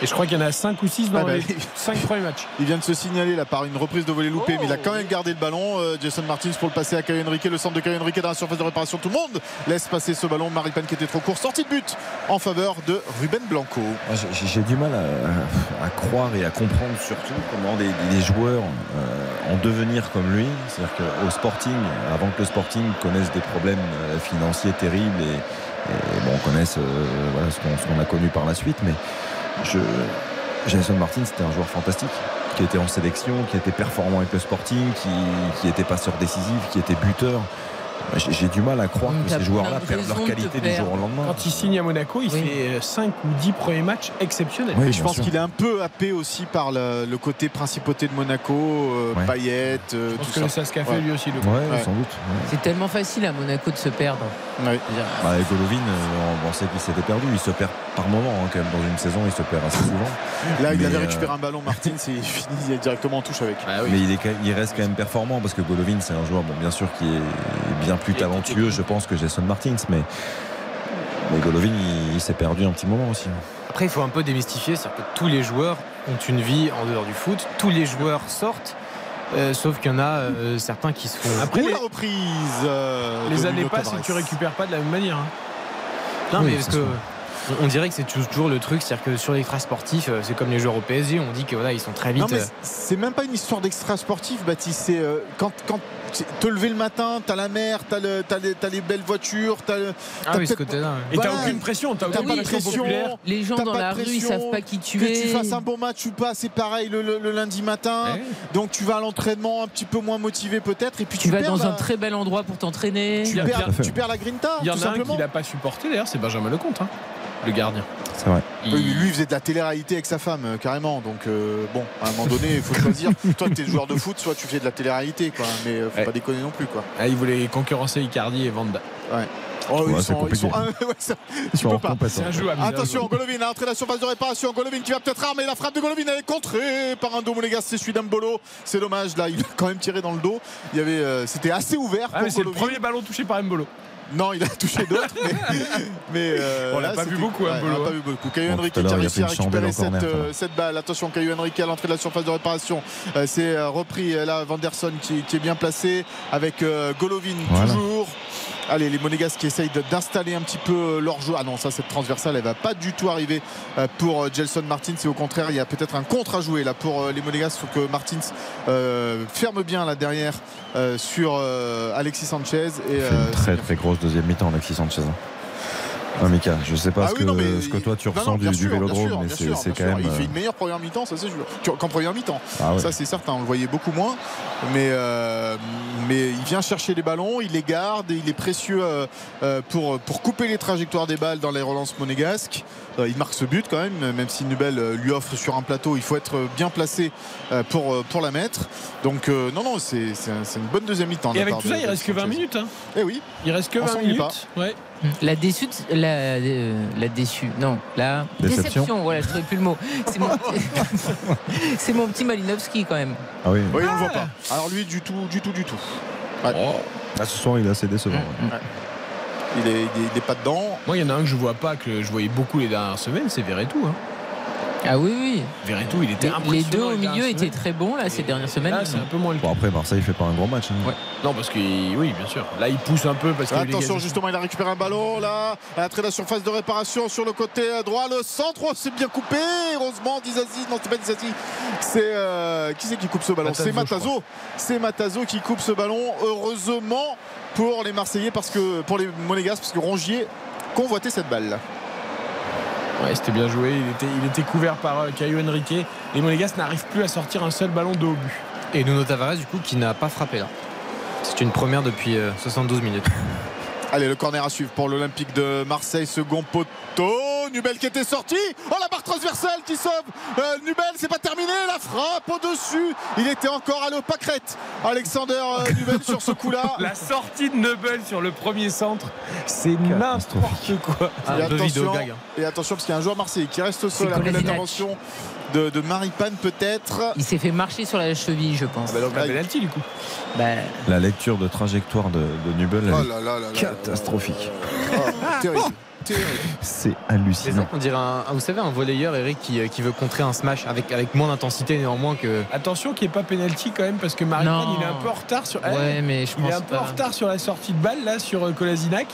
Et je crois qu'il y en a 5 ou 6 dans Ah bah, les 5 premiers matchs. Il vient de se signaler là par une reprise de volée loupée, mais il a quand même gardé le ballon. Euh, Jason Martins pour le passer à Caio Henrique, le centre de Caio Henrique dans la surface de réparation. Tout le monde laisse passer ce ballon. Maripane qui était trop court, sortie de but en faveur de Ruben Blanco. Moi, j'ai- J'ai du mal à, à croire et à comprendre surtout comment des, des joueurs euh, en devenir comme lui, c'est-à-dire qu'au Sporting, avant que le Sporting connaisse des problèmes euh, financiers terribles et, et bon, on connaisse euh, voilà, ce qu'on ce qu'on a connu par la suite, mais je, Jason Martin, c'était un joueur fantastique qui était en sélection, qui était performant avec le Sporting, qui, qui était passeur décisif, qui était buteur. J'ai du mal à croire que ces joueurs-là perdent leur qualité du jour au lendemain. Quand il signe à Monaco, il Oui. fait 5 ou 10 premiers matchs exceptionnels. Oui, je pense qu'il est un peu happé aussi par le, le côté principauté de Monaco, euh, Ouais. Payet, euh, Je pense tout que ça. se fait Ouais. lui aussi. Le Ouais, Ouais. sans doute. ouais. C'est tellement facile à Monaco de se perdre. Ouais. Bah, Golovin, euh, on pensait qu'il s'était perdu. Il se perd par moment, hein, quand même. Dans une saison, il se perd assez souvent. Là, il Mais, avait euh, récupéré un ballon, Martin, c'est fini, il est directement en touche avec. Mais il, est, il reste quand même performant parce que Golovin, c'est un joueur, bon, bien sûr, qui est bien plus talentueux, je pense, que Jason Martins. Mais, mais Golovin, il, il s'est perdu un petit moment aussi. Après, il faut un peu démystifier, c'est-à-dire que tous les joueurs ont une vie en dehors du foot. Tous les joueurs sortent, euh, sauf qu'il y en a euh, certains qui se font. Après, Ou les, la reprise euh, les années passent et tu récupères pas de la même manière. hein. Non, Oui, mais parce que sûr. On- dirait que c'est toujours le truc, c'est-à-dire que sur l'extra sportif, euh, c'est comme les joueurs au PSG, on dit que voilà, ils sont très vite. Non, mais euh, c'est même pas une histoire d'extra sportif, Baptiste. C'est euh, quand, quand te lever le matin, t'as la mer, t'as le, t'as les, t'as les belles voitures, t'as le. Ah t'as oui, ce côté-là. ouais. Et t'as Voilà. aucune pression, t'as T'as aucune pression. Les gens T'as dans pas de la rue, ils pression, savent pas qui tu que es. tu fasses un bon match ou pas, c'est pareil le, le- le lundi matin. Ouais. Donc tu vas à l'entraînement un petit peu moins motivé peut-être, et puis tu, Tu vas perds dans la, un très bel endroit pour t'entraîner. tu, Il y a perds, Pierre- tu perds la grinta, Il y en a un qui l'a pas supporté d'ailleurs, c'est Benjamin Lecomte, hein, le gardien. C'est vrai. Il- lui il faisait de la télé-réalité avec sa femme euh, carrément donc euh, bon à un moment donné il faut choisir toi tu es joueur de foot soit tu fais de la télé-réalité quoi mais euh, faut Ouais. pas déconner non plus quoi Ah, il voulait concurrencer Icardi et Vanda. oh, Ouais, ils, c'est sont, ils sont- compliqué. ouais, ça- Ils tu sont peux hors pas injouable. Attention, Golovin a entré la surface de réparation. Golovin qui va peut-être armer la frappe de Golovin. Elle est contrée par un dos monégas. C'est celui d'Ambolo. C'est dommage. Là, il a quand même tiré dans le dos. Il y avait, euh, c'était assez ouvert Ah, c'est le Golovin. premier ballon touché par Mbolo. Non, il a touché d'autres. mais mais, euh, On l'a pas vu beaucoup, hein, ouais, On pas hein. vu beaucoup. Caillou Bon, Henrique qui a réussi à récupérer en cette, corner, euh, cette balle. Attention, Caillou Henrique à l'entrée de la surface de réparation. Euh, c'est euh, repris là, Vanderson qui, qui est bien placé avec euh, Golovin Voilà. toujours. Allez, les Monégasques qui essayent d'installer un petit peu euh, leur jeu. Ah non, ça, cette transversale, elle va pas du tout arriver euh, pour euh, Gelson Martins. Et au contraire, il y a peut-être un contre à jouer là pour euh, les Monégasques. Il faut que Martins euh, ferme bien là derrière euh, sur euh, Alexis Sanchez. Et, euh, une très très grosse deuxième mi-temps, Alexis Sanchez. Hein. Ah, Mika, je sais pas Ah ce, oui, que, non, mais ce que toi tu Non, ressens non, du, du sûr, vélodrome, sûr, mais bien c'est quand sûr. même. Il fait euh, une meilleure première mi-temps, ça c'est sûr. Qu'en première mi-temps. Ah ouais. Ça c'est certain, on le voyait beaucoup moins. Mais, euh, mais il vient chercher les ballons, il les garde, et il est précieux euh, pour, pour couper les trajectoires des balles dans les relances monégasques. Euh, il marque ce but quand même, même si Nubel lui offre sur un plateau, il faut être bien placé euh, pour, pour la mettre. Donc euh, non, non, c'est c'est un- c'est une bonne deuxième mi-temps. Et avec tout ça, il reste que 20 Sanchez. minutes. hein. Eh oui, Il reste que On 20 s'ennuie minutes. pas. Ouais. La déçue, la, euh, la déçue, non, la Déception. déception, voilà, je trouvais plus le mot. C'est mon, c'est mon petit Malinowski quand même. Ah oui. oui, on le voit pas. Alors lui, du tout, du tout, du tout. Ouais. Ah, ce soir, il est assez décevant. Mm, ouais. Il, est, il, est, il est pas dedans. Moi, il y en a un que je vois pas, que je voyais beaucoup les dernières semaines, c'est Verretou. Hein. Ah oui, oui. Verretou, il était Les, impressionnant. les deux au milieu étaient très bons là ces dernières semaines. Là, c'est un peu moins le Bon, après, Marseille fait pas un gros match. hein. Ouais. Non, parce que oui, bien sûr. Là, il pousse un peu parce que Attention, justement, il a récupéré un ballon là, à l'entrée de la surface de réparation sur le côté droit. Le centre, oh, c'est bien coupé. Heureusement, Dizazi, non, c'est pas Dizazi. C'est euh, qui c'est qui coupe ce ballon Matazo, C'est Matazo. C'est Matazo qui coupe ce ballon. Heureusement pour les Marseillais, parce que pour les Monégasques, parce que Rongier convoitait cette balle. Ouais, c'était bien joué. Il était, il était couvert par euh, Caio Henrique. Les Monégas n'arrivent plus à sortir un seul ballon de haut but. Et Nuno Tavares, du coup, qui n'a pas frappé là. C'est une première depuis euh, 72 minutes. Allez, le corner à suivre pour l'Olympique de Marseille, second poteau. Nubel qui était sorti. Oh, la barre transversale qui sauve euh, Nubel. C'est pas terminé. La frappe au-dessus. Il était encore à l'opacrette. Alexander euh, Nubel sur ce coup-là. La sortie de Nebel sur le premier centre, c'est n'importe quoi. Ah, et, attention, hein. et attention, parce qu'il y a un joueur marseillais qui reste au sol C'est après l'intervention de, de Maripane, peut-être. Il s'est fait marcher sur la cheville, je pense. Ah bah donc il- penalty, du coup. Bah, La lecture de trajectoire de, de Nubel, elle Oh est là là là là. catastrophique. Oh, terrible. C'est hallucinant. ça qu'on dirait un, vous savez un volleyeur Eric qui, euh, qui veut contrer un smash avec, avec moins d'intensité néanmoins que Attention qu'il n'y ait pas penalty quand même, parce que Maripane, Non. il est un peu en retard sur. ouais, mais je Il est pense un peu en retard sur la sortie de balle là sur euh, Kolasinac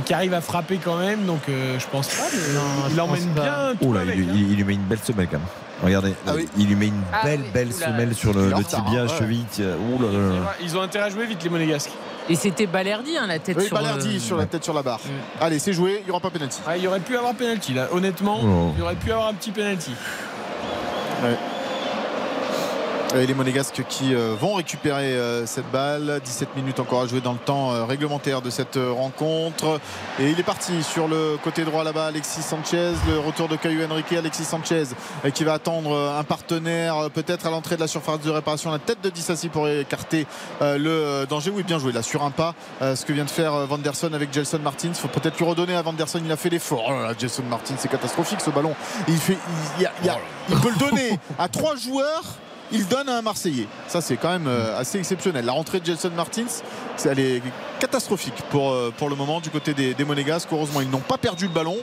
qui arrive à frapper quand même donc euh, je pense pas mais Non, il pense emmène pas. bien tout là, avec, il, hein. il- il lui met une belle semelle quand même. Regardez, Ah oui. il lui met une Ah belle, oui, belle oula. semelle sur le, le tibia, hein, ouais. cheville. tiens. Ouh là là. ils ont intérêt à jouer vite les monégasques Et c'était Balerdi, hein, la tête Oui, sur Balerdi le- sur la tête sur la barre. Mm. Allez, c'est joué. Il n'y aura pas penalty. Ah, il y aurait pu avoir penalty là honnêtement Oh. il y aurait pu avoir un petit penalty Et les Monégasques qui euh, vont récupérer euh, cette balle. 17 minutes encore à jouer dans le temps euh, réglementaire de cette rencontre. Et il est parti sur le côté droit là-bas, Alexis Sanchez. Le retour de Caillou Henrique. Alexis Sanchez qui va attendre un partenaire peut-être à l'entrée de la surface de réparation. La tête de Dissassi pour écarter le danger. Oui, bien joué là sur un pas. Ce que vient de faire Vanderson avec Gelson Martins. Il faut peut-être lui redonner à Vanderson. Il a fait l'effort. Oh là là, Gelson Martins, c'est catastrophique ce ballon. Il, fait, il, il peut le donner à trois joueurs il donne à un Marseillais. Ça, c'est quand même euh, assez exceptionnel. La rentrée de Jelson Martins, elle est catastrophique pour, euh, pour le moment du côté des, Monégasques. Heureusement, ils n'ont pas perdu le ballon.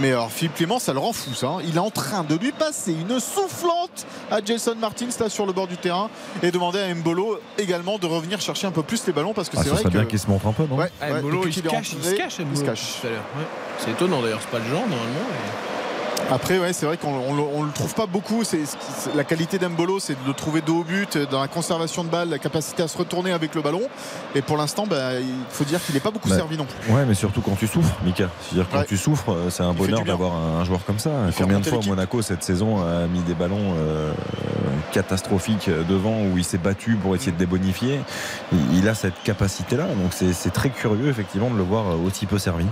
Mais alors, Philippe Clément, ça le rend fou, ça. Hein. Il est en train de lui passer une soufflante à Jason Martins, là, sur le bord du terrain, et demander à Mbolo également de revenir chercher un peu plus les ballons parce que ah, c'est vrai que. bien qu'il se montre un peu, non? Ouais, Mbolo, il, se cache, il, se cache, il se cache. C'est étonnant d'ailleurs, c'est pas le genre normalement. Après, ouais, c'est vrai qu'on ne le trouve pas beaucoup. C'est, la qualité d'Embolo, c'est de le trouver dos au but, dans la conservation de balle, la capacité à se retourner avec le ballon. Et pour l'instant, bah, il faut dire qu'il n'est pas beaucoup bah, servi non plus. Ouais, mais surtout quand tu souffres, Mika. C'est-à-dire quand tu souffres, euh, c'est un bonheur d'avoir un, joueur comme ça. Combien de fois Monaco cette saison a mis des ballons euh, catastrophiques devant où il s'est battu pour essayer de débonifier Il a cette capacité-là. Donc c'est très curieux effectivement de le voir euh, aussi peu servi.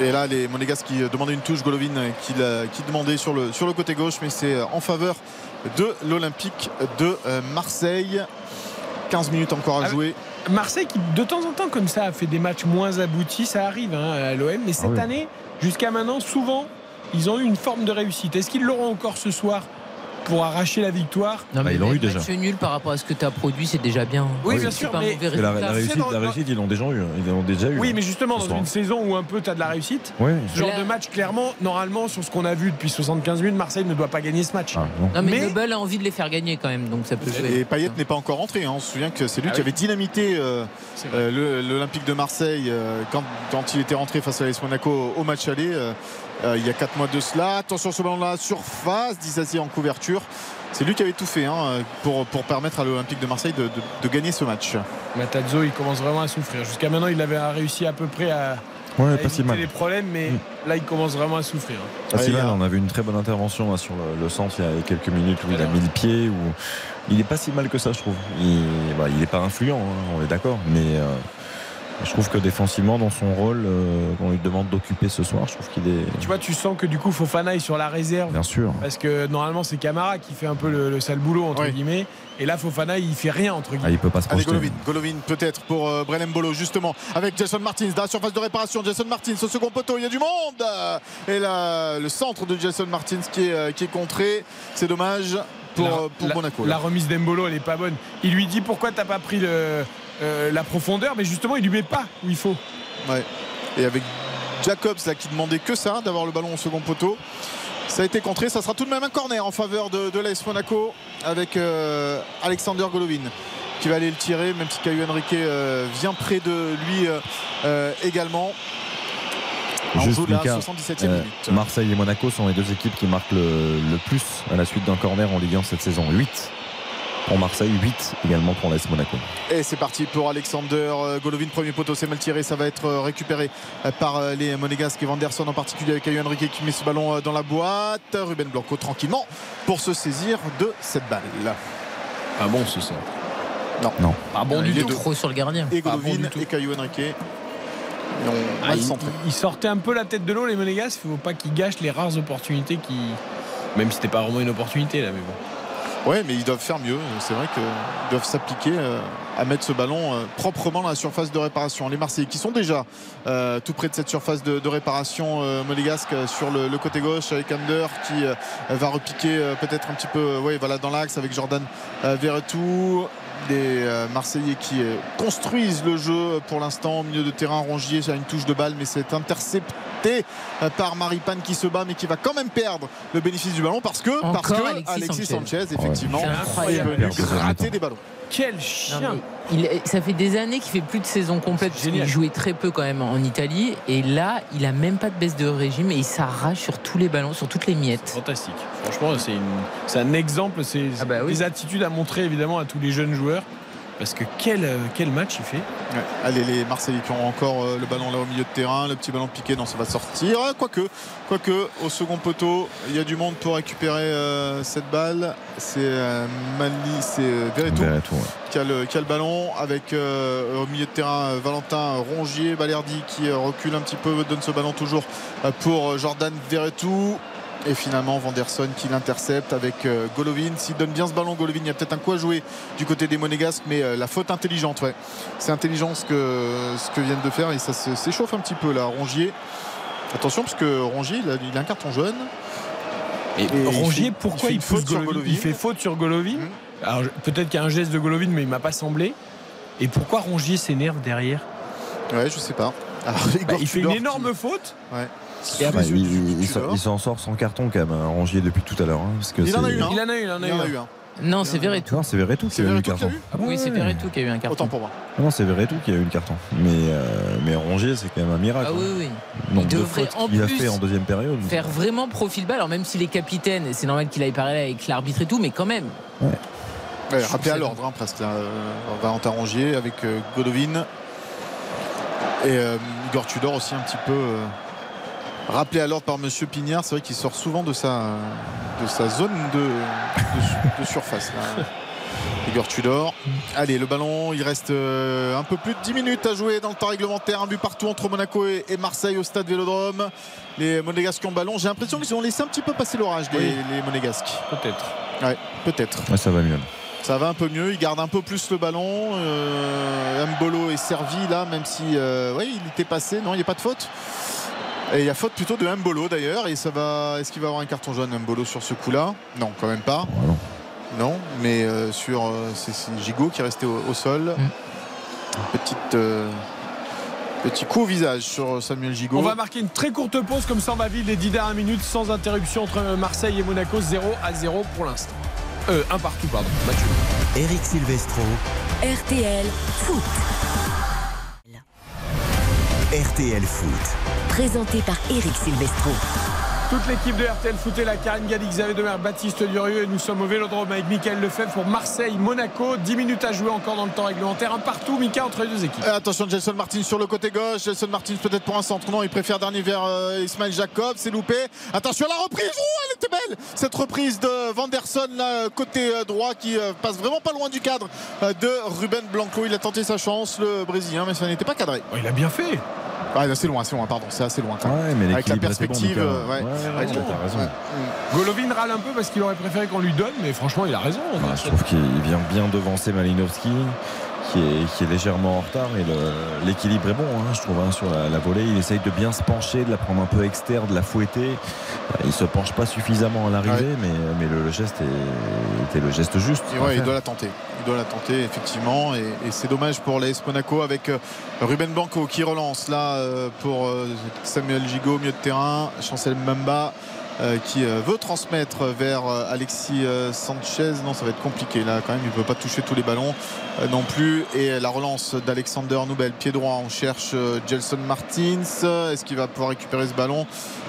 Et là, les Monégas qui demandaient une touche, Golovin qui, qui demandait sur le, sur le côté gauche, mais c'est en faveur de l'Olympique de euh, Marseille. 15 minutes encore à ah jouer. Marseille qui de temps en temps comme ça a fait des matchs moins aboutis, ça arrive hein, à l'OM, mais cette ah année, jusqu'à maintenant, souvent, ils ont eu une forme de réussite. Est-ce qu'ils l'auront encore ce soir? Pour arracher la victoire. Non, mais bah, ils l'ont eu déjà. nul par rapport à ce que tu as produit, c'est déjà bien. Oui, bien sûr. Mais la, réussite, la réussite, ils l'ont déjà eu. Ils l'ont déjà eu. Oui, hein, mais justement, dans une saison où un peu tu as de la réussite, ce genre de match, clairement, normalement, sur ce qu'on a vu depuis 75 minutes, Marseille ne doit pas gagner ce match. Ah, non. mais, Nobel a envie de les faire gagner quand même, donc ça peut jouer. Et Payet n'est pas encore rentré. Hein. On se souvient que c'est lui ah qui avait dynamité euh, euh, l'Olympique de Marseille euh, quand, quand, il était rentré face à l'AS Monaco au match aller. Il y a 4 mois de cela. Attention ce ballon là, surface, Dissassi en couverture. C'est lui qui avait tout fait hein, pour, pour permettre à l'Olympique de Marseille de, de, gagner ce match. Matazzo, il commence vraiment à souffrir. Jusqu'à maintenant, il avait réussi à peu près à, ouais, pas si mal. les problèmes, mais mm. là, il commence vraiment à souffrir. Pas si mal, on avait une très bonne intervention sur le, centre il y a quelques minutes où il a mis le pied. Où... Il n'est pas si mal que ça, je trouve. Il n'est bah, pas influent, hein, on est d'accord, mais. Euh, je trouve que défensivement, dans son rôle, euh, on lui demande d'occuper ce soir, je trouve qu'il est. Tu vois, tu sens que du coup, Fofana est sur la réserve. Bien sûr. Parce que normalement, c'est Camara qui fait un peu le, sale boulot, entre guillemets. Et là, Fofana, il fait rien, entre guillemets. Ah, il peut pas se Allez, Golovin, Golovin peut-être pour euh, Bolo, justement, avec Jason Martins dans la surface de réparation. Jason Martins au second poteau, il y a du monde. Et là, le centre de Jason Martins qui est, euh, qui est contré. C'est dommage. Pour, la, pour Monaco. La remise d'Embolo, elle est pas bonne. Il lui dit pourquoi t'as pas pris le, euh, la profondeur, mais justement, il lui met pas où il faut. Ouais. Et avec Jacobs là, qui demandait que ça, d'avoir le ballon au second poteau. Ça a été contré, ça sera tout de même un corner en faveur de, de l'AS Monaco avec euh, Alexander Golovin qui va aller le tirer, même si Caillou Henrique euh, vient près de lui également. Juste Marseille et Monaco sont les deux équipes qui marquent le, le plus à la suite d'un corner en Ligue 1 cette saison. 8 pour Marseille, 8 également pour l'AS Monaco. Et c'est parti pour Alexander euh, Golovin, premier poteau, c'est mal tiré, ça va être euh, récupéré euh, par les Monégasques et Vanderson en particulier avec Ayu Henrique qui met ce ballon dans la boîte. Ruben Blanco tranquillement pour se saisir de cette balle. Pas bon ce ça. Non. non. Pas bon du tout. Trop sur le gardien. Et Golovin et Caillou Henrique. Ah, il, sortait un peu la tête de l'eau les Monégasques. Il ne faut pas qu'ils gâchent les rares opportunités qui. Même si c'était pas vraiment une opportunité là, mais bon. Oui, mais ils doivent faire mieux. C'est vrai qu'ils doivent s'appliquer euh, à mettre ce ballon euh, proprement dans la surface de réparation. Les Marseillais qui sont déjà euh, tout près de cette surface de, réparation monégasque sur le, côté gauche avec Ander qui va repiquer peut-être un petit peu ouais, dans l'axe avec Jordan Verretou des Marseillais qui construisent le jeu pour l'instant au milieu de terrain. Rongier a une touche de balle, mais c'est intercepté euh, par Maripane qui se bat mais qui va quand même perdre le bénéfice du ballon parce que, parce que Alexis, Sanchez, effectivement est, venu gratter des ballons. Quel chien. il, Ça fait des années qu'il fait plus de saison complète il jouait très peu quand même en Italie. Et là il a même pas de baisse de régime et il s'arrache sur tous les ballons, sur toutes les miettes. Fantastique. Franchement c'est un exemple, c'est ah bah des attitudes à montrer évidemment à tous les jeunes joueurs parce que quel, euh, quel match il fait. Ouais. Allez, les Marseillais qui ont encore euh, le ballon là au milieu de terrain, le petit ballon piqué, non, ça va sortir. Quoique, quoique, au second poteau, il y a du monde pour récupérer euh, cette balle. C'est euh, Mali, c'est euh, ouais. qui, a le, qui a le ballon avec euh, au milieu de terrain Valentin Rongier, Balerdi qui recule un petit peu, donne ce ballon toujours pour Jordan Verretou. Et finalement, Vanderson qui l'intercepte avec euh, Golovin. S'il donne bien ce ballon, Golovin, il y a peut-être un coup à jouer du côté des Monégasques, mais euh, la faute intelligente, ouais. C'est intelligent ce que, ce que viennent de faire et ça s'échauffe un petit peu là. Rongier. Attention, parce que Rongier, il a, il a un carton jaune. Et, Et Rongier, il pourquoi il fait Golovin Golovin. Il fait faute sur Golovin. Alors je- peut-être qu'il y a un geste de Golovin, mais il m'a pas semblé. Et pourquoi Rongier s'énerve derrière? Ouais, je sais pas. Alors, Bah, Il fait une énorme faute. Ouais. Et après, Ouais, il il- il s'en- il s'en sort sans carton quand même, hein, Rongier depuis tout à l'heure. hein, parce que Il en a eu un. Il en a eu, il en a Il en a eu eu un. Non, c'est Verretou. Non, c'est Verretou qui C'est a eu le carton. eu Ah oui, c'est Verretou qui a eu un carton. Autant pour moi. Ah Non, c'est Verretou qui a eu le carton. Mais, euh, mais Rongier, c'est quand même un miracle. Ah oui, hein. oui. Nombre Il de devrait en qu'il a plus fait en deuxième période. Faire vraiment profil bas, alors même s'il est capitaine, c'est normal qu'il aille parler avec l'arbitre et tout, mais quand même. Ouais, rappelé à l'ordre hein, presque. euh, Valentin Rongier avec euh, Golovin. Et euh, Igor Tudor aussi un petit peu euh, rappelé à l'ordre par Monsieur Pignard. C'est vrai qu'il sort souvent de sa, de sa zone de, de, de surface. là. Igor Tudor. Allez, le ballon, il reste euh, un peu plus de 10 minutes à jouer dans le temps réglementaire. Un but partout entre Monaco et, Marseille au stade Vélodrome. Les Monégasques ont ballon. J'ai l'impression qu'ils ont laissé un petit peu passer l'orage, les, Oui. les Monégasques. Peut-être. Ouais, peut-être. Ouais, ça va mieux. Ça va un peu mieux, il garde un peu plus le ballon. Euh, Mbolo est servi là, même si euh, ouais, il était passé. Non, il n'y a pas de faute. Et il y a faute plutôt de Mbolo d'ailleurs. Et ça va. Est-ce qu'il va avoir un carton jaune Mbolo sur ce coup-là? Non, quand même pas. non. Non, mais euh, sur euh, c'est Gigot qui est resté au, au sol. Petite. euh, Petit coup au visage sur Samuel Gigot. On va marquer une très courte pause, comme ça on va vivre les 10 dernières minutes sans interruption entre Marseille et Monaco, 0 à 0 pour l'instant. Euh, un partout, pardon. Mathieu. Eric Silvestro, RTL Foot. RTL Foot. Présenté par Eric Silvestro. Toute l'équipe de RTL Foot est là, Karine Galli, Xavier Demer, Baptiste Durieux et nous sommes au Vélodrome avec Michael Lefebvre pour Marseille-Monaco. 10 minutes à jouer encore dans le temps réglementaire. Un partout, Mika, entre les deux équipes. Euh, Attention, Gelson Martins sur le côté gauche. Gelson Martins peut-être pour un centre. Non, il préfère dernier vers euh, Ismail Jacob. C'est loupé. Attention à la reprise. Oh, elle était belle. Cette reprise de Vanderson, là, côté euh, droit, qui euh, passe vraiment pas loin du cadre euh, de Ruben Blanco. Il a tenté sa chance, le Brésilien, mais ça n'était pas cadré. Oh, il a bien fait. Ah, c'est loin, c'est loin, pardon. C'est assez loin. quand même. Ouais, mais Avec la bon, perspective. Euh, ouais. Ouais, ouais, Ouais, ouais, t'as raison. ouais. Golovin râle un peu parce qu'il aurait préféré qu'on lui donne, mais franchement, il a raison. Ouais, je trouve qu'il vient bien devancer Malinowski, qui est, qui est légèrement en retard. Et l'équilibre est bon, hein, je trouve, hein, sur la, la volée. Il essaye de bien se pencher, de la prendre un peu externe, de la fouetter. Il se penche pas suffisamment à l'arrivée, Ouais. mais, mais le, le geste est- était le geste juste. Et à ouais, il doit la tenter. Il doit la tenter, effectivement. Et, et c'est dommage pour l'AS Monaco avec euh, Ruben Blanco qui relance là euh, pour euh, Samuel Gigot milieu de terrain. Chancel Mbamba euh, qui euh, veut transmettre vers euh, Alexis euh, Sanchez. Non, ça va être compliqué là quand même. Il ne peut pas toucher tous les ballons euh, non plus. Et la relance d'Alexander Noubel, pied droit. On cherche euh, Gelson Martins. Est-ce qu'il va pouvoir récupérer ce ballon?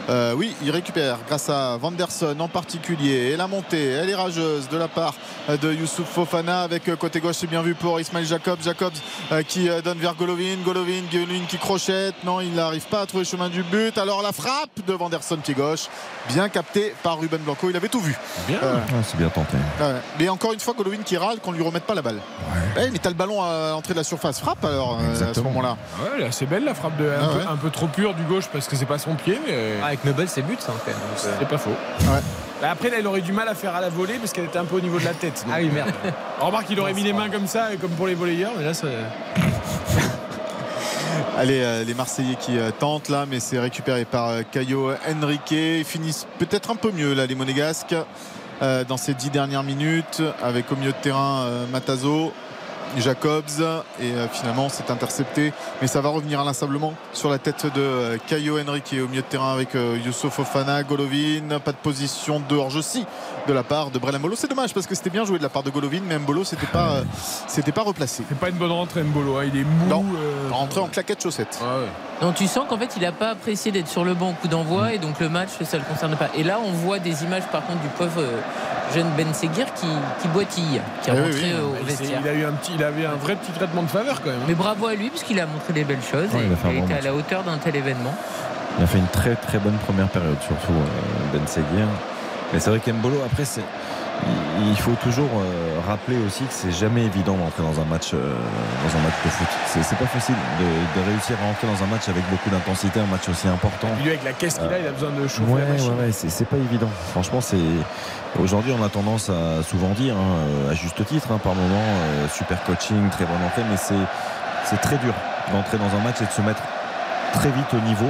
Euh, oui, il récupère grâce à Vanderson en particulier. Et la montée, elle est rageuse de la part euh, de Youssouf Fofana avec euh, côté gauche, c'est bien vu pour Ismail Jacobs. Jacobs euh, qui euh, donne vers Golovin. Golovin, Golovin qui crochette. Non, il n'arrive pas à trouver le chemin du but. Alors la frappe de Vanderson pied gauche, bien capté par Ruben Blanco. Il avait tout vu. Bien. Euh, Ouais, c'est bien tenté. Ouais. Mais encore une fois, Golovin qui râle qu'on lui remette pas la balle. Ouais, mais t'as le ballon à l'entrée de la surface. Frappe alors euh, à ce moment-là. Ouais, elle est assez belle la frappe de un, Ah peu, ouais. un peu trop pure du gauche parce que c'est pas son pied, mais Ah, avec Nobel, c'est but, ça, même. Donc, euh, c'est pas faux. Ouais. Bah, Après, là, il aurait du mal à faire à la volée parce qu'elle était un peu au niveau de la tête. Ah oui, merde. Remarque, il aurait mis les mains comme ça, comme pour les volleyeurs, mais là, ça. Allez, euh, les Marseillais qui euh, tentent là, mais c'est récupéré par euh, Caio Henrique. Ils finissent peut-être un peu mieux là, les Monégasques, dans ces dix dernières minutes, avec au milieu de terrain Matazo. Jacobs et finalement c'est intercepté mais ça va revenir inlassablement sur la tête de Caio Henrique au milieu de terrain avec Youssouf Fofana, Golovin pas de position de hors aussi de la part de Brel Mbolo c'est dommage parce que c'était bien joué de la part de Golovin mais Mbolo c'était pas euh, c'était pas replacé C'est pas une bonne rentrée, Mbolo. hein. Il est mou. Non. euh, rentré en claquette chaussette Ah ouais. Donc tu sens qu'en fait il n'a pas apprécié d'être sur le banc au coup d'envoi et donc le match ça le concerne pas. Et là on voit des images par contre du pauvre euh, jeune Ben Seguir qui, qui boitille, qui est oui, rentré oui. au vestiaire. Il a eu un petit, il avait un vrai petit traitement de faveur quand même. Mais bravo à lui parce qu'il a montré des belles choses Ouais, et il a était à la hauteur d'un tel événement. Il a fait une très très bonne première période, surtout euh, Ben Seguir. Mais c'est vrai qu'Embolo, après, c'est. Il faut toujours euh, rappeler aussi que c'est jamais évident d'entrer dans un match, euh, dans un match de foot. C'est c'est pas facile de, de réussir à entrer dans un match avec beaucoup d'intensité, un match aussi important. Lui avec la caisse qu'il a, il a besoin de chauffer Ouais, ouais, ouais, c'est c'est pas évident. Franchement, c'est aujourd'hui on a tendance à souvent dire, hein, euh, à juste titre, hein, par moment, euh, super coaching, très bonne entrée, mais c'est c'est très dur d'entrer dans un match et de se mettre très vite au niveau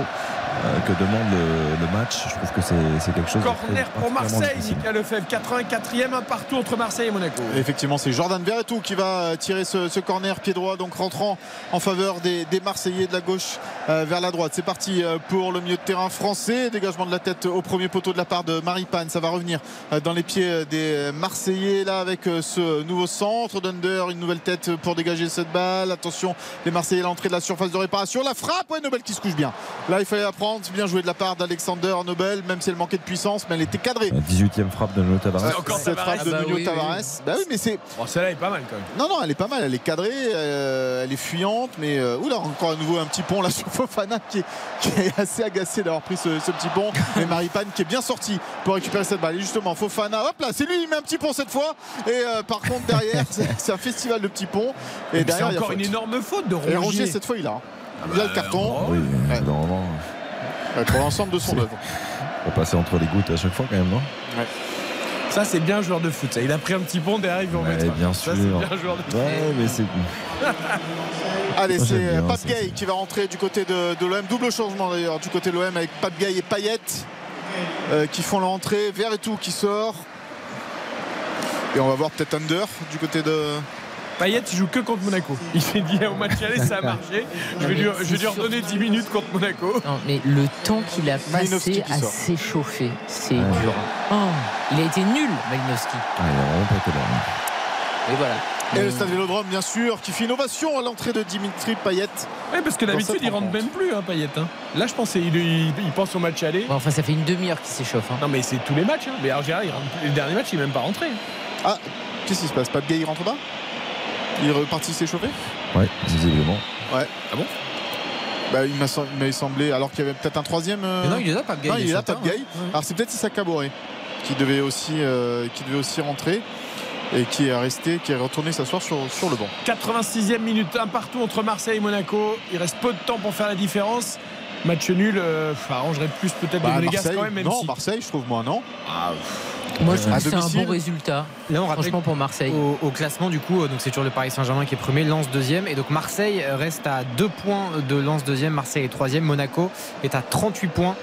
que demande le, le match. Je trouve que c'est quelque chose Corner pour Marseille. Mika Lefebvre, 84e, un partout entre Marseille et Monaco. Effectivement, c'est Jordan Verretou qui va euh, tirer ce, ce corner pied droit, donc rentrant en faveur des, des Marseillais de la gauche euh, vers la droite. C'est parti euh, pour le milieu de terrain français. Dégagement de la tête au premier poteau de la part de Maripane. Ça va revenir euh, dans les pieds euh, des Marseillais là avec euh, ce nouveau centre. Dunder, une nouvelle tête pour dégager cette balle. Attention, les Marseillais à l'entrée de la surface de réparation. La frappe, ouais, Nobel qui se couche bien. Là, il fallait la prendre. C'est bien joué de la part d'Alexander Nobel, même si elle manquait de puissance, mais elle était cadrée. La 18e frappe de Nuno Tavares. Ouais, cette frappe de Ah bah Nuno oui, Tavares. oui. Bah oui, mais c'est. Bon, celle-là est pas mal quand même. Non, non, elle est pas mal, elle est cadrée, euh, elle est fuyante, mais euh, oula, encore à nouveau un petit pont là sur Fofana qui est, qui est assez agacé d'avoir pris ce, ce petit pont. Et Maripane qui est bien sorti pour récupérer cette balle. Et justement, Fofana, hop là, c'est lui, il met un petit pont cette fois. Et euh, par contre, derrière, c'est c'est un festival de petits ponts. Et, Et c'est derrière, il y a encore une énorme faute de Et Rongier. Rongier, cette fois, il a. hein. Il a le carton. Oui, normalement, Ouais, pour l'ensemble de son œuvre. on passer entre les gouttes à chaque fois quand même, non? Ça, c'est bien joueur de foot. Ça. Il a pris un petit pont derrière, ils vont Ouais, mettre. bien Ça, sûr. c'est bien joueur de foot. Ouais, mais c'est. Allez, c'est Pape ça, Gay qui va rentrer du côté de, de l'OM. Double changement d'ailleurs du côté de l'OM avec Pape Gay et Payet euh, qui font l'entrée. Vert et tout qui sort. Et on va voir peut-être Under du côté de. Payet, il joue que contre Monaco. Il s'est dit au match aller, ça a marché. Je vais lui, je vais lui redonner 10 minutes contre Monaco. Non, mais le temps qu'il a passé à s'échauffer, c'est Ouais. dur. Oh, il a été nul, Malinowski. Ah, il a vraiment pas été là. Et voilà. Et le stade Vélodrome, bien sûr, qui fait innovation à l'entrée de Dimitri Payet. Oui, parce que d'habitude, il rentre même plus, hein, Payet. hein. Là, je pense qu'il il, il pense au match aller. Bon, enfin, ça fait une demi-heure qu'il s'échauffe. hein. Non, mais c'est tous les matchs. hein. Mais général, il rentre- le dernier match, il n'est même pas rentré. Ah, qu'est-ce qui se passe? Pape Gay, il rentre pas? Il est reparti s'échauffer Ouais, visiblement. Ouais. Ah bon? Bah, il m'a semblé, alors qu'il y avait peut-être un troisième. euh, Mais non, il est là, Pape Gay, Non, il il est là, Pape Gay. Alors c'est peut-être Issa Kaboré qui devait aussi, euh, qui devait aussi rentrer et qui est resté, qui est retourné s'asseoir sur, sur le banc. 86e minute, un partout entre Marseille et Monaco. Il reste peu de temps pour faire la différence. Match nul, euh, ça arrangerait plus peut-être Bah, les Monégasques quand même. même non, si- Marseille, je trouve moi, non? Moi, je trouve que c'est un bon résultat. Là, on rappelle Franchement, pour Marseille. Au, au classement, du coup, euh, donc c'est toujours le Paris Saint-Germain qui est premier, Lens deuxième. Et donc Marseille reste à 2 points de Lens deuxième, Marseille est troisième. Monaco est à 38 points,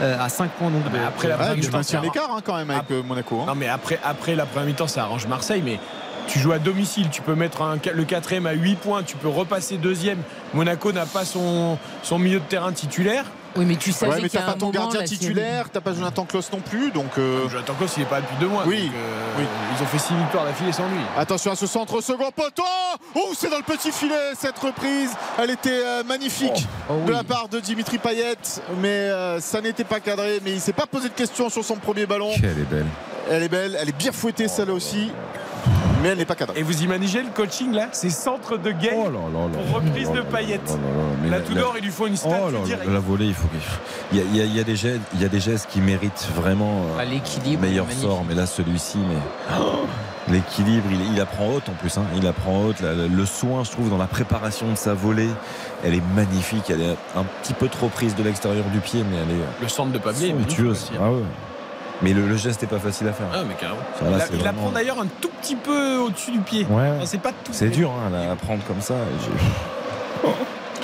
euh, à 5 points donc de, après la première mi-temps, maintiens ça l'écart hein, quand même avec euh, Monaco. hein. Non, mais après, après la première mi-temps, ça arrange Marseille. Mais tu joues à domicile, tu peux mettre un- le quatrième à 8 points, tu peux repasser deuxième. Monaco n'a pas son, son milieu de terrain titulaire. Oui, mais tu savais Ouais, mais t'as pas ton gardien titulaire, t'as pas Jonathan Klaus non plus, donc. euh, Jonathan Klaus, il n'est pas là depuis deux mois. Oui, donc, euh, oui. Ils ont fait 6 victoires d'affilée sans lui. Attention à ce centre, second poteau Oh, c'est dans le petit filet cette reprise. Elle était euh, magnifique Oh de oui. la part de Dimitri Payet, mais euh, ça n'était pas cadré. Mais il s'est pas posé de questions sur son premier ballon. Quelle est belle. Elle est belle, elle est bien fouettée celle-là aussi, mais elle n'est pas cadrée. Et vous imaginez le coaching là C'est centre de Gay Oh là là là. pour reprise de Là, la- tout la- d'or, ils lui font une Oh statue directe. la volée, il faut qu'il. Il y a, il y a- il y a des gestes, il y a des gestes qui méritent vraiment euh, Ah, L'équilibre. meilleur sort, mais là celui-ci, mais oh, l'équilibre, il, il apprend haute en plus. hein. Il apprend haute. La- la- le soin, je trouve, dans la préparation de sa volée, elle est magnifique. Elle est un petit peu trop prise de l'extérieur du pied, mais elle est Le centre de Pablo est magnifique aussi, hein. Ah ouais. Mais le, le geste n'est pas facile à faire. Ah, mais carrément. Ça, là, il a- c'est il vraiment- apprend d'ailleurs un tout petit peu au-dessus du pied. Ouais. Enfin, c'est pas tout. C'est dur hein, à prendre comme ça.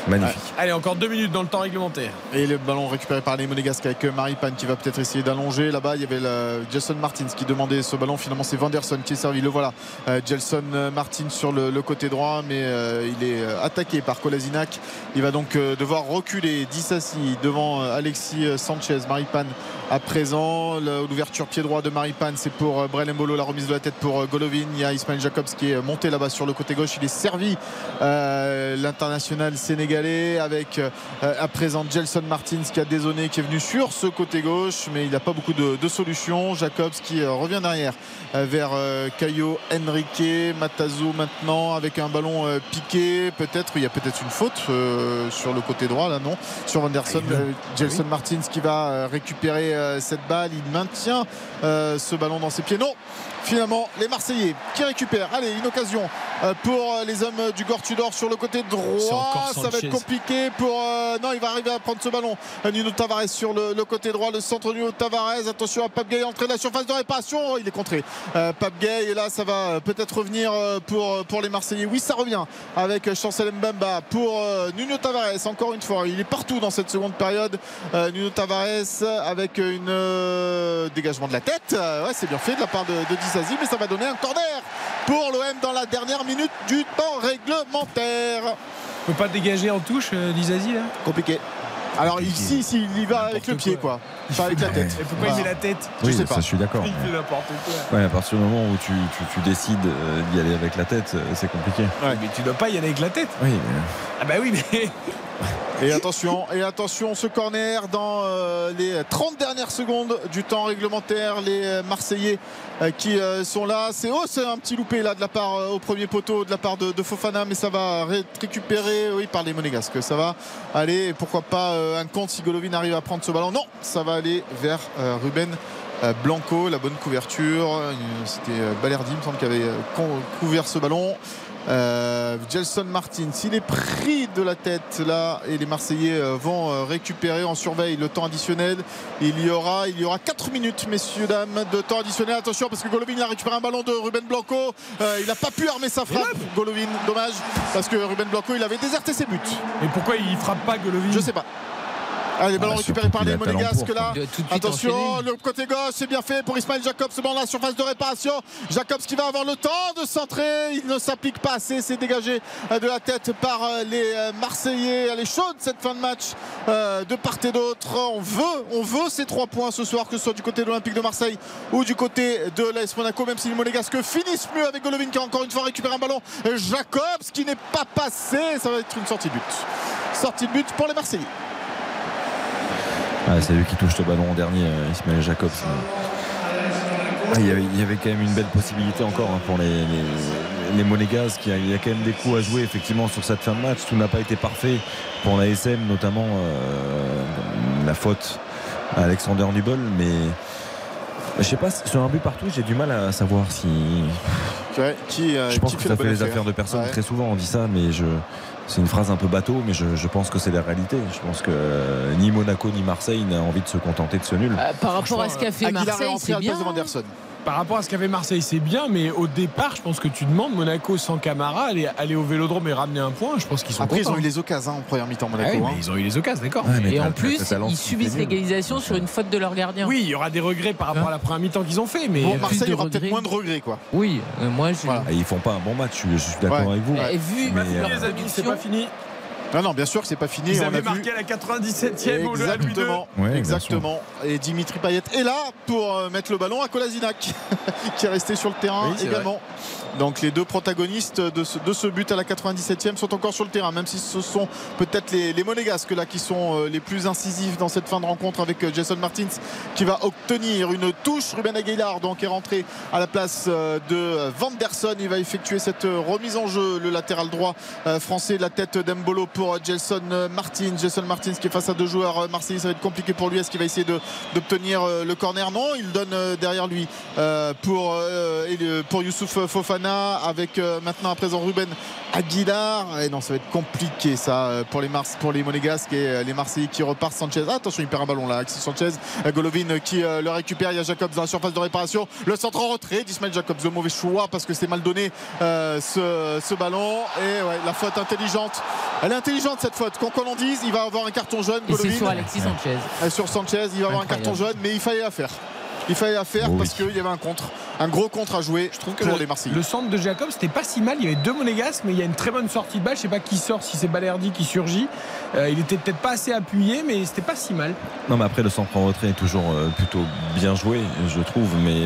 Magnifique. Allez, encore deux minutes dans le temps réglementaire. Et le ballon récupéré par les Monégasques avec euh, Maripane qui va peut-être essayer d'allonger. Là-bas, il y avait le Jason Martins qui demandait ce ballon. Finalement, c'est Vanderson qui est servi. Le voilà. Euh, Gelson euh, Martins sur le, le côté droit, mais euh, il est euh, attaqué par Kolasinac. Il va donc euh, devoir reculer. Dissassi devant euh, Alexis Sanchez. Maripane à présent. L'ouverture pied droit de Maripane, c'est pour euh, Brel Mbolo. La remise de la tête pour euh, Golovin. Il y a Ismail Jacobs qui est monté là-bas sur le côté gauche. Il est servi. euh, L'international sénégalais Sénégalais avec euh, à présent Gelson Martins qui a dézonné, qui est venu sur ce côté gauche, mais il n'a pas beaucoup de, de solutions. Jacobs qui euh, revient derrière euh, vers Caio Henrique, Matazo maintenant avec un ballon piqué. Peut-être, il y a peut-être une faute euh, sur le côté droit là, non? Sur Vanderson, Ah, Gelson Martins qui va récupérer cette balle. Il maintient euh, ce ballon dans ses pieds. Non Finalement, les Marseillais qui récupèrent. Allez, une occasion euh, pour euh, les hommes du Gortudor sur le côté droit. Ça va être compliqué pour. euh, non, il va arriver à prendre ce ballon. Nuno Tavares sur le, le côté droit. Le centre Nuno Tavares. Attention à Pape Gay, entrée de la surface de réparation. Oh, il est contré. Euh, Pape Gay, et là, ça va peut-être revenir pour, pour les Marseillais. Oui, ça revient avec Chancel Mbamba pour euh, Nuno Tavares. Encore une fois, il est partout dans cette seconde période. Nuno Tavares avec une dégagement de la tête. Ouais, c'est bien fait de la part de, de Dizazi, mais ça va donner un corner pour l'OM dans la dernière minute du temps réglementaire. On peut pas dégager en touche, euh, Dizazi là? Compliqué. Alors ici, ici, il y va avec le pied, quoi. Pas avec la tête. Et pourquoi il met la tête? Je Oui, sais ça, pas. je suis d'accord. Il fait n'importe quoi. Ouais, à partir du moment où tu, tu- tu décides euh, d'y aller avec la tête, euh, c'est compliqué. Mais tu dois pas y aller avec la tête. Oui, mais- Ah bah oui, mais. Et attention, et attention, ce corner dans euh, les 30 dernières secondes du temps réglementaire. Les euh, Marseillais euh, qui sont là. C'est oh, c'est un petit loupé là de la part au premier poteau de la part de, Fofana, mais ça va ré- récupérer oui, par les Monégasques. Ça va aller, pourquoi pas un compte si Golovin arrive à prendre ce ballon. Non, ça va aller vers Ruben. Blanco, la bonne couverture. C'était Balerdi, il me semble, qui avait couvert ce ballon. Euh, Gelson Martin, s'il est pris de la tête là et les Marseillais euh, vont euh, récupérer en surveille le temps additionnel. Il y aura, il y aura 4 minutes, messieurs dames, de temps additionnel. Attention parce que Golovin a récupéré un ballon de Ruben Blanco. Euh, il n'a pas pu armer sa frappe. Golovin, dommage parce que Ruben Blanco il avait déserté ses buts. Mais pourquoi il frappe pas Golovin? Je sais pas. Allez, ballon Ah, récupéré surtout par qu'il les Monégasques là. Attention, enchaîner. le côté gauche, c'est bien fait pour Ismaël Jacobs dans la surface de réparation. Jacobs qui va avoir le temps de centrer. Il ne s'applique pas assez. C'est dégagé de la tête par euh, les euh, Marseillais. Elle est chaude cette fin de match euh, de part et d'autre. On veut, on veut ces trois points ce soir, que ce soit du côté de l'Olympique de Marseille ou du côté de l'AS Monaco, même si les Monégasques finissent mieux avec Golovin qui a encore une fois récupéré un ballon. Jacobs qui n'est pas passé. Ça va être une sortie de but. Sortie de but pour les Marseillais. Ah, c'est lui qui touche le ballon en dernier, euh, Ismaël Jacobs. Ah, il, y avait, il y avait quand même une belle possibilité encore hein, pour les, les, les Monégasques. Il y, a, il y a quand même des coups à jouer effectivement sur cette fin de match. Tout n'a pas été parfait pour la SM, notamment euh, la faute à Alexander Nubel. Mais je sais pas, sur un but partout, j'ai du mal à savoir si. Ouais, qui, euh, Je pense qui que ça fait les affaires de personne. Ouais. Très souvent, on dit ça, mais je. C'est une phrase un peu bateau, mais je, je pense que c'est la réalité. Je pense que euh, ni Monaco ni Marseille n'a envie de se contenter de ce nul. Euh, par rapport à ce qu'a fait Aguilar est Marseille, c'est bien. Par rapport à ce qu'avait Marseille, c'est bien, mais au départ, je pense que tu demandes Monaco sans Camara, aller, aller au vélodrome et ramener un point. Je pense qu'ils sont Après, ils ont eu les occasions hein, en première mi-temps, Ah Monaco. oui, hein. mais ils ont eu les occasions, d'accord. Et en plus, ils subissent l'égalisation sur une faute de leur gardien. Oui, il y aura des regrets par rapport à la première mi-temps qu'ils ont fait, mais Bon, Marseille de aura peut-être moins de regrets, quoi. Oui, euh, moi je. Voilà. Et ils font pas un bon match, je, suis d'accord Ouais. avec vous. Et vu Mais, leur les amis, c'est pas fini. Non, non, bien sûr que c'est pas fini. Ils on avaient a vu. marqué à la 97e au à lui deux. Exactement. Ouais, Exactement. Et Dimitri Payet est là pour euh, mettre le ballon à Kolasinac, qui est resté sur le terrain Oui, également. Donc les deux protagonistes de ce, de ce but à la 97e sont encore sur le terrain, même si ce sont peut-être les, les Monégasques là qui sont euh, les plus incisifs dans cette fin de rencontre avec euh, Jason Martins qui va obtenir une touche. Ruben Aguilar donc est rentré à la place de Vanderson. Il va effectuer cette remise en jeu, le latéral droit français, la tête d'Embolo pour euh, Gelson euh, Martins. Gelson Martins qui est face à deux joueurs euh, marseillais, ça va être compliqué pour lui. Est-ce qu'il va essayer d'obtenir euh, le corner? Non, il donne euh, derrière lui euh, pour, euh, pour Youssouf Fofana avec euh, maintenant à présent Ruben Aguilar. Et non, ça va être compliqué ça euh, pour les Mars, pour les Monégasques et euh, les Marseillais qui repartent. Sanchez, ah, attention, il perd un ballon là. Alexis Sanchez, euh, Golovin euh, qui euh, le récupère. Il y a Jacobs dans la surface de réparation. Le centre en retrait d'Ismaël Jacobs. Le mauvais choix parce que c'est mal donné euh, ce, ce ballon. Et ouais, la faute intelligente. Elle est intelligente cette faute. Qu'on qu'on en dise, il va avoir un carton jaune. et c'est sur Alexis Sanchez. Sur Sanchez, il va avoir un carton jaune, mais il fallait la faire. Il fallait la faire Oh oui. parce qu'il y avait un contre, un gros contre à jouer. Je trouve que pour le, les Marseillais. le centre de Jacob, c'était pas si mal. Il y avait deux monégasques, mais il y a une très bonne sortie de balle. Je sais pas qui sort, si c'est Balerdi qui surgit. Euh, il était peut-être pas assez appuyé, mais c'était pas si mal. Non, mais après, le centre en retrait est toujours euh, plutôt bien joué, je trouve. Mais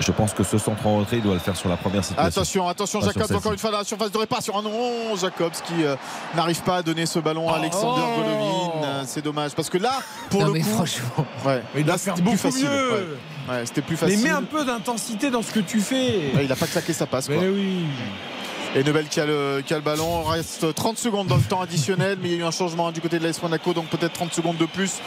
je pense que ce centre en retrait, il doit le faire sur la première situation. Attention, attention, Pas sur Jacobs encore une fois dans la surface de réparation. Ah non, Jacobs qui euh, n'arrive pas à donner ce ballon à Alexander Oh. Golovin. Euh, C'est dommage parce que là, pour Non, le mais coup, franchement. ouais, Il doit là c'était plus beaucoup facile. mieux. Ouais. Ouais, c'était plus Mais facile. mets un peu d'intensité dans ce que tu fais. Ouais, il a pas claqué sa passe. Mais Quoi. oui. Et Nebel qui a, le, qui a le ballon. Reste 30 secondes dans le temps additionnel, mais il y a eu un changement du côté de l'AS Monaco, donc peut-être 30 secondes de plus,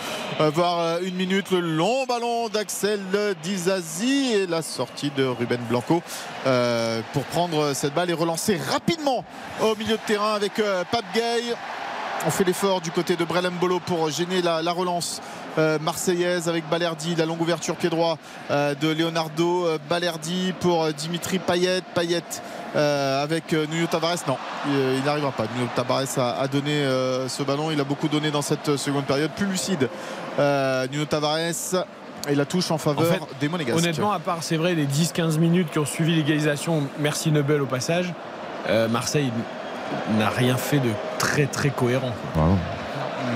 euh, voire euh, une minute. Le long ballon d'Axel Dizazi et la sortie de Ruben Blanco euh, pour prendre cette balle et relancer rapidement au milieu de terrain avec euh, Pape Gay. On fait l'effort du côté de Brelem Bolo pour gêner la, la relance euh, marseillaise avec Balerdi, la longue ouverture pied droit euh, de Leonardo euh, Balerdi pour Dimitri Payet. Payet euh, avec Nuno Tavares. Non, il n'arrivera pas. Nuno Tavares a, a donné ce ballon. Il a beaucoup donné dans cette seconde période. Plus lucide, Nuno Tavares. Et la touche en En faveur fait, des Monégasques. honnêtement, à part, c'est vrai, les 10-15 minutes qui ont suivi l'égalisation, merci Nebel au passage, Marseille n'a rien fait de très très cohérent.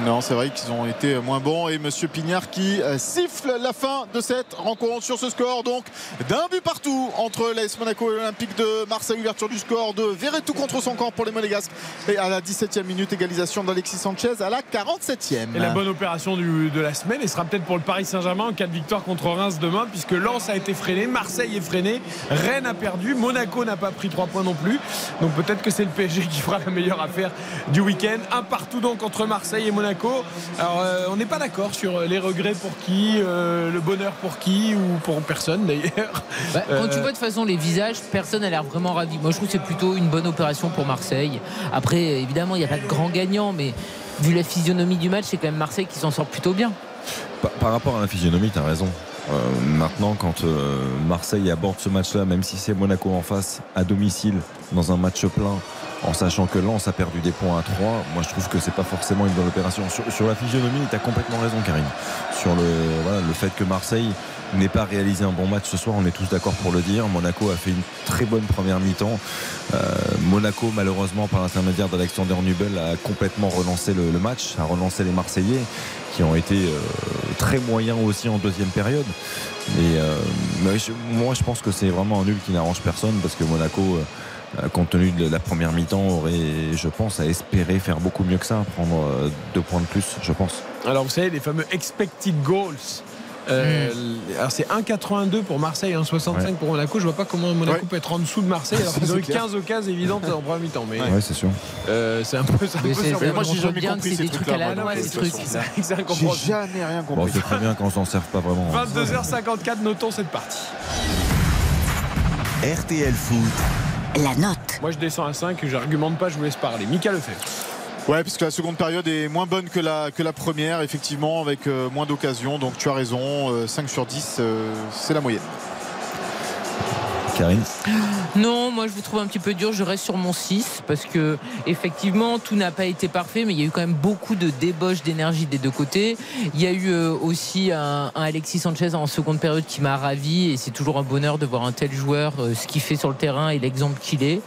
Non, c'est vrai qu'ils ont été moins bons. Et Monsieur Pignard qui euh, siffle la fin de cette rencontre sur ce score. Donc, d'un but partout entre l'AS Monaco et l'Olympique de Marseille. Ouverture du score de Verretou contre son camp pour les Monégasques. Et à la 17e minute, égalisation d'Alexis Sanchez à la 47e. Et la bonne opération de la semaine, et sera peut-être pour le Paris Saint-Germain en cas de victoire contre Reims demain, puisque Lens a été freiné, Marseille est freiné, Rennes a perdu, Monaco n'a pas pris 3 points non plus. Donc peut-être que c'est le PSG qui fera la meilleure affaire du week-end. Un partout donc entre Marseille et Monaco. Alors euh, on n'est pas d'accord sur les regrets pour qui, euh, le bonheur pour qui, ou pour personne d'ailleurs. Bah, quand Euh, tu vois de toute façon les visages, personne n'a l'air vraiment ravi. Moi, je trouve que c'est plutôt une bonne opération pour Marseille. Après, évidemment, il n'y a pas de grand gagnant, mais vu la physionomie du match, c'est quand même Marseille qui s'en sort plutôt bien. Par, par rapport à la physionomie, tu as raison. Euh, maintenant, quand euh, Marseille aborde ce match-là, même si c'est Monaco en face, à domicile, dans un match plein, en sachant que Lens a perdu des points à 3, moi je trouve que c'est pas forcément une bonne opération. Sur, sur la physionomie, tu as complètement raison, Karine. Sur le, voilà, le fait que Marseille n'ait pas réalisé un bon match ce soir, on est tous d'accord pour le dire. Monaco a fait une très bonne première mi-temps. Euh, Monaco, malheureusement, par l'intermédiaire d'Alexander Nubel, a complètement relancé le, match, a relancé les Marseillais, qui ont été euh, très moyens aussi en deuxième période. Mais, euh, moi, je pense que c'est vraiment un nul qui n'arrange personne, parce que Monaco, euh, compte tenu de la première mi-temps, aurait, je pense, à espérer faire beaucoup mieux que ça, prendre euh, deux points de plus, je pense. Alors vous savez, les fameux expected goals. Euh, Alors c'est 1,82 pour Marseille, 1,65 Ouais. pour Monaco. Je vois pas comment Monaco peut être en dessous de Marseille alors qu'ils ont c'est eu clair. 15 occasions évidentes en première mi-temps. Mais Ouais, c'est sûr. euh, c'est un peu, c'est un peu moi, j'ai jamais bien compris ces trucs à la trucs-là, moi, noix, de ces trucs. façon. C'est c'est J'ai jamais rien Bon, compris. c'est très bien qu'on s'en serve pas vraiment. 22h54, notons cette partie. RTL Foot. La note. Moi je descends à 5, j'argumente pas, je vous laisse parler. Mika le fait. Ouais, parce que la seconde période est moins bonne que la, que la première, effectivement, avec euh, moins d'occasions. Donc tu as raison, euh, 5 sur 10, euh, c'est la moyenne. Karine Non, moi je vous trouve un petit peu dur. Je reste sur mon 6 parce que effectivement tout n'a pas été parfait, mais il y a eu quand même beaucoup de débauches d'énergie des deux côtés. Il y a eu euh, aussi un, un Alexis Sanchez en seconde période qui m'a ravi et c'est toujours un bonheur de voir un tel joueur ce qu'il fait sur le terrain et l'exemple qu'il est.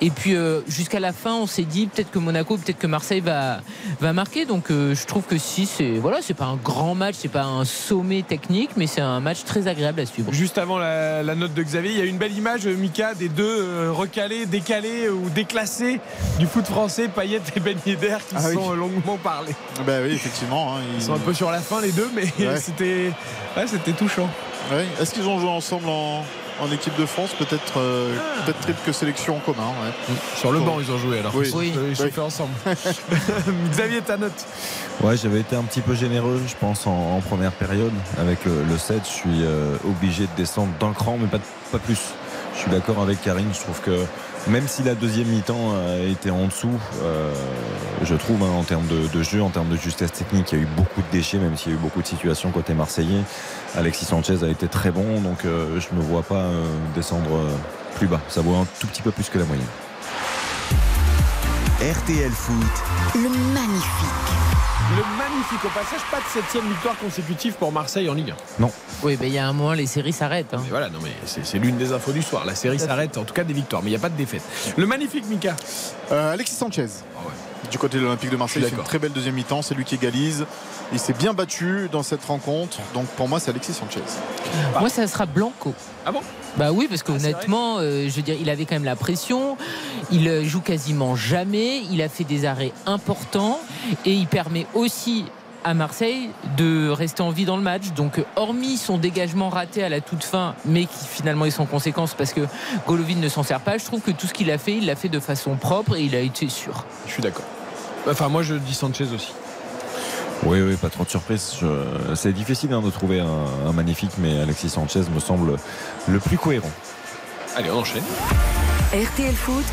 Et puis euh, jusqu'à la fin, on s'est dit peut-être que Monaco, peut-être que Marseille va va marquer. Donc euh, je trouve que 6 c'est voilà, c'est pas un grand match, c'est pas un sommet technique, mais c'est un match très agréable à suivre. Juste avant la, la note de Xavier, il y a une belle image, euh, Mika, des deux euh, recalés, décalés ou déclassés du foot français, Payet et Ben Yedder, qui Ah se oui. sont euh, longuement parlé. Ben oui, effectivement. hein, Ils sont un peu sur la fin les deux, mais Ouais. c'était ouais, c'était touchant. Ouais. Est-ce qu'ils ont joué ensemble en, en équipe de France Peut-être euh, peut-être quelques sélections en commun. ouais. Sur le banc, ils ont joué alors. Oui. Ils ont Oui. chauffé ensemble. Xavier, ta note Ouais, j'avais été un petit peu généreux, je pense, en, en première période. Avec le, le 7, je suis euh, obligé de descendre d'un cran, mais pas, pas plus. Je suis d'accord avec Karine, je trouve que même si la deuxième mi-temps a été en dessous, euh, je trouve, hein, en termes de, de jeu, en termes de justesse technique, il y a eu beaucoup de déchets, même s'il y a eu beaucoup de situations côté marseillais. Alexis Sanchez a été très bon, donc euh, je ne me vois pas euh, descendre euh, plus bas. Ça vaut un tout petit peu plus que la moyenne. RTL Foot. Le magnifique. Le magnifique au passage, pas de septième victoire consécutive pour Marseille en Ligue 1. Non. Oui, mais il y a un moment, les séries s'arrêtent. hein. Mais voilà, non mais c'est l'une des infos du soir. La série s'arrête, en tout cas des victoires, mais il n'y a pas de défaite. Le magnifique Mika. Euh, Alexis Sanchez. Du côté de l'Olympique de Marseille, il fait une très belle deuxième mi-temps. C'est lui qui égalise. Il s'est bien battu dans cette rencontre. Donc pour moi, c'est Alexis Sanchez. Moi, ça sera Blanco. Ah bon? Bah oui, parce qu'honnêtement, euh, je veux dire, il avait quand même la pression. Il euh, joue quasiment jamais. Il a fait des arrêts importants et il permet aussi à Marseille de rester en vie dans le match. Donc, hormis son dégagement raté à la toute fin, mais qui finalement est sans conséquence parce que Golovin ne s'en sert pas, je trouve que tout ce qu'il a fait, il l'a fait de façon propre et il a été sûr. Je suis d'accord. Enfin, moi je dis Sanchez aussi. Oui, oui, pas trop de surprise. Je- C'est difficile hein, de trouver un, un magnifique, mais Alexis Sanchez me semble le plus cohérent. Allez, on enchaîne. RTL Foot,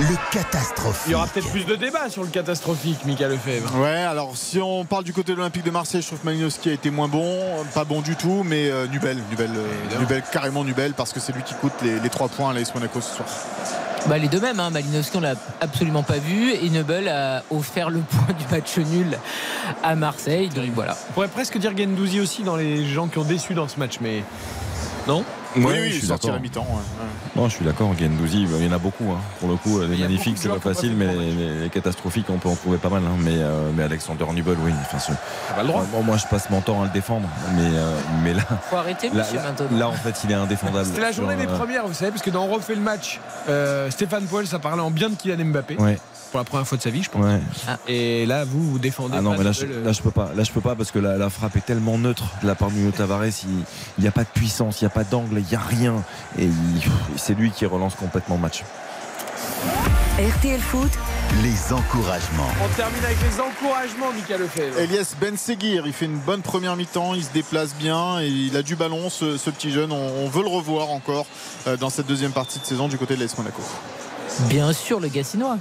Le catastrophe. Il y aura peut-être plus de débats sur le catastrophique, Mika Lefebvre. Ouais, alors si on parle du côté de l'Olympique de Marseille, je trouve que Malinowski a été moins bon, pas bon du tout, mais euh, Nubel, Nubel, euh, Nubel, carrément Nubel, parce que c'est lui qui coûte les, les trois points à l'AS Monaco ce soir. Bah, les deux mêmes, hein. Malinowski on l'a absolument pas vu et Nebel a offert le point du match nul à Marseille. Donc voilà. On pourrait presque dire Gendouzi aussi dans les gens qui ont déçu dans ce match, mais non Oui, oui, je suis sorti à d'accord. mi-temps. ouais. Non, je suis d'accord. Gendouzi, il y en a beaucoup. hein. Pour le coup, les a magnifiques, c'est pas facile, mais les, les catastrophiques, on peut en trouver pas mal. hein. Mais, euh, mais Alexander Nubel, oui. Enfin, ce- pas le droit. Moi, je passe mon temps à le défendre, mais, euh, mais là, Faut arrêter, là, monsieur, là, là, en fait, il est indéfendable. C'était la Sur, journée des euh, premières, vous savez, parce que dans On refait le match, euh, Stéphane Poel, ça parlait en bien de Kylian Mbappé. Ouais. Pour la première fois de sa vie, je pense. Ouais. Et là, vous, vous défendez. Ah non, mais là, Nubel, je, euh, là, je peux pas. Là, je peux pas parce que la, la frappe est tellement neutre de la part de Nuno Tavares. Il n'y a pas de puissance, il n'y a pas d'angle, il n'y a rien. Et c'est lui qui relance complètement le match. RTL Foot, Les encouragements. On termine avec les encouragements, Mika Lefebvre. Elias Ben Seguir, il fait une bonne première mi-temps, il se déplace bien et il a du ballon, ce, ce petit jeune. On, on veut le revoir encore euh, dans cette deuxième partie de saison du côté de l'AS Monaco. Bien sûr, le Gassinois.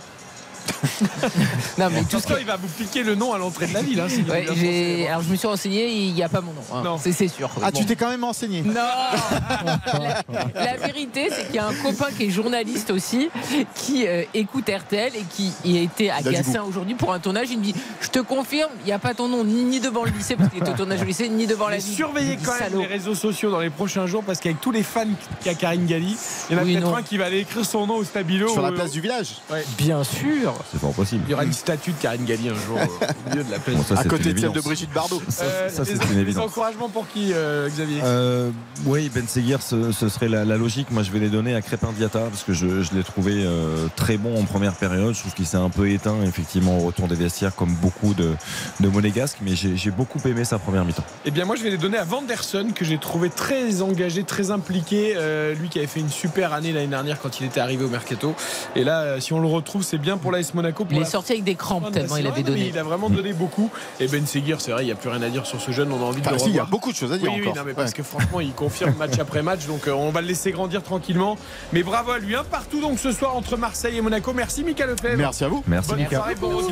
non, mais tout ce que- il va vous piquer le nom à l'entrée de la ville. Hein, Ouais, censé. Alors je me suis renseigné, il n'y a pas mon nom. hein. Non. C'est c'est sûr. Ah, Bon. tu t'es quand même enseigné Non la, la vérité, c'est qu'il y a un copain qui est journaliste aussi, qui euh, écoute RTL et qui a été à Gassin aujourd'hui pour un tournage. Il me dit Je te confirme, il n'y a pas ton nom ni, ni devant le lycée, parce qu'il est au tournage au lycée, ni devant la ville. surveillez quand même Salaud. les réseaux sociaux dans les prochains jours parce qu'avec tous les fans qu'il y a Karine Galli, il y en a Oui, peut-être non. un qui va aller écrire son nom au stabilo. sur la place du village. Ouais. Bien sûr. C'est pas possible. Il y aura une statue de Karine Galli un jour euh, au milieu de la place. Bon, ça, à c'est côté une de celle de évidence. Brigitte Bardot. Ça, Euh, ça, c'est une évidence. encouragements pour qui, euh, Xavier? Euh, oui, Ben Seguir, ce, ce serait la, la logique. Moi, je vais les donner à Crépin Diata parce que je, je l'ai trouvé euh, très bon en première période. Je trouve qu'il s'est un peu éteint, effectivement, au retour des vestiaires, comme beaucoup de, de Monégasques. Mais j'ai beaucoup aimé sa première mi-temps. Eh bien, moi, je vais les donner à Vanderson, que j'ai trouvé très engagé, très impliqué. Euh, lui qui avait fait une super année l'année dernière quand il était arrivé au Mercato. Et là, si on le retrouve, c'est bien pour l'AS Monaco. Pour Il est sorti avec des crampes tellement il avait donné. Il a vraiment donné beaucoup. Et Ben Seguir, c'est vrai, il n'y a plus rien à dire sur ce jeune. On a envie de le si, il y a beaucoup de choses à dire Oui, oui, encore. non, mais Ouais. parce que franchement, il confirme match après match. Donc, euh, on va le laisser grandir tranquillement. Mais bravo à lui. Un partout donc ce soir entre Marseille et Monaco. Merci, Mika Lefebvre. Merci à vous. Merci, Bonne Mika. soirée, bon retour.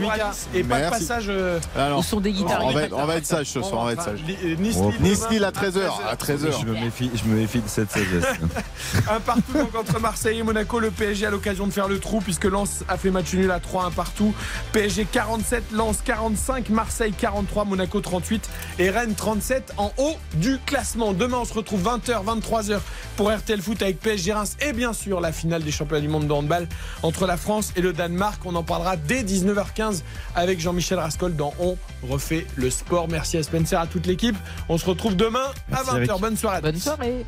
Et pas de Merci. passage. euh, Alors, Au son des guitares. on, va, être- pas on va tard. être sage ce soir, on va être sage. Li- euh, Nice, Oh, Lille, Nice demain, Lille à 13h. À 13h. Je me méfie, je me méfie de cette sagesse. Un partout donc entre Marseille et Monaco. Le PSG a l'occasion de faire le trou puisque Lens a fait match nul à 3 1 partout. PSG 47, Lens 45, Marseille 43, Monaco 38 et Rennes 37 en haut du classement. Demain on se retrouve 20h, 23h pour RTL Foot avec PSG Reims et bien sûr la finale des championnats du monde de handball entre la France et le Danemark. On en parlera dès 19h15 avec Jean-Michel Rascol dans On refait le sport. Merci à Spencer, à toute l'équipe. On se retrouve demain Merci, à 20h. Eric. Bonne soirée. à tous. Bonne soirée.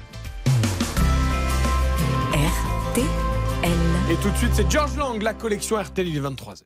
RTL. Et tout de suite, c'est George Lang, la collection RTL, il est 23h.